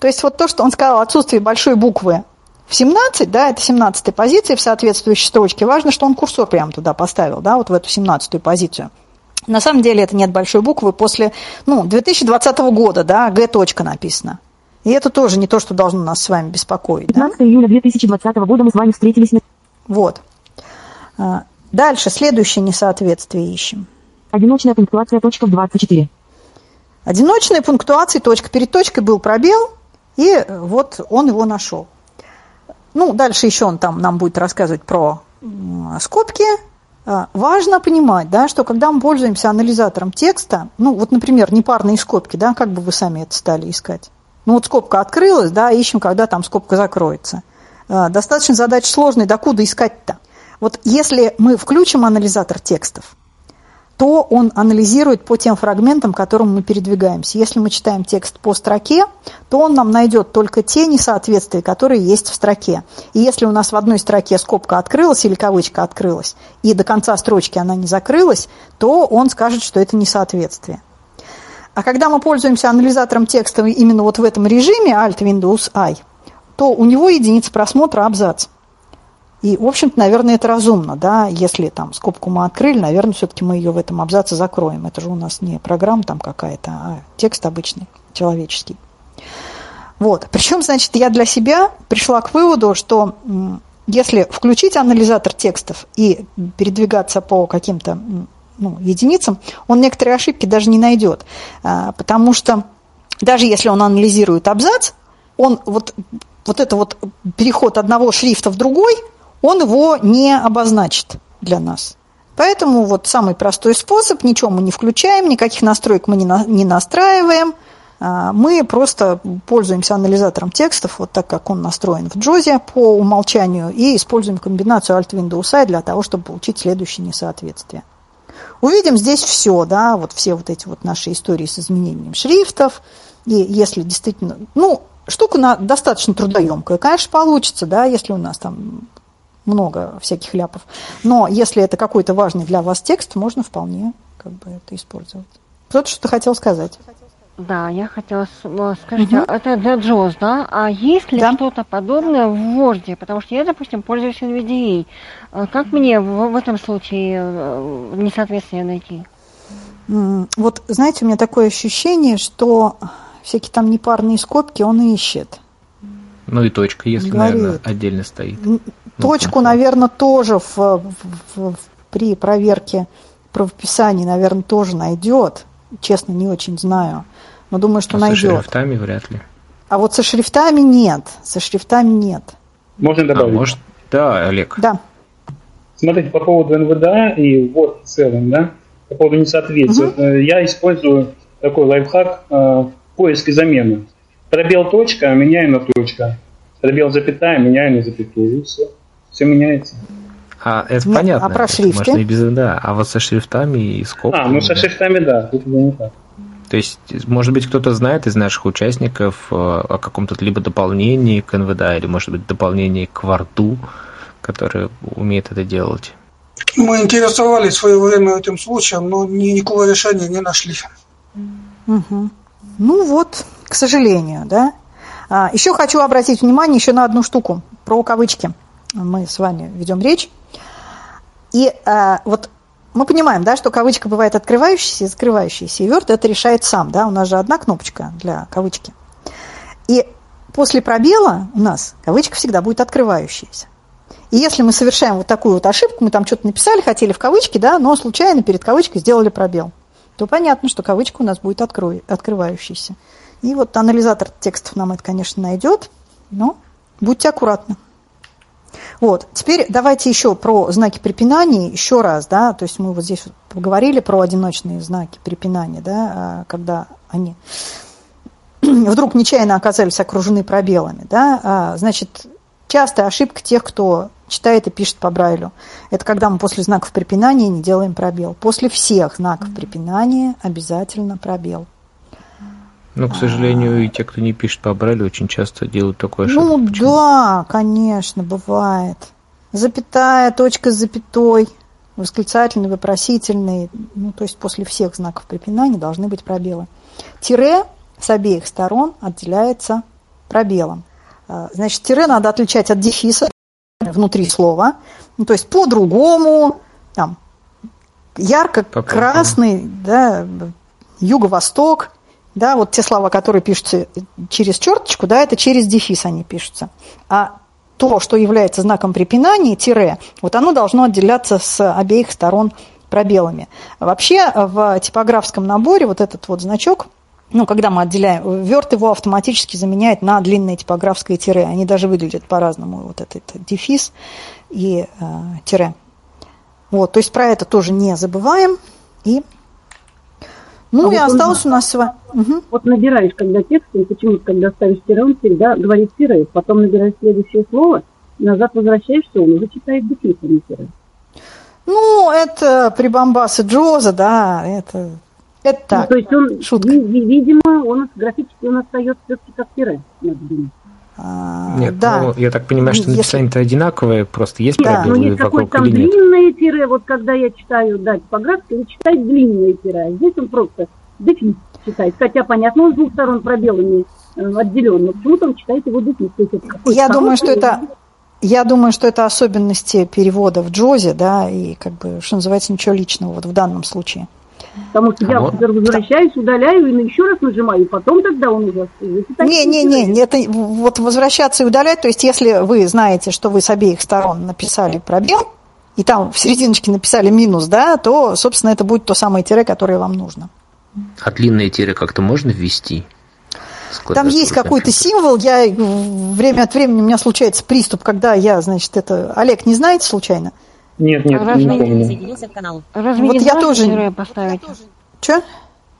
То есть вот то, что он сказал, отсутствие большой буквы в 17, да, это 17 позиция в соответствующей строчке. Важно, что он курсор прямо туда поставил, да, вот в эту 17 позицию. На самом деле это нет большой буквы после, ну, 2020 года, да, Г точка написано. И это тоже не то, что должно нас с вами беспокоить. 15 да? июля 2020 года мы с вами встретились. Вот. А, дальше, следующее несоответствие ищем. Одиночная пунктуация точка в 24. Одиночная пунктуация точка. Перед точкой был пробел, и вот он его нашел. Ну, дальше еще он там нам будет рассказывать про скобки. А, важно понимать, да, что когда мы пользуемся анализатором текста, ну, вот, например, непарные скобки, да, как бы вы сами это стали искать? Ну, вот скобка открылась, да, ищем, когда там скобка закроется. А, достаточно задача сложная, докуда искать-то? Вот если мы включим анализатор текстов, то он анализирует по тем фрагментам, к которым мы передвигаемся. Если мы читаем текст по строке, то он нам найдет только те несоответствия, которые есть в строке. И если у нас в одной строке скобка открылась или кавычка открылась, и до конца строчки она не закрылась, то он скажет, что это несоответствие. А когда мы пользуемся анализатором текста именно вот в этом режиме Alt Windows I, то у него единица просмотра абзац. И, в общем-то, наверное, это разумно, да, если там скобку мы открыли, наверное, все-таки мы ее в этом абзаце закроем. Это же у нас не программа там какая-то, а текст обычный, человеческий. Вот. Причем, значит, я для себя пришла к выводу, что если включить анализатор текстов и передвигаться по каким-то ну, единицам, он некоторые ошибки даже не найдет. А, потому что даже если он анализирует абзац, он вот, вот это вот переход одного шрифта в другой, он его не обозначит для нас. Поэтому вот самый простой способ, ничего мы не включаем, никаких настроек мы не, на, не настраиваем, а, мы просто пользуемся анализатором текстов, вот так как он настроен в Джозе по умолчанию, и используем комбинацию Alt-Windows I для того, чтобы получить следующее несоответствие. Увидим здесь все, да, вот все вот эти вот наши истории с изменением шрифтов, и если действительно, ну, штука на, достаточно трудоемкая, конечно, получится, да, если у нас там много всяких ляпов. Но если это какой-то важный для вас текст, можно вполне как бы это использовать. Кто-то что-то хотел сказать. Да, я хотела сказать, угу. это для JAWS, да? А есть ли да. что-то подобное в Word? Потому что я, допустим, пользуюсь NVDA. А как мне в, в этом случае э, несоответствие найти? Вот, знаете, у меня такое ощущение, что всякие там непарные скобки он ищет. Ну и точка, если, Говорит. наверное, отдельно стоит. Точку, ну, наверное, тоже в, в, в, при проверке правописания, наверное, тоже найдет. Честно, не очень знаю. Но думаю, что а найдет. Со шрифтами вряд ли. А вот со шрифтами нет. Со шрифтами нет. Можно а добавить? А, может, да, Олег. Да. Смотрите, по поводу НВДА и вот в целом, да, по поводу несоответствия. Угу. Я использую такой лайфхак э, поиск и замена. Пробел точка, меняю на точка. Пробел запятая, меняю на запятую. И все. Все меняется. А, это Нет, понятно. А про шрифты? Можно и без, да. А вот со шрифтами и скобками. А, ну со шрифтами, да. Тут не так. То есть, может быть, кто-то знает из наших участников э, о каком-то либо дополнении к НВДА, или, может быть, дополнении к Варду, который умеет это делать? Мы интересовались в свое время этим случаем, но никакого решения не нашли. Угу. Ну вот, к сожалению, да. А, еще хочу обратить внимание еще на одну штуку про кавычки. Мы с вами ведем речь. И а, вот мы понимаем, да, что кавычка бывает открывающаяся и закрывающаяся. И Word это решает сам, да, у нас же одна кнопочка для кавычки. И после пробела у нас кавычка всегда будет открывающаяся. И если мы совершаем вот такую вот ошибку, мы там что-то написали, хотели в кавычки, да, но случайно перед кавычкой сделали пробел, то понятно, что кавычка у нас будет открой, открывающаяся. И вот анализатор текстов нам это, конечно, найдет, но будьте аккуратны. Вот. Теперь давайте еще про знаки препинания еще раз, да, то есть мы вот здесь поговорили про одиночные знаки препинания, да, а, когда они вдруг нечаянно оказались окружены пробелами, да, а, значит, частая ошибка тех, кто читает и пишет по Брайлю. Это когда мы после знаков препинания не делаем пробел. После всех знаков препинания обязательно пробел. Ну, к сожалению, и те, кто не пишет по Брайлю, очень часто делают такое ошибку. Ну Почему? да, конечно, бывает. Запятая, точка с запятой, восклицательный, вопросительный. Ну, то есть после всех знаков препинания должны быть пробелы. Тире с обеих сторон отделяется пробелом. А, значит, тире надо отличать от дефиса внутри слова. Ну, то есть по-другому, там, ярко-красный, да, юго-восток, да, вот те слова, которые пишутся через черточку, да, это через дефис они пишутся. А то, что является знаком препинания, тире, вот оно должно отделяться с обеих сторон пробелами. Вообще в типографском наборе вот этот вот значок, ну, когда мы отделяем, Word его автоматически заменяет на длинное типографское тире. Они даже выглядят по-разному, вот этот дефис и э, тире. Вот, то есть про это тоже не забываем. И ну а и вот осталось он, у нас... Угу. Вот набираешь, когда текст, и почему-то, когда ставишь тире, он всегда говорит тире, потом набираешь следующее слово, назад возвращаешься, он уже читает дефис, а не тире. Ну, это прибамбасы Джоза, да, это, это так. Ну, то есть он, Шутка. видимо, он графически он остается все-таки как тире, надо думать. А, Нет, да. ну, я так понимаю, что написание-то одинаковое, просто есть да. пробелы ну, есть вокруг там или нет? длинные тире, вот когда я читаю, да, типографски, он читает длинные тире, а здесь он просто дефис читает. Хотя, понятно, он с двух сторон пробелами отделенно. Почему там читаете его дефис? Я думаю, что это я думаю, что это особенности перевода в Джозе, да, и как бы, что называется, ничего личного вот в данном случае. Потому что я вот. возвращаюсь, удаляю и еще раз нажимаю, и потом тогда он уже... Не, не, не, это вот возвращаться и удалять, то есть если вы знаете, что вы с обеих сторон написали пробел, и там в серединочке написали минус, да, то, собственно, это будет то самое тире, которое вам нужно. А длинные тире как-то можно ввести? Там есть какой-то символ, я время от времени у меня случается приступ, когда я, значит, это... Олег, не знаете случайно? Нет, нет, Разве не помню. Разве вот я тоже... поставить? Что?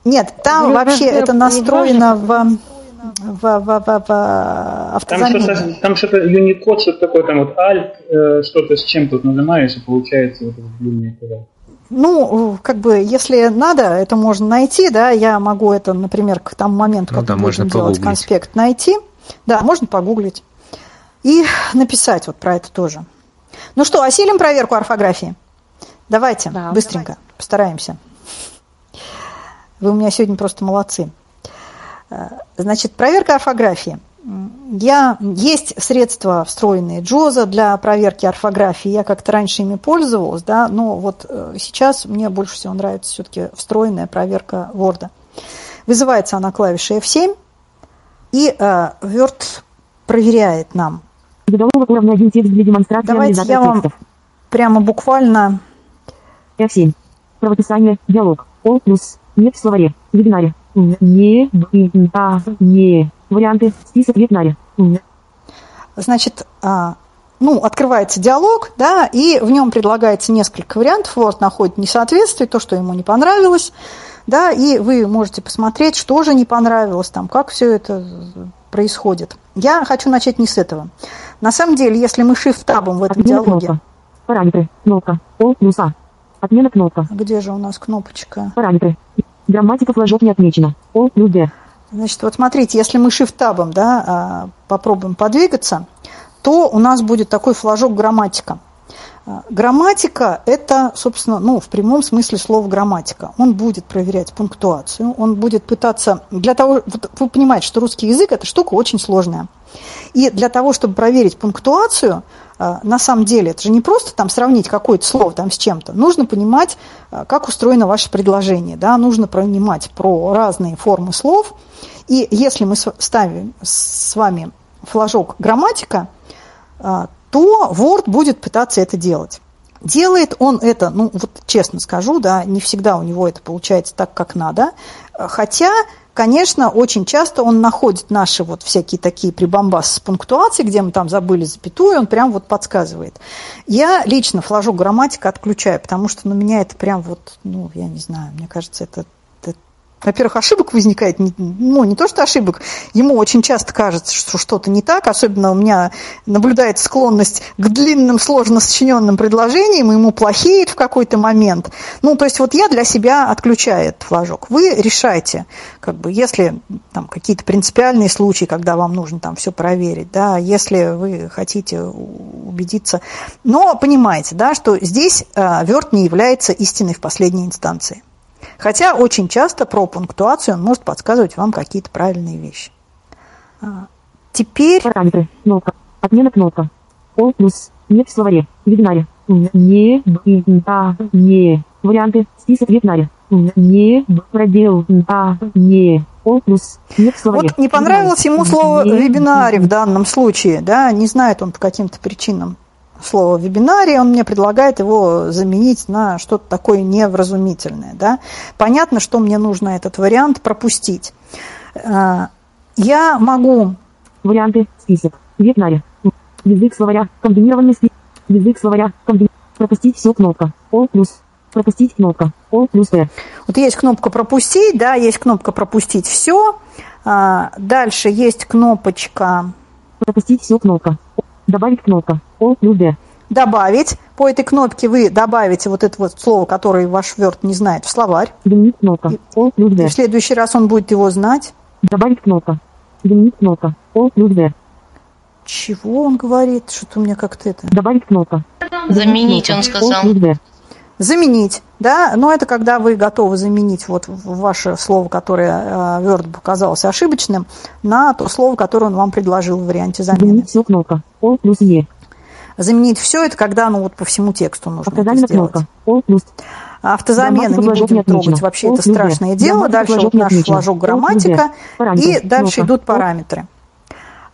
Нет, там Вы вообще это настроено в, в, в, в, в Там автозамене. что-то, там что-то Unicode, что-то такое, там вот Alt, э, что-то с чем тут нажимаешь, и получается вот этот длинный тире. Ну, как бы, если надо, это можно найти, да, я могу это, например, к тому моменту, Ну как да, можно делать погуглить. конспект, найти. Да, можно погуглить. И написать вот про это тоже. Ну что, осилим проверку орфографии? Давайте, быстренько, постараемся. Вы у меня сегодня просто молодцы. Э, Значит, проверка орфографии. Я, есть средства встроенные Джоза для проверки орфографии. Я как-то раньше ими пользовалась, да, но вот э, сейчас мне больше всего нравится все-таки встроенная проверка Word. Вызывается она клавишей F7, и э, Word проверяет нам. Заголовок уровня 1 текст для демонстрации Давайте я вам текстов. прямо буквально... F7. Правописание. Диалог. О плюс. Нет в словаре. Вебинаре. Е, А, Е. Варианты. Список вебинаре. Значит, а, ну, открывается диалог, да, и в нем предлагается несколько вариантов. Word находит несоответствие, то, что ему не понравилось, да, и вы можете посмотреть, что же не понравилось, там, как все это происходит. Я хочу начать не с этого. На самом деле, если мы shift-табом в этом Отмена диалоге... кнопка. Параметры. Кнопка. О плюс А. Отмена кнопка. Где же у нас кнопочка? Параметры. Грамматика флажок не отмечена. О плюс Д. Значит, вот смотрите, если мы shift-табом да, а, попробуем подвигаться, то у нас будет такой флажок грамматика. А, Грамматика – это, собственно, ну, в прямом смысле слова грамматика. Он будет проверять пунктуацию, он будет пытаться… Для того, вот вы понимаете, что русский язык – это штука очень сложная. И для того, чтобы проверить пунктуацию, а, на самом деле, это же не просто там сравнить какое-то слово там с чем-то. Нужно понимать, а, как устроено ваше предложение. Да? Нужно понимать про разные формы слов. И если мы ставим с вами флажок грамматика, то Word будет пытаться это делать. Делает он это, ну вот честно скажу, да, не всегда у него это получается так, как надо. Хотя, конечно, очень часто он находит наши вот всякие такие прибамбасы с пунктуацией, где мы там забыли запятую, он прям вот подсказывает. Я лично флажок грамматика отключаю, потому что на меня это прям вот, ну, я не знаю, мне кажется, это во-первых, ошибок возникает, ну, не то что ошибок, ему очень часто кажется, что что-то не так, особенно у меня наблюдается склонность к длинным, сложно сочиненным предложениям, ему плохеет в какой-то момент. Ну, то есть вот я для себя отключаю этот флажок. Вы решайте, как бы, если там какие-то принципиальные случаи, когда вам нужно там все проверить, да, если вы хотите убедиться. Но понимаете, да, что здесь э, Word не является истиной в последней инстанции. Хотя очень часто про пунктуацию он может подсказывать вам какие-то правильные вещи. А, Теперь... Параметры. Кнопка. Отмена кнопка. О плюс. Нет в словаре. Вебинаре. Е, Б, А, Е. Варианты. Список вебинаре. Е, Б, пробел, А, Е. О плюс. Нет в словаре. Вот не понравилось ему слово «вебинаре» в данном случае, да, не знает он по каким-то причинам слово «вебинаре», он мне предлагает его заменить на что-то такое невразумительное, да. Понятно, что мне нужно этот вариант пропустить. А, Я могу... Варианты. Список. В вебинаре. Язык словаря. Комбинированный список. Язык словаря. Комби... Пропустить все кнопка. О плюс. Пропустить кнопка. О плюс Т. Вот есть кнопка «Пропустить», да, есть кнопка «Пропустить все». Дальше есть кнопочка Пропустить все кнопка. Добавить кнопка. О плюс Д. «Добавить». По этой кнопке вы добавите вот это вот слово, которое ваш Word не знает, в словарь. Заменить кнопка. О плюс И в следующий раз он будет его знать. Добавить кнопка. Заменить кнопка. О плюс Д. Чего он говорит? Что-то у меня как-то это... Добавить кнопка. Заменить, он сказал. плюс Д. заменить, да, но это когда вы готовы заменить вот ваше слово, которое э, Word показалось ошибочным, на то слово, которое он вам предложил в варианте замены. Заменить все кнопка. О плюс Е. Заменить все это, когда ну вот по всему тексту нужно Автозамена это сделать. кнопка. О плюс. Автозамена не будем трогать, вообще это страшное дело. Дальше вот наш флажок грамматика, и дальше идут параметры.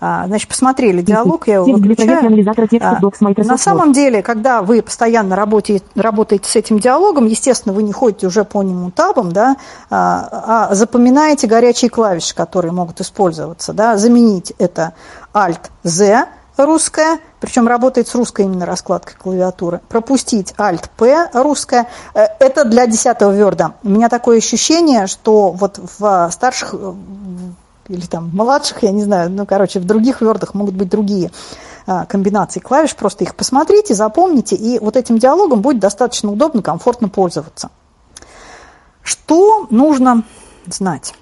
А, значит, посмотрели диалог, я его выключаю. А, на самом деле, когда вы постоянно работаете, работаете с этим диалогом, естественно, вы не ходите уже по нему табом, да, а, а запоминаете горячие клавиши, которые могут использоваться. Да. Заменить это Alt-Z, русская, причем работает с русской именно раскладкой клавиатуры. Пропустить Alt-P русская. Э, это для 10 верда. У меня такое ощущение, что вот в старших или там младших, я не знаю, ну, короче, в других вердах могут быть другие а, комбинации клавиш, просто их посмотрите, запомните, и вот этим диалогом будет достаточно удобно, комфортно пользоваться. Что нужно знать?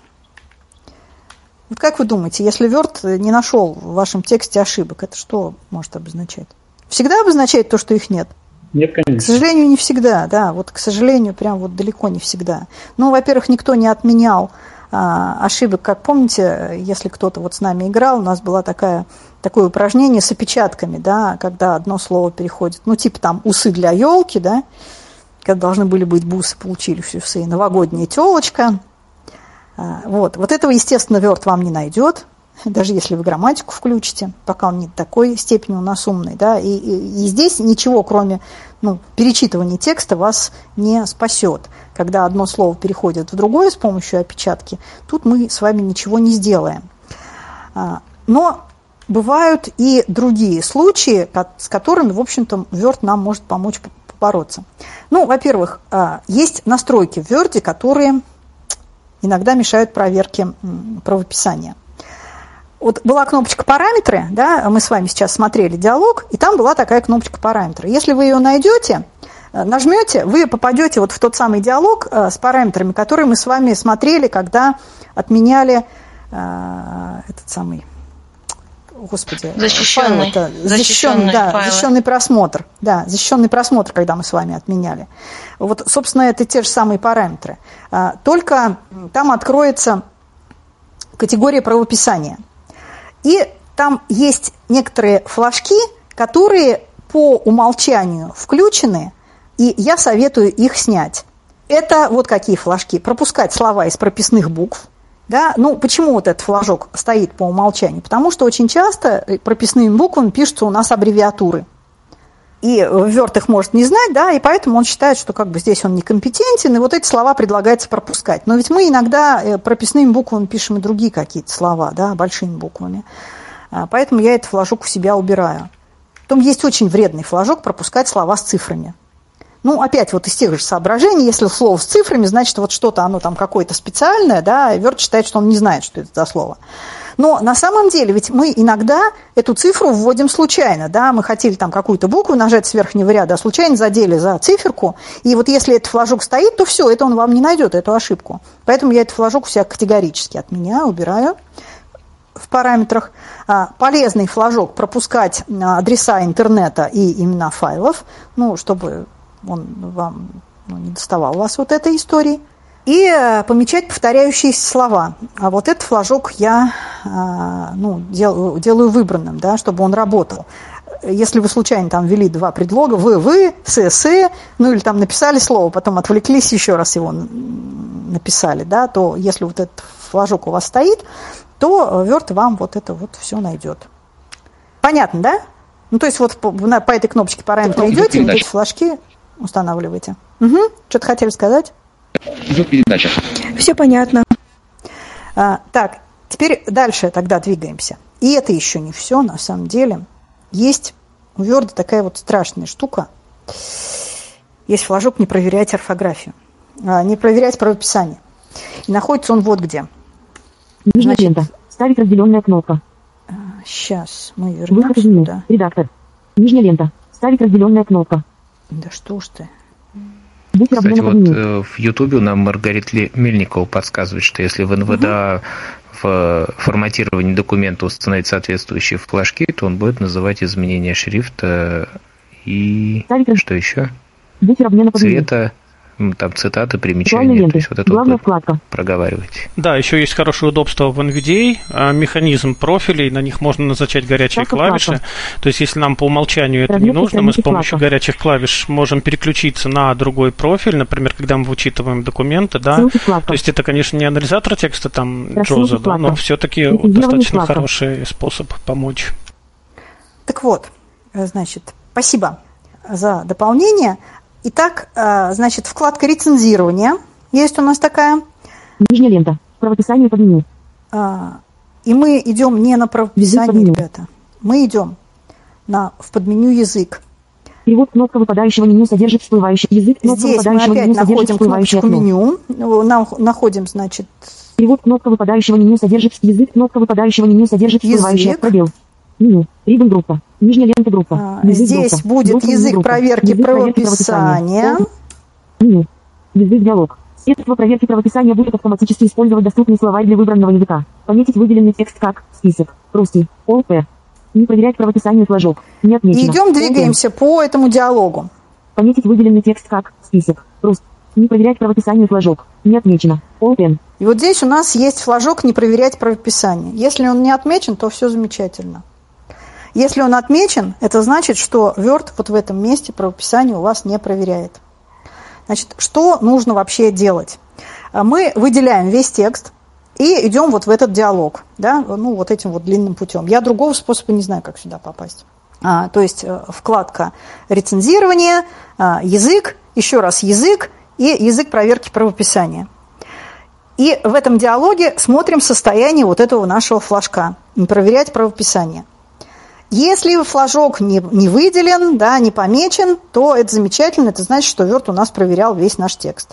Вот как вы думаете, если Word не нашел в вашем тексте ошибок, это что может обозначать? Всегда обозначает то, что их нет? Нет, конечно. К сожалению, не всегда, да, вот к сожалению, прям вот далеко не всегда. Ну, во-первых, никто не отменял ошибок. Как помните, если кто-то вот с нами играл, у нас было такая, такое упражнение с опечатками, да, когда одно слово переходит, ну, типа там усы для елки, да, когда должны были быть бусы, получили все усы, новогодняя телочка. А, вот. вот этого, естественно, верт вам не найдет, даже если вы грамматику включите, пока он не такой степени у нас умный. Да, и, и, и здесь ничего, кроме ну, перечитывания текста, вас не спасет когда одно слово переходит в другое с помощью опечатки, тут мы с вами ничего не сделаем. А, но бывают и другие случаи, с которыми, в общем-то, Word нам может помочь побороться. Ну, во-первых, а, есть настройки в Word, которые иногда мешают проверке правописания. Вот была кнопочка «Параметры», да, мы с вами сейчас смотрели диалог, и там была такая кнопочка «Параметры». Если вы ее найдете, Э, нажмете, вы попадете вот в тот самый диалог э, с параметрами, которые мы с вами смотрели, когда отменяли э, этот самый господи, защищенный, файл защищенный, защищенный, да, файлы. защищенный просмотр, да, защищенный просмотр, когда мы с вами отменяли. Вот, собственно, это те же самые параметры. Только там откроется категория правописания. И там есть некоторые флажки, которые по умолчанию включены и я советую их снять. Это вот какие флажки. Пропускать слова из прописных букв. Да? Ну, почему вот этот флажок стоит по умолчанию? Потому что очень часто прописными буквами пишутся у нас аббревиатуры. И Word их может не знать, да, и поэтому он считает, что как бы здесь он некомпетентен, и вот эти слова предлагается пропускать. Но ведь мы иногда э, прописными буквами пишем и другие какие-то слова, да, большими буквами. А, поэтому я этот флажок у себя убираю. Потом есть очень вредный флажок пропускать слова с цифрами. Ну, опять вот из тех же соображений, если слово с цифрами, значит, вот что-то оно там какое-то специальное, да, и Верт считает, что он не знает, что это за слово. Но на самом деле ведь мы иногда эту цифру вводим случайно, да, мы хотели там какую-то букву нажать с верхнего ряда, а случайно задели за циферку, и вот если этот флажок стоит, то все, это он вам не найдет, эту ошибку. Поэтому я этот флажок у себя категорически отменяю, убираю в параметрах. А, полезный флажок пропускать адреса интернета и имена файлов, ну, чтобы он вам ну, не доставал вас вот этой истории. И э, помечать повторяющиеся слова. А вот этот флажок я э, ну, делаю, делаю выбранным, да, чтобы он работал. Если вы случайно там ввели два предлога, вы, вы, с, с, ну или там написали слово, потом отвлеклись, еще раз его написали, да, то если вот этот флажок у вас стоит, то Word вам вот это вот все найдет. Понятно, да? Ну, то есть вот по, по этой кнопочке параметра идете, и эти флажки устанавливаете. Угу. Что-то хотели сказать? Идет передача. Все понятно. А, так, теперь дальше тогда двигаемся. И это еще не все, на самом деле. Есть у Word такая вот страшная штука. Есть флажок «Не проверять орфографию», а, «Не проверять правописание». И находится он вот где. Нижняя Значит, лента. Ставить разделенная кнопка. Сейчас мы вернемся сюда. Редактор. Нижняя лента. Ставить разделенная кнопка. Да что ж ты. Кстати, вот э, в Ютубе нам Маргарита Мельникова подсказывает, что если в НВД угу. в форматировании документа установить соответствующие флажки, то он будет называть изменение шрифта и что еще? Под меню. цвета, там цитаты, примечания. То есть вот это Главная вот вкладка. проговаривать. Да, еще есть хорошее удобство в NVDA, а, механизм профилей, на них можно назначать горячие Вкладка, клавиши. То есть, если нам по умолчанию это не Разметка нужно, мы с помощью вкладка. горячих клавиш можем переключиться на другой профиль, например, когда мы вычитываем документы, да. То есть это, конечно, не анализатор текста там Джоза, да, но все-таки достаточно вкладка. хороший способ помочь. Так вот, э, значит, спасибо за дополнение. Итак, э, значит, вкладка рецензирования есть у нас такая. Нижняя лента. Правописание под меню. А, И мы идем не на правописание, ребята. Мы идем на, в подменю язык. Перевод кнопка выпадающего меню содержит всплывающий язык. Кнопка Здесь мы опять меню находим кнопочку меню. Ну, на- Находим, значит, Перевод кнопка выпадающего меню содержит язык. Кнопка выпадающего меню содержит всплывающий Язык. пробел. Меню. Рибен группа. Нижняя лента группа. а, Язык здесь группа. будет Группа, язык группа. проверки Язык правописания. Меню. Язык диалог. Средство проверки правописания будет автоматически использовать доступный словарь для выбранного языка. Пометить выделенный текст как список. Русский. ОП. Не проверять правописание флажок. Не отмечено. идем, ОП. двигаемся по этому диалогу. Пометить выделенный текст как список. Русский. Не проверять правописание флажок. Не отмечено. Open. И вот здесь у нас есть флажок «Не проверять правописание». Если он не отмечен, то все замечательно. Если он отмечен, это значит, что Word вот в этом месте правописание у вас не проверяет. Значит, что нужно вообще делать? А Мы выделяем весь текст и идем вот в этот диалог, да, ну вот этим вот длинным путем. Я другого способа не знаю, как сюда попасть. А, то есть э, вкладка рецензирование, а, язык, еще раз язык и язык проверки правописания. И в этом диалоге смотрим состояние вот этого нашего флажка. Проверять правописание. Если флажок не, не выделен, да, не помечен, то это замечательно, это значит, что Word у нас проверял весь наш текст.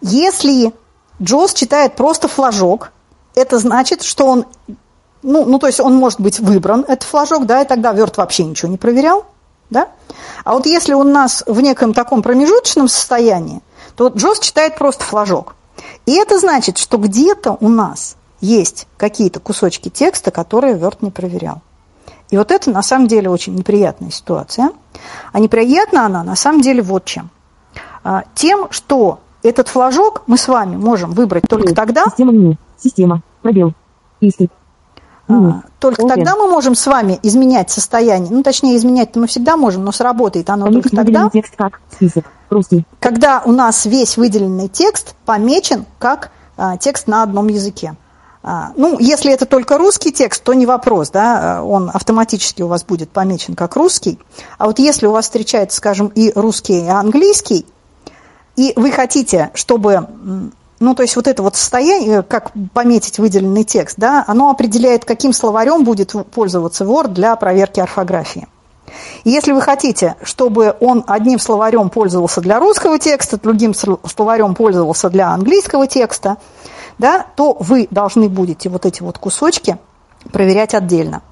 Если JOS читает просто флажок, это значит, что он, ну, ну, то есть он может быть выбран, этот флажок, да, и тогда Word вообще ничего не проверял, да. А вот если у нас в неком таком промежуточном состоянии, то JOS читает просто флажок. И это значит, что где-то у нас есть какие-то кусочки текста, которые Word не проверял. И вот это на самом деле очень неприятная ситуация. А неприятна она на самом деле вот чем. А, Тем, что этот флажок мы с вами можем выбрать только тогда, Система меню. Система. Пробел. Истик. а, только тогда мы можем с вами изменять состояние. Ну, точнее, изменять-то мы всегда можем, но сработает оно только Пометить тогда, текст как список. Русский. когда у нас весь выделенный текст помечен как а, текст на одном языке. А, ну, если это только русский текст, то не вопрос, да, а, он автоматически у вас будет помечен как русский. А вот если у вас встречается, скажем, и русский, и английский, и вы хотите, чтобы, ну, то есть вот это вот состояние, как пометить выделенный текст, да, оно определяет, каким словарем будет пользоваться Word для проверки орфографии. Если вы хотите, чтобы он одним словарем пользовался для русского текста, другим сл- словарем пользовался для английского текста, да, то вы должны будете вот эти вот кусочки проверять отдельно.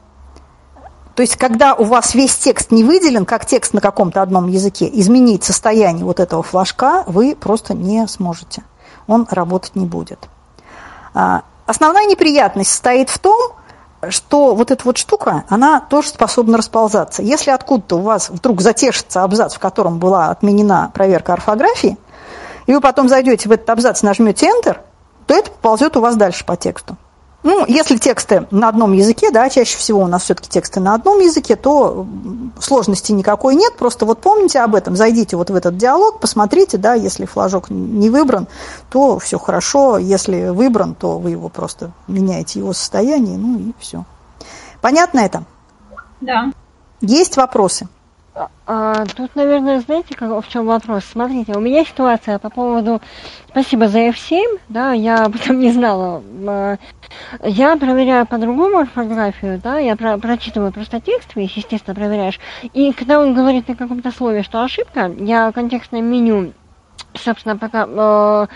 То есть, когда у вас весь текст не выделен, как текст на каком-то одном языке, изменить состояние вот этого флажка вы просто не сможете. Он работать не будет. А, Основная неприятность состоит в том, что вот эта вот штука, она тоже способна расползаться. Если откуда-то у вас вдруг затешится абзац, в котором была отменена проверка орфографии, и вы потом зайдете в этот абзац, нажмете Enter, то это ползет у вас дальше по тексту. Ну, если тексты на одном языке, да, чаще всего у нас все-таки тексты на одном языке, то сложности никакой нет, просто вот помните об этом, зайдите вот в этот диалог, посмотрите, да, если флажок не выбран, то все хорошо, если выбран, то вы его просто меняете его состояние, ну и все. Понятно это? Да. Есть вопросы? А, тут, наверное, знаете, как, в чем вопрос? Смотрите, у меня ситуация по поводу... Спасибо за F7, да, я об этом не знала. А, Я проверяю по-другому орфографию, да, я про- прочитываю просто текст, весь, естественно, проверяешь. И когда он говорит на каком-то слове, что ошибка, я контекстное меню собственно, пока э,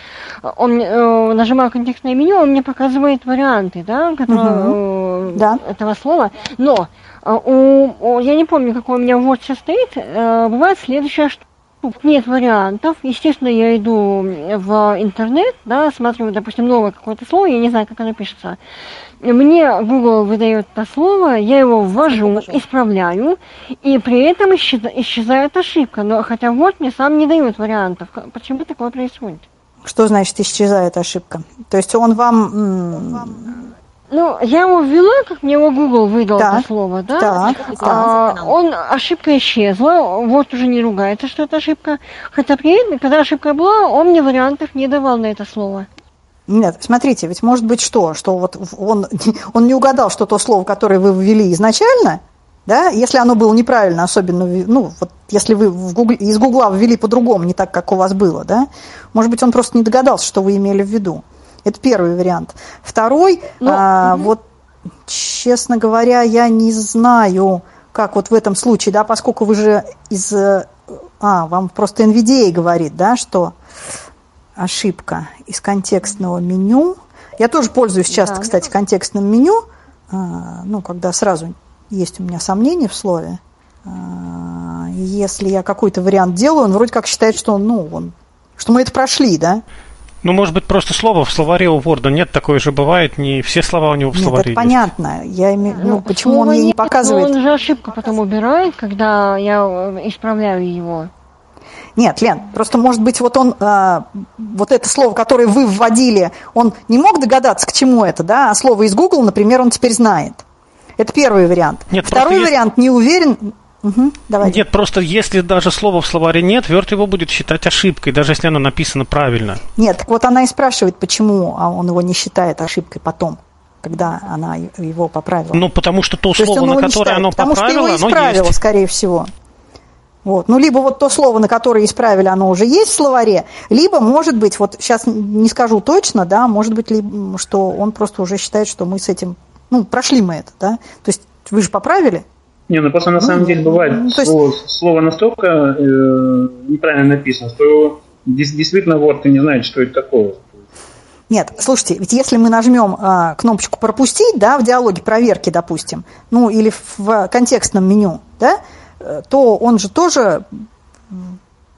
он э, нажимаю контекстное меню, он мне показывает варианты, да, которые, э, этого слова. Но у, у- я не помню, какой у меня Word сейчас стоит, э, бывает следующая штука. Нет вариантов. Естественно, я иду в интернет, да, смотрю, допустим, новое какое-то слово, я не знаю, как оно пишется. Мне Google выдает это слово, я его ввожу, исправляю, и при этом исчезает ошибка. Но хотя вот мне сам не дает вариантов. Почему такое происходит? Что значит исчезает ошибка? То есть он вам... Ну, я его ввела, как мне его Google выдал так, это слово, да? Так, а, он, ошибка исчезла, вот уже не ругается, что это ошибка. Хотя при этом, когда ошибка была, он мне вариантов не давал на это слово. Нет, смотрите, ведь может быть что? Что вот он, он не угадал, что то слово, которое вы ввели изначально, да, если оно было неправильно, особенно, ну, вот если вы в Google, из Гугла ввели по-другому, не так, как у вас было, да, может быть, он просто не догадался, что вы имели в виду. Это первый вариант. Второй, ну, а, угу. вот, честно говоря, я не знаю, как вот в этом случае, да, поскольку вы же из... А, вам просто NVDA говорит, да, что ошибка из контекстного меню. Я тоже пользуюсь часто, да. кстати, контекстным меню, а, ну, когда сразу есть у меня сомнения в слове. А, если я какой-то вариант делаю, он вроде как считает, что, ну, он, что мы это прошли, да? Ну, может быть, просто слово в словаре у Word нет, такое же бывает, не все слова у него в нет, словаре это есть. понятно. Я име... ну, ну, почему он мне не показывает? Он же ошибку потом убирает, когда я э, исправляю его. Нет, Лен, просто может быть вот он, э, вот это слово, которое вы вводили, он не мог догадаться, к чему это, да, а слово из Google, например, он теперь знает. Это первый вариант. Нет, Второй вариант, не уверен, Угу, давай. Нет, просто если даже слова в словаре нет, Word его будет считать ошибкой, даже если оно написано правильно. Нет, так вот она и спрашивает, почему а он его не считает ошибкой потом когда она его поправила. Ну, потому что то, то слово, на которое оно потому поправило, что его исправило, есть. скорее всего. Вот. Ну, либо вот то слово, на которое исправили, оно уже есть в словаре, либо, может быть, вот сейчас не скажу точно, да, может быть, либо, что он просто уже считает, что мы с этим, ну, прошли мы это, да. То есть вы же поправили, не, ну просто на ну, самом деле бывает ну, есть... слово, слово настолько э, неправильно написано, что действительно вот не знает, что это такое. Нет, слушайте, ведь если мы нажмем э, кнопочку пропустить, да, в диалоге проверки, допустим, ну или в, в контекстном меню, да, э, то он же тоже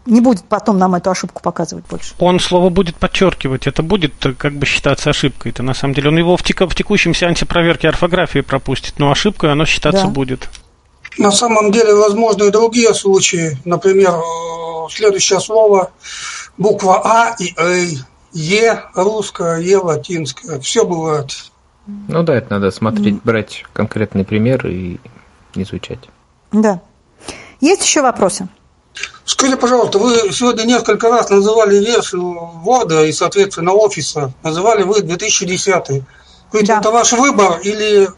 не будет потом нам эту ошибку показывать больше. Он слово будет подчеркивать, это будет как бы считаться ошибкой. Это на самом деле он его в, тек, в текущем сеансе проверки орфографии пропустит, но ошибкой оно считаться да. будет. На самом деле возможны и другие случаи. Например, э, следующее слово буква А и Эй. Е русская, Е латинская. Все бывает. Ну да, это надо смотреть, брать конкретный пример и изучать. Да. Есть еще вопросы? Скажите, пожалуйста, вы сегодня несколько раз называли версию Word и, соответственно, офиса. Называли вы 2010. Ведь да. это ваш выбор или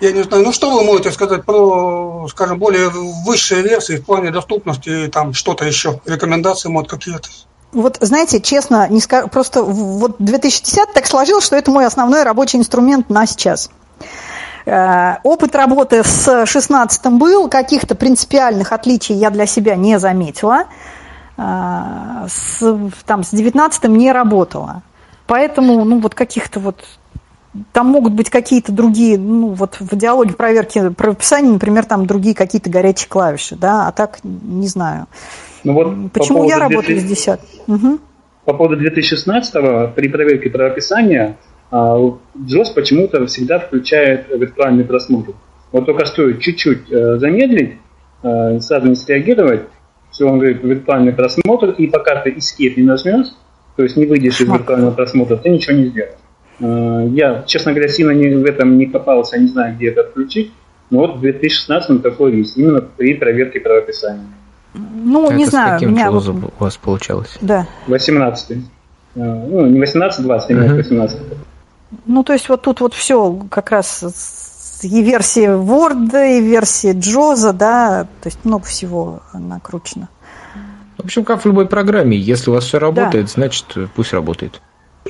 я не знаю, ну что вы можете сказать про, скажем, более высшие версии в плане доступности, там что-то еще, рекомендации, может, какие-то? Вот, знаете, честно, не скажу, просто вот 2010 так сложилось, что это мой основной рабочий инструмент на сейчас. Э, опыт работы с 16 был, каких-то принципиальных отличий я для себя не заметила. Э, с, там, с 19 не работала. Поэтому, ну, вот каких-то вот там могут быть какие-то другие, ну, вот в диалоге проверки правописания, например, там другие какие-то горячие клавиши, да, а так не знаю. Ну вот Почему по я работаю 2000... с 10? Угу. По поводу 2016 при проверке правописания JOS а, почему-то всегда включает виртуальный просмотр. Вот только стоит чуть-чуть э, замедлить, э, сразу не среагировать, все, он говорит, виртуальный просмотр, и пока ты escape не нажмешь, то есть не выйдешь из виртуального просмотра, ты ничего не сделаешь. Э, я, честно говоря, сильно не, в этом не копался, не знаю, где это отключить. Но вот в 2016 такой есть, именно при проверке правописания. Ну, это не знаю. каким меня... у вас получалось? Да. 18 э, Ну, не 18, 20, именно uh-huh. 18 Ну, то есть вот тут вот все как раз и версии Word, и версии Джоза, да, то есть много всего накручено. В общем, как в любой программе, если у вас все работает, да. значит, пусть работает.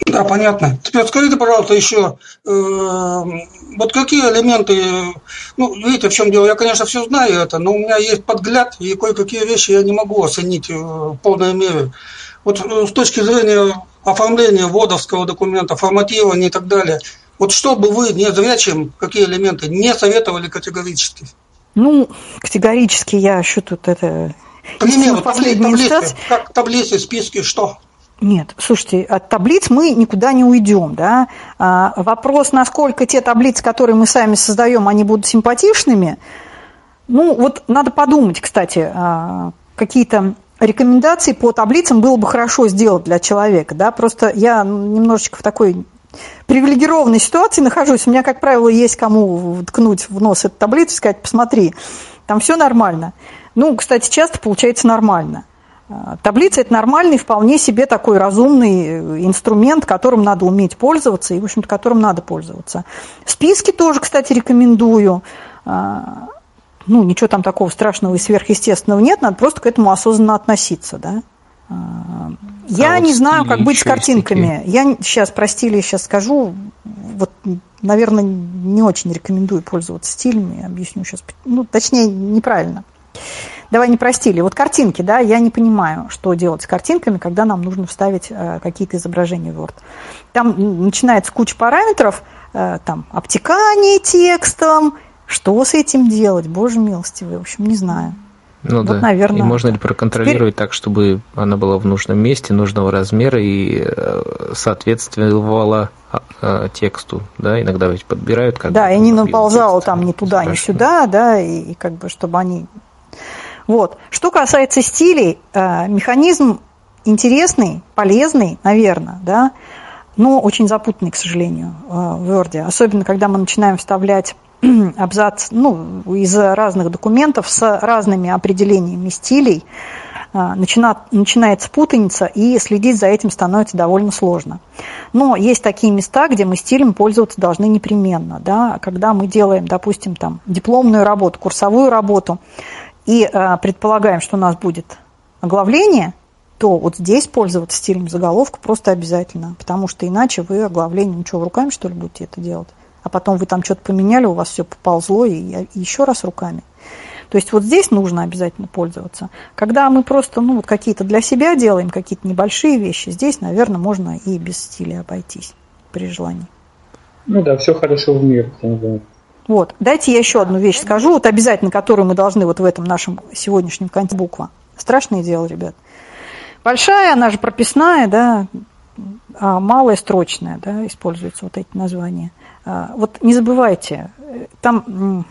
Да, понятно. Теперь скажите, пожалуйста, еще, э, вот какие элементы, ну, видите, в чем дело, я, конечно, все знаю это, но у меня есть подгляд, и кое-какие вещи я не могу оценить э, в полной мере. Вот э, с точки зрения оформления вводовского документа, форматирования и так далее, вот что бы вы незрячим, какие элементы, не советовали категорически? Ну, категорически я еще тут это Примеры, таблицы, таблицы, как таблицы, списки, что? Нет, слушайте, от таблиц мы никуда не уйдем, да. А, вопрос, насколько те таблицы, которые мы сами создаем, они будут симпатичными, ну, вот надо подумать, кстати, а, какие-то рекомендации по таблицам было бы хорошо сделать для человека, да, просто я немножечко в такой привилегированной ситуации нахожусь. У меня, как правило, есть кому ткнуть в нос эту таблицу и сказать, посмотри, там все нормально. Ну, кстати, часто получается нормально – таблица – это нормальный, вполне себе такой разумный э, инструмент, которым надо уметь пользоваться и, в общем-то, которым надо пользоваться. Списки тоже, кстати, рекомендую. А, ну, ничего там такого страшного и сверхъестественного нет, надо просто к этому осознанно относиться, да. А, я а не вот знаю, как быть с картинками. Я сейчас про стили сейчас скажу. Вот, наверное, не очень рекомендую пользоваться стилями. Объясню сейчас. Ну, точнее, неправильно давай не простили. Вот картинки, да, я не понимаю, что делать с картинками, когда нам нужно вставить э, какие-то изображения в Word. Там начинается куча параметров, э, там, обтекание текстом, что с этим делать, боже милостивый, в общем, не знаю. Ну вот, да. Наверное, и можно ли проконтролировать Теперь... так, чтобы она была в нужном месте, нужного размера и э, соответствовала э, тексту, да, иногда ведь подбирают как Да, и не наползала там ни туда, ни сюда, да, и, и как бы чтобы они вот. Что касается стилей, э, механизм интересный, полезный, наверное, да, но очень запутанный, к сожалению, э, в Word. Особенно, когда мы начинаем вставлять абзац ну, из разных документов с разными определениями стилей, э, начинает, начинается путаница, и следить за этим становится довольно сложно. Но есть такие места, где мы стилем пользоваться должны непременно. Да? Когда мы делаем, допустим, там, дипломную работу, курсовую работу, и э, предполагаем, что у нас будет оглавление, то вот здесь пользоваться стилем заголовка просто обязательно, потому что иначе вы оглавление, что, руками что ли будете это делать? А потом вы там что-то поменяли, у вас все поползло, и, и еще раз руками. То есть вот здесь нужно обязательно пользоваться. Когда мы просто ну, вот какие-то для себя делаем, какие-то небольшие вещи, здесь, наверное, можно и без стиля обойтись при желании. Ну да, все хорошо в мире. Вот. Дайте я еще одну вещь скажу, вот обязательно, которую мы должны вот в этом нашем сегодняшнем конте буква. Страшное дело, ребят. Большая, она же прописная, да, а малая строчная, да, используются вот эти названия. А, вот не забывайте, там,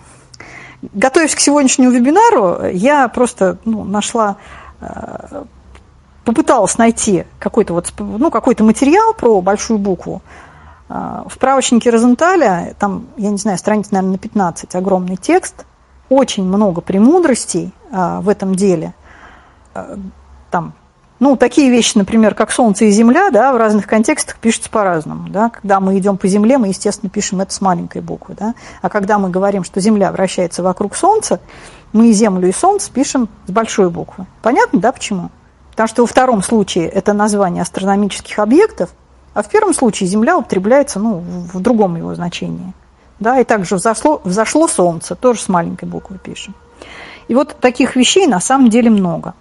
готовясь к сегодняшнему вебинару, я просто ну, нашла, а, попыталась найти какой-то вот, ну, какой-то материал про большую букву, в справочнике Розенталя, там, я не знаю, страниц, наверное, на 15, огромный текст, очень много премудростей а, в этом деле. А, там, ну, такие вещи, например, как Солнце и Земля, да, в разных контекстах пишутся по-разному. Да. Когда мы идем по Земле, мы, естественно, пишем это с маленькой буквы. Да. А когда мы говорим, что Земля вращается вокруг Солнца, мы и Землю, и Солнце пишем с большой буквы. Понятно, да, почему? Потому что во втором случае это название астрономических объектов – а в первом случае Земля употребляется ну, в другом его значении. Да, и также взошло, взошло солнце, тоже с маленькой буквы пишем. И вот таких вещей на самом деле много.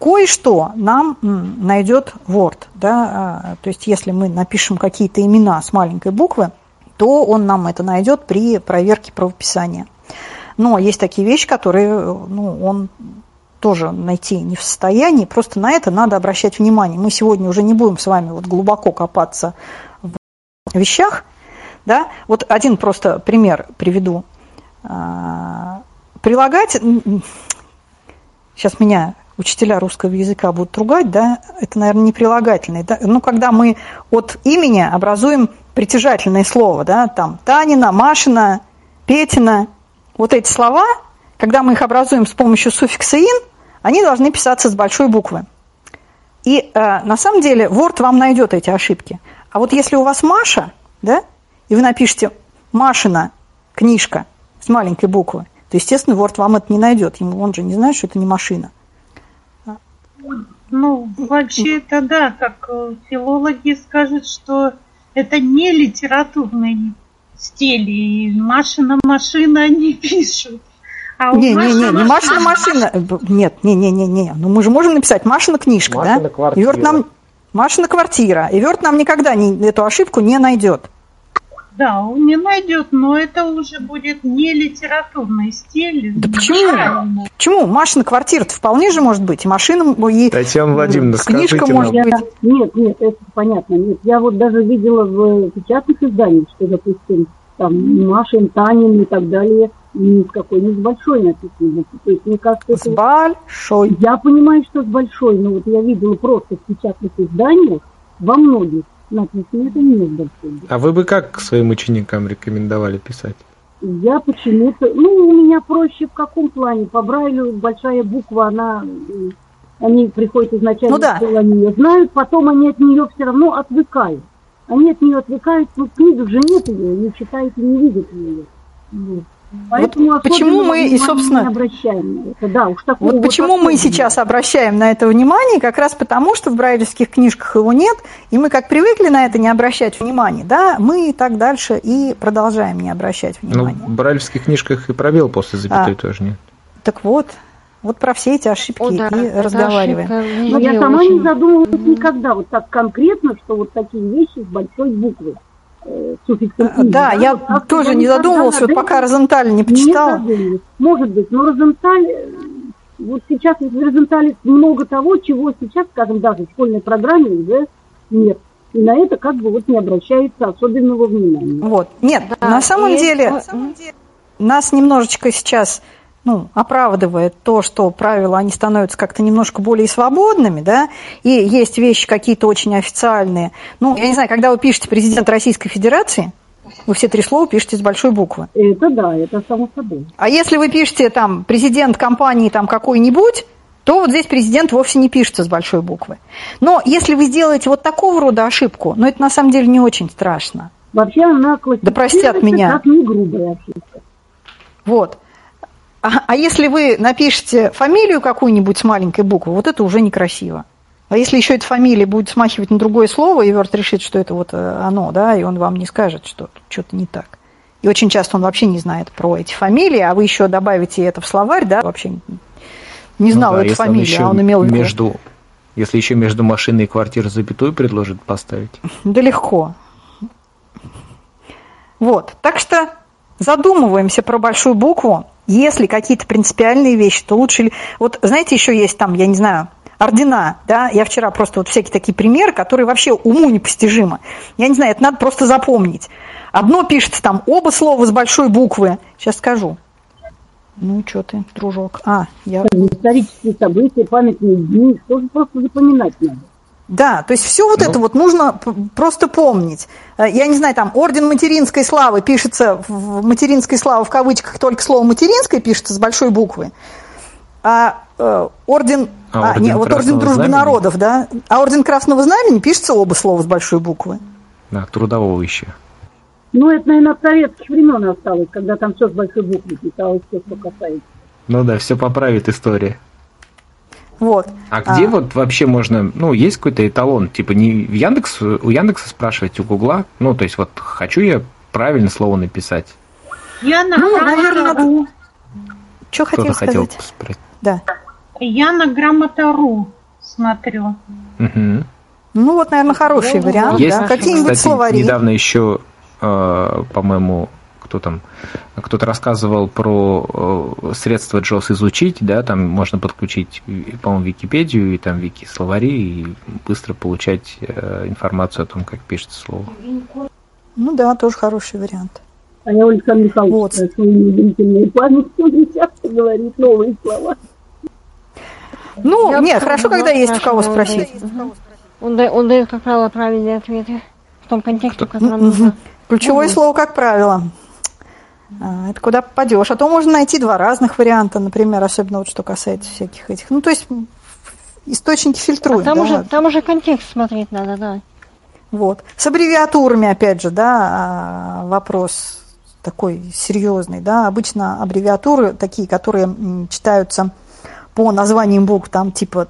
Кое-что нам найдет Word. Да, а, то есть если мы напишем какие-то имена с маленькой буквы, то он нам это найдет при проверке правописания. Но есть такие вещи, которые ну, он тоже найти не в состоянии. Просто на это надо обращать внимание. Мы сегодня уже не будем с вами вот глубоко копаться в вещах. Да? Вот один просто пример приведу. А, прилагать, сейчас меня учителя русского языка будут ругать, да, это, наверное, не прилагательное. Да? Ну, когда мы от имени образуем притяжательное слово, да, там Танина, Машина, Петина, вот эти слова, когда мы их образуем с помощью суффикса «ин», они должны писаться с большой буквы. И э, на самом деле Word вам найдет эти ошибки. А вот если у вас Маша, да, и вы напишете Машина книжка с маленькой буквы, то, естественно, Word вам это не найдет. Ему он же не знает, что это не машина. Ну, вообще это да, как э, филологи скажут, что это не литературный стиль, и Машина машина не пишут. А не, не, не, не Машина машина. Нет, не, не, не, не. Ну мы же можем написать Машина книжка, Машина да? Квартира. И Верт нам Машина квартира. И Верт нам никогда не, эту ошибку не найдет. Да, он не найдет, но это уже будет не литературный стиль. Да почему? Почему? Машина квартира вполне же может быть. И машина, и Татьяна Владимировна, книжка скажите может нам. быть. Нет, нет, это понятно. Нет, я вот даже видела в печатных изданиях, что, допустим, там Машин, Танин и так далее, ни с какой, ни с большой написано. То есть, мне кажется, С большой. Я понимаю, что с большой, но вот я видела просто в печатных изданиях во многих написано это не с большой. А вы бы как своим ученикам рекомендовали писать? Я почему-то, ну, у меня проще в каком плане? По Брайлю большая буква, она, м, они приходят изначально, Ну да. что они ее знают, потом они от нее все равно отвыкают. Они от нее отвыкают, но в книгах же нет ее, не читают и не видят ее. Вот. Поэтому почему особенного мы и, собственно, не обращаем на это. Да, уж такого Вот почему мы особенного. сейчас обращаем на это внимание, как раз потому, что в брайлевских книжках его нет, и мы как привыкли на это не обращать внимания, да, мы и так дальше и продолжаем не обращать Ну, внимания. в брайлевских книжках и пробел после запятой А. тоже нет. Так вот, вот про все эти ошибки О, да, и разговариваем. ошибка Но я везде сама очень. не задумывалась никогда вот так конкретно, что вот такие вещи с большой буквы. «И». Да, я вот как-то тоже я не над вот пока Розенталь не почитала. Может быть, но Розенталь, э, вот сейчас в Розентале много того, чего сейчас, скажем, даже в школьной программе уже нет. И на это как бы вот не обращается особенного внимания. Вот. Нет, Да, на самом и деле это- нас немножечко сейчас ну, оправдывает то, что правила, они становятся как-то немножко более свободными, да, и есть вещи какие-то очень официальные. Ну, я не знаю, когда вы пишете президент Российской Федерации, вы все три слова пишете с большой буквы. Это да, это само собой. А если вы пишете там президент компании там какой-нибудь, то вот здесь президент вовсе не пишется с большой буквы. Но если вы сделаете вот такого рода ошибку, ну это на самом деле не очень страшно. Вообще она Да простят меня. как не грубая ошибка. Вот. А, а если вы напишете фамилию какую-нибудь с маленькой буквы, вот это уже некрасиво. А если еще эта фамилия будет смахивать на другое слово, и Верт решит, что это вот э, оно, да, и он вам не скажет, что что-то не так. И очень часто он вообще не знает про эти фамилии, а вы еще добавите это в словарь, да, вообще не знал Ну да, эту фамилию, еще а он имел в виду. между, Если еще между машиной и квартирой запятую предложит поставить. Да легко. Вот. Так что задумываемся про большую букву. Если какие-то принципиальные вещи, то лучше... Вот знаете, еще есть там, я не знаю, ордена, да, я вчера просто вот всякие такие примеры, которые вообще уму непостижимы. Я не знаю, это надо просто запомнить. Одно пишется там, оба слова с большой буквы. Сейчас скажу. Ну, что ты, дружок? А, я... Исторические события, памятные дни, тоже просто запоминать надо. Да, то есть все вот это вот нужно просто помнить. Э, Я не знаю, там орден материнской славы пишется в материнской славы в кавычках только слово материнской пишется с большой буквы. А э, орден, А а, орден не, вот орден дружбы Знамени? народов, да. А орден Красного Знамени пишется оба слова с большой буквы. Да, трудового еще. Ну, это, наверное, от советских времен осталось, когда там все с большой буквы писалось, все, что касается. Ну да, все поправит история. Вот. А где вот вообще можно, ну, есть какой-то эталон, типа не в Яндекс, у Яндекса спрашивать, у Гугла, ну, то есть вот хочу я правильно слово написать. Я на Ну, наверное, грамота.ру. Что хотел хотел сказать? спросить. Да. Я на грамота.ру смотрю. Мгм. Ну, вот, наверное, хороший вариант. Есть, да. Какие-нибудь кстати, словари. недавно еще, э, по-моему, кто там, кто-то рассказывал про э, средства JOS изучить, да, там можно подключить, и, по-моему, Википедию и там вики словари и быстро получать э, информацию о том, как пишется слово. Ну да, тоже хороший вариант. А я Александр Михайлович неудивительную память часто говорит новые слова. Ну, Я не, бы хорошо, когда есть у кого спросить. Он, да- он дает, как правило, правильные ответы в том контексте, в котором нужно. Ключевое Мгм. слово, как правило. А, Это куда попадешь. А то можно найти два разных варианта, например, особенно вот что касается всяких этих. Ну, то есть источники фильтруют. А там, да. уже, там уже контекст смотреть надо, да. Вот. С аббревиатурами, опять же, да, а, вопрос такой серьезный, да. Обычно аббревиатуры такие, которые читаются по названиям букв, там типа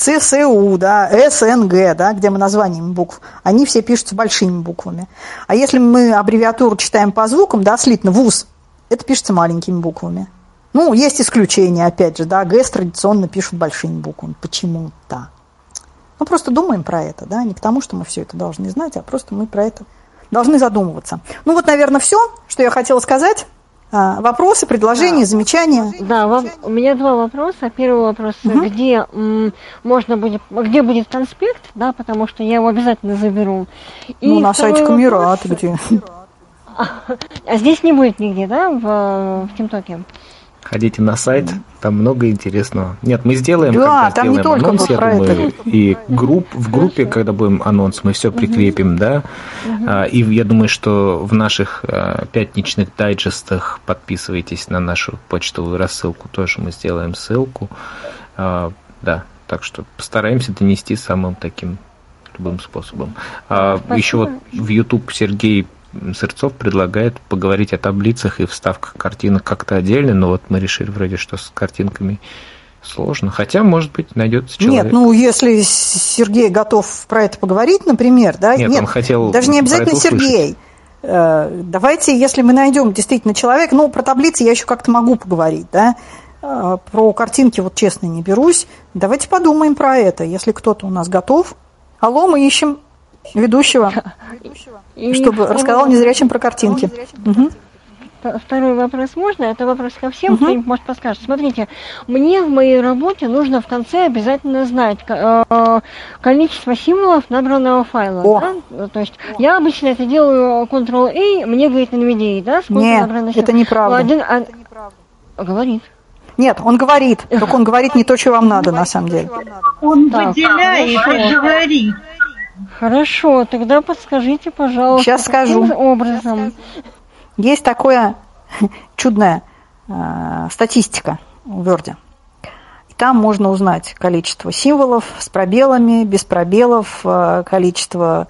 ЦСУ, да, СНГ, да, где мы названиями букв, они все пишутся большими буквами. А если мы аббревиатуру читаем по звукам, да, слитно, ВУЗ, это пишется маленькими буквами. Ну, есть исключения, опять же, да, ГЭС традиционно пишут большими буквами. Почему-то. Ну, просто думаем про это, да, не к тому, что мы все это должны знать, а просто мы про это должны задумываться. Ну вот, наверное, все, что я хотела сказать. А, вопросы, предложения, да. замечания? Да, у меня два вопроса. Первый вопрос, угу. где м, можно будет, где будет конспект, да, потому что я его обязательно заберу. И ну, на сайте Камерат где? А здесь не будет нигде, да, в, в Тимтоке? Ходите на сайт, там много интересного. Нет, мы сделаем, да, когда там сделаем не анонс, я думаю, это. и групп, в группе, когда будем анонс, мы все прикрепим, да. А, и я думаю, что в наших а, пятничных дайджестах подписывайтесь на нашу почтовую рассылку, тоже мы сделаем ссылку. А, да, так что постараемся донести самым таким любым способом. А, еще вот в YouTube Сергей Сырцов предлагает поговорить о таблицах и вставках картинок как-то отдельно, но вот мы решили вроде, что с картинками сложно. Хотя, может быть, найдется человек. Нет, ну если Сергей готов про это поговорить, например, да? Нет, Нет он хотел даже не обязательно Сергей. Э, давайте, если мы найдем действительно человека, ну, про таблицы я еще как-то могу поговорить, да, э, про картинки вот честно не берусь. Давайте подумаем про это, если кто-то у нас готов. Алло, мы ищем ведущего, И чтобы рассказал незрячим про картинки. Угу. Второй вопрос можно? Это вопрос ко всем, угу. кто-нибудь может подскажет. Смотрите, мне в моей работе нужно в конце обязательно знать э, количество символов набранного файла. О. Да? То есть О. я обычно это делаю Ctrl-A, мне говорит NVIDIA, да, сколько Нет, набрано это неправда. Один, а... это неправда. Говорит. Нет, он говорит, только он говорит не то, что вам надо, на самом деле. Он выделяет и говорит. Хорошо, тогда подскажите, пожалуйста. Сейчас скажу. образом? Есть такое чудная э, статистика в Word. И там можно узнать количество символов с пробелами, без пробелов, э, количество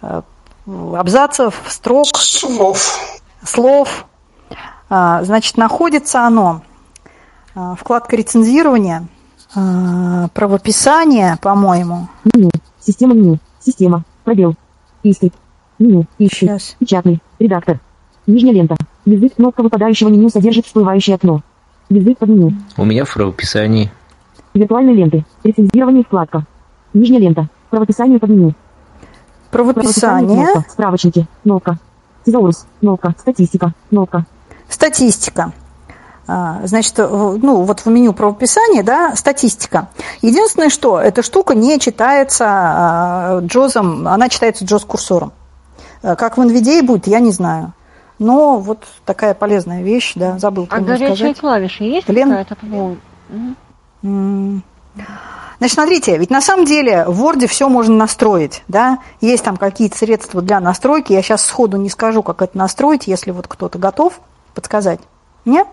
э, абзацев, строк. Слов. Слов. Э, значит, находится оно э, вкладка рецензирования, э, правописание, по-моему. Система меню. Система. Пробел. Исты. Меню. Ищи. Сейчас. Печатный. Редактор. Нижняя лента. Язык кнопка выпадающего меню содержит всплывающее окно. Язык под меню. У меня в правописании. Виртуальные ленты. Рецензирование вкладка. Нижняя лента. Правописание под меню. Правописание. Кнопка. Справочники. Кнопка. Тезаурус. Кнопка. Статистика. Кнопка. Статистика. А, значит, ну, вот в меню правописания, да, статистика. Единственное, что эта штука не читается а, джозом, она читается джоз-курсором. А, как в NVDA будет, я не знаю. Но вот такая полезная вещь, да, забыл А горячие сказать. клавиши есть Лен... какая-то? Значит, смотрите, ведь на самом деле в Word все можно настроить, да, есть там какие-то средства для настройки, я сейчас сходу не скажу, как это настроить, если вот кто-то готов подсказать. Нет?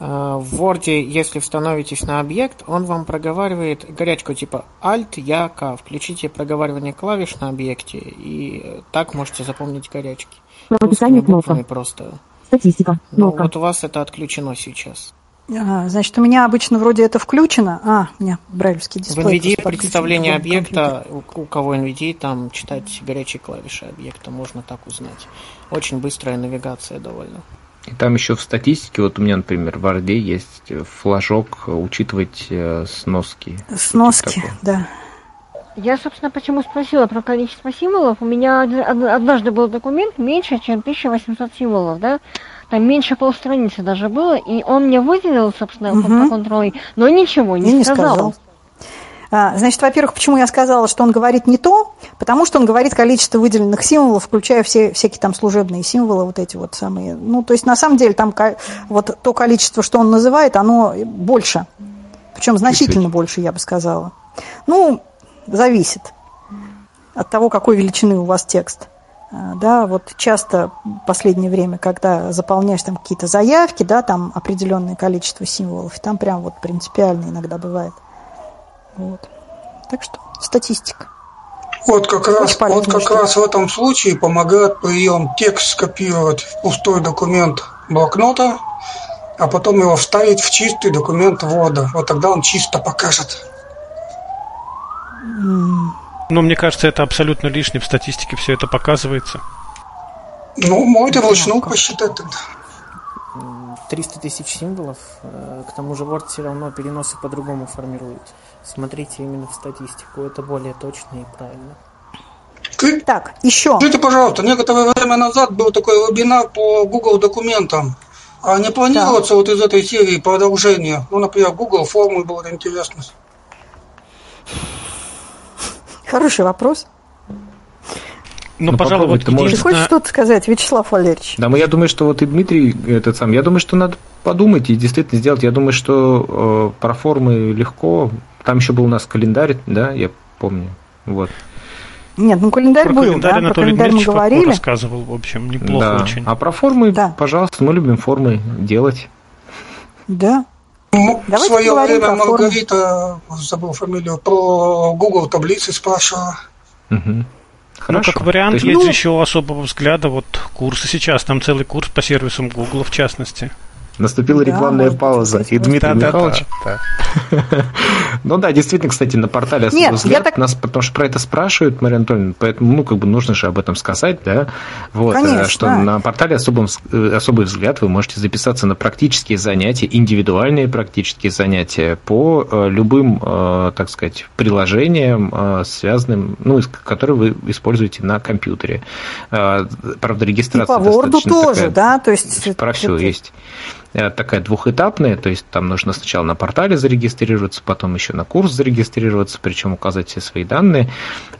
Э, в Word, если установитесь на объект, он вам проговаривает горячку типа Alt, Я, K. Включите проговаривание клавиш на объекте, и так можете запомнить горячки. Прописание кнопка. Просто. Статистика. Ну, вот у вас это отключено сейчас. А, значит, у меня обычно вроде это включено. А, у меня брайлевский дисплей. В NVIDIA представление объекта, у, у кого NVIDIA, там читать горячие клавиши объекта, можно так узнать. Очень быстрая навигация довольно. И там еще в статистике, вот у меня, например, в Орде есть флажок учитывать э, сноски. Сноски, да. Я, собственно, почему спросила про количество символов. У меня однажды был документ меньше, чем 1800 символов, да? Там меньше полстраницы даже было, и он мне выделил, собственно, угу. по контролю, но ничего не, не сказал. сказал. А, значит, во-первых, почему я сказала, что он говорит не то, потому что он говорит количество выделенных символов, включая все всякие там служебные символы, вот эти вот самые. Ну, то есть, на самом деле, там вот то количество, что он называет, оно больше. Причем значительно больше, я бы сказала. Ну, зависит от того, какой величины у вас текст. А, да, вот часто в последнее время, когда заполняешь там какие-то заявки, да, там определенное количество символов, там прям вот принципиально иногда бывает. Вот. Так что статистика. Вот как раз, вот как раз в этом случае помогает прием текст скопировать в пустой документ блокнота, а потом его вставить в чистый документ ввода. Вот тогда он чисто покажет. Ну, мне кажется, это абсолютно лишнее. В статистике все это показывается. Ну, можете вручную посчитать тогда. 300 тысяч символов, э, к тому же Word все равно переносы по-другому формирует. Смотрите именно в статистику, это более точно и правильно. Так, еще. Скажите, пожалуйста, некоторое время назад был такой вебинар по Google документам. А не планируется да. вот из этой серии продолжение? Ну, например, Google формы было интересно. Хороший вопрос. Ну, ну пожалуй, вот ты можешь... хочешь что-то сказать, Вячеслав Валерьевич? Да, мы, я думаю, что вот и Дмитрий этот сам, я думаю, что надо подумать и действительно сделать. Я думаю, что э, про формы легко. Там еще был у нас календарь, да, я помню. Вот. Нет, ну календарь про был, календарь да, Анатолий про календарь мы говорили. рассказывал, в общем, неплохо да. очень. А про формы, да. пожалуйста, мы любим формы делать. Да. Ну, в свое время Маргарита, забыл фамилию, про Google таблицы спрашивала. Угу. Хорошо. Ну, как вариант, есть, есть ну... еще особого взгляда, вот курсы сейчас, там целый курс по сервисам Google в частности. Наступила да, рекламная пауза. И Дмитрий да, Михайлович. Да, да. ну да, действительно, кстати, на портале особый Нет, взгляд так... нас, потому что про это спрашивают, Мария Анатольевна, поэтому, ну, как бы нужно же об этом сказать, да. Вот, э, Конечно. что на портале особым, э, особый взгляд вы можете записаться на практические занятия, индивидуальные практические занятия по э, любым, так сказать, приложениям, связанным, ну, которые вы используете на компьютере. Правда, регистрация. И по Word тоже, такая, да, то есть. Про все есть такая двухэтапная, то есть там нужно сначала на портале зарегистрироваться, потом еще на курс зарегистрироваться, причем указать все свои данные,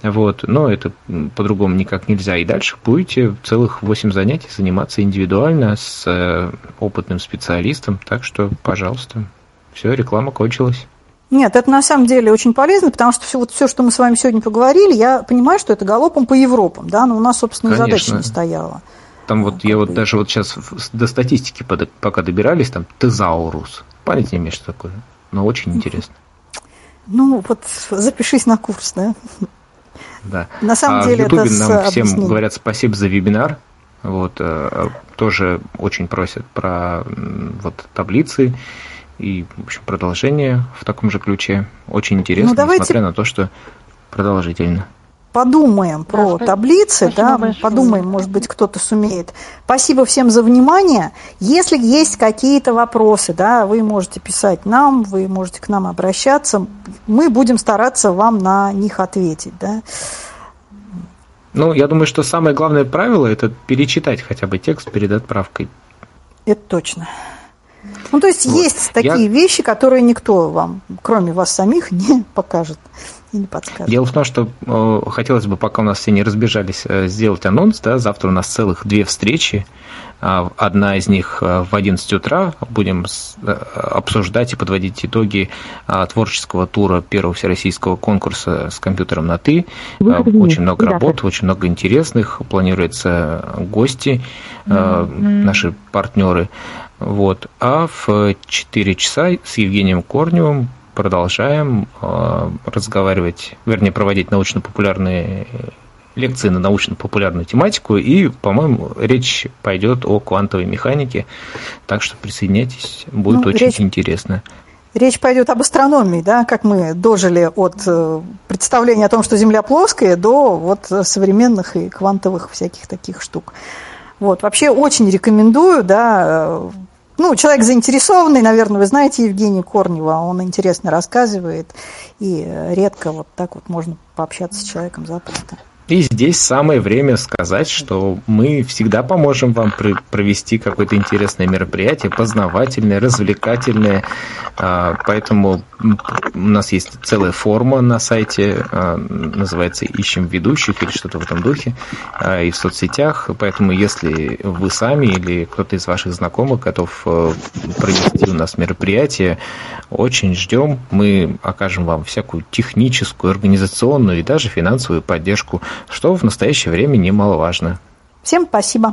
вот, но это по-другому никак нельзя, и дальше будете целых 8 занятий заниматься индивидуально с э, опытным специалистом, так что, пожалуйста, все, реклама кончилась. Нет, это на самом деле очень полезно, потому что все, вот все, что мы с вами сегодня поговорили, я понимаю, что это галопом по Европам, да, но у нас, собственно, Конечно. задача не стояла. Там вот я вот даже вот сейчас до статистики пока добирались, там тезаурус. Не имеешь, что такое, но очень интересно. Ну, вот запишись на курс, да? Да. На самом а деле в Ютубе нам всем говорят спасибо за вебинар. Вот, э, тоже очень просят про вот таблицы и, в общем, продолжение в таком же ключе. Очень интересно, ну, давайте... несмотря на то, что продолжительно подумаем про да, таблицы, да, большое. подумаем, может быть, кто-то сумеет. Спасибо всем за внимание. Если есть какие-то вопросы, да, вы можете писать нам, вы можете к нам обращаться. Мы будем стараться вам на них ответить, да. Ну, я думаю, что самое главное правило – это перечитать хотя бы текст перед отправкой. Это точно. Ну, то есть вот. есть такие я... вещи, которые никто вам, кроме вас самих, не покажет не подскажет. Дело в том, что э, хотелось бы, пока у нас все не разбежались, э, сделать анонс. Да, завтра у нас целых две встречи. Э, одна из них э, в 11 утра. Будем с, э, обсуждать и подводить итоги э, творческого тура первого всероссийского конкурса с компьютером на «ты». Э, очень много работ, очень много интересных. Планируются гости, э, mm-hmm. наши партнеры. Вот. А в 4 часа с Евгением Корневым продолжаем э, разговаривать, вернее, проводить научно-популярные лекции на научно-популярную тематику, и, по-моему, речь пойдет о квантовой механике, так что присоединяйтесь, будет ну, очень речь, интересно. Речь пойдет об астрономии, да, как мы дожили от э, представления о том, что Земля плоская, до вот современных и квантовых всяких таких штук. Вот, вообще очень рекомендую, да, ну, человек заинтересованный, наверное, вы знаете Евгения Корнева, он интересно рассказывает, и редко вот так вот можно пообщаться с человеком запросто. И здесь самое время сказать, что мы всегда поможем вам провести какое-то интересное мероприятие, познавательное, развлекательное. А, поэтому у нас есть целая форма на сайте, а, называется «Ищем ведущих» или что-то в этом духе, а, и в соцсетях. Поэтому если вы сами или кто-то из ваших знакомых готов провести у нас мероприятие, очень ждем. Мы окажем вам всякую техническую, организационную и даже финансовую поддержку что в настоящее время немаловажно. Всем спасибо.